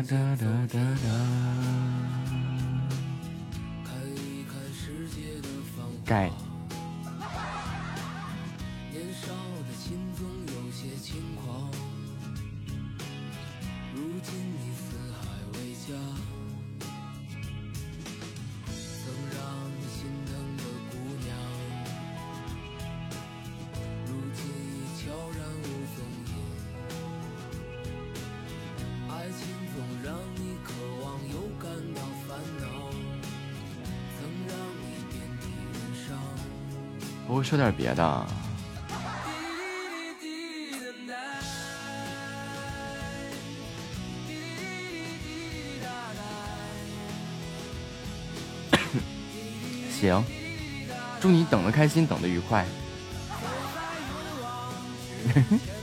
[SPEAKER 20] 哒哒哒。
[SPEAKER 15] 看一看世界的繁华。
[SPEAKER 4] 说点别的？行，祝你等的开心，等的愉快。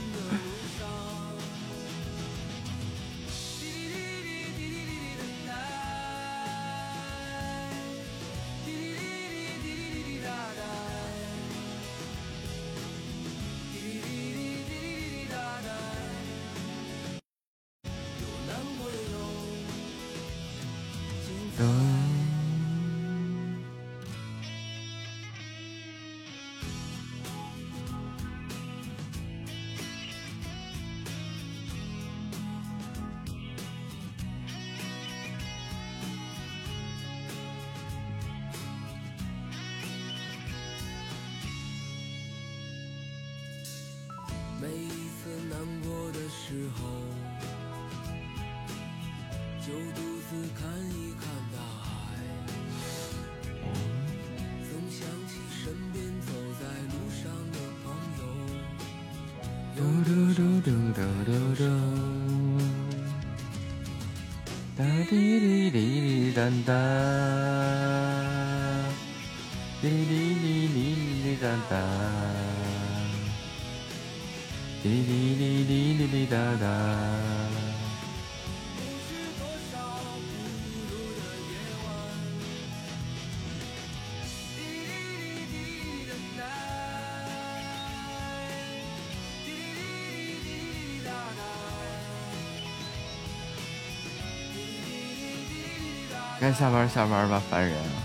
[SPEAKER 4] 下班下班吧，烦人啊！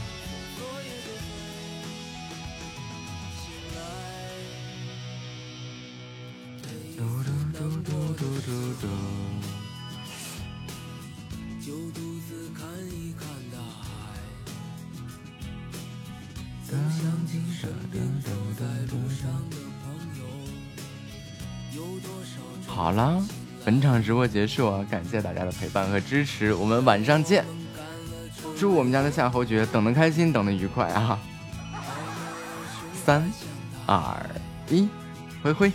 [SPEAKER 4] 好了，本场直播结束啊！感谢大家的陪伴和支持，我们晚上见。祝我们家的夏侯爵等的开心，等的愉快啊！三、二、一，灰灰。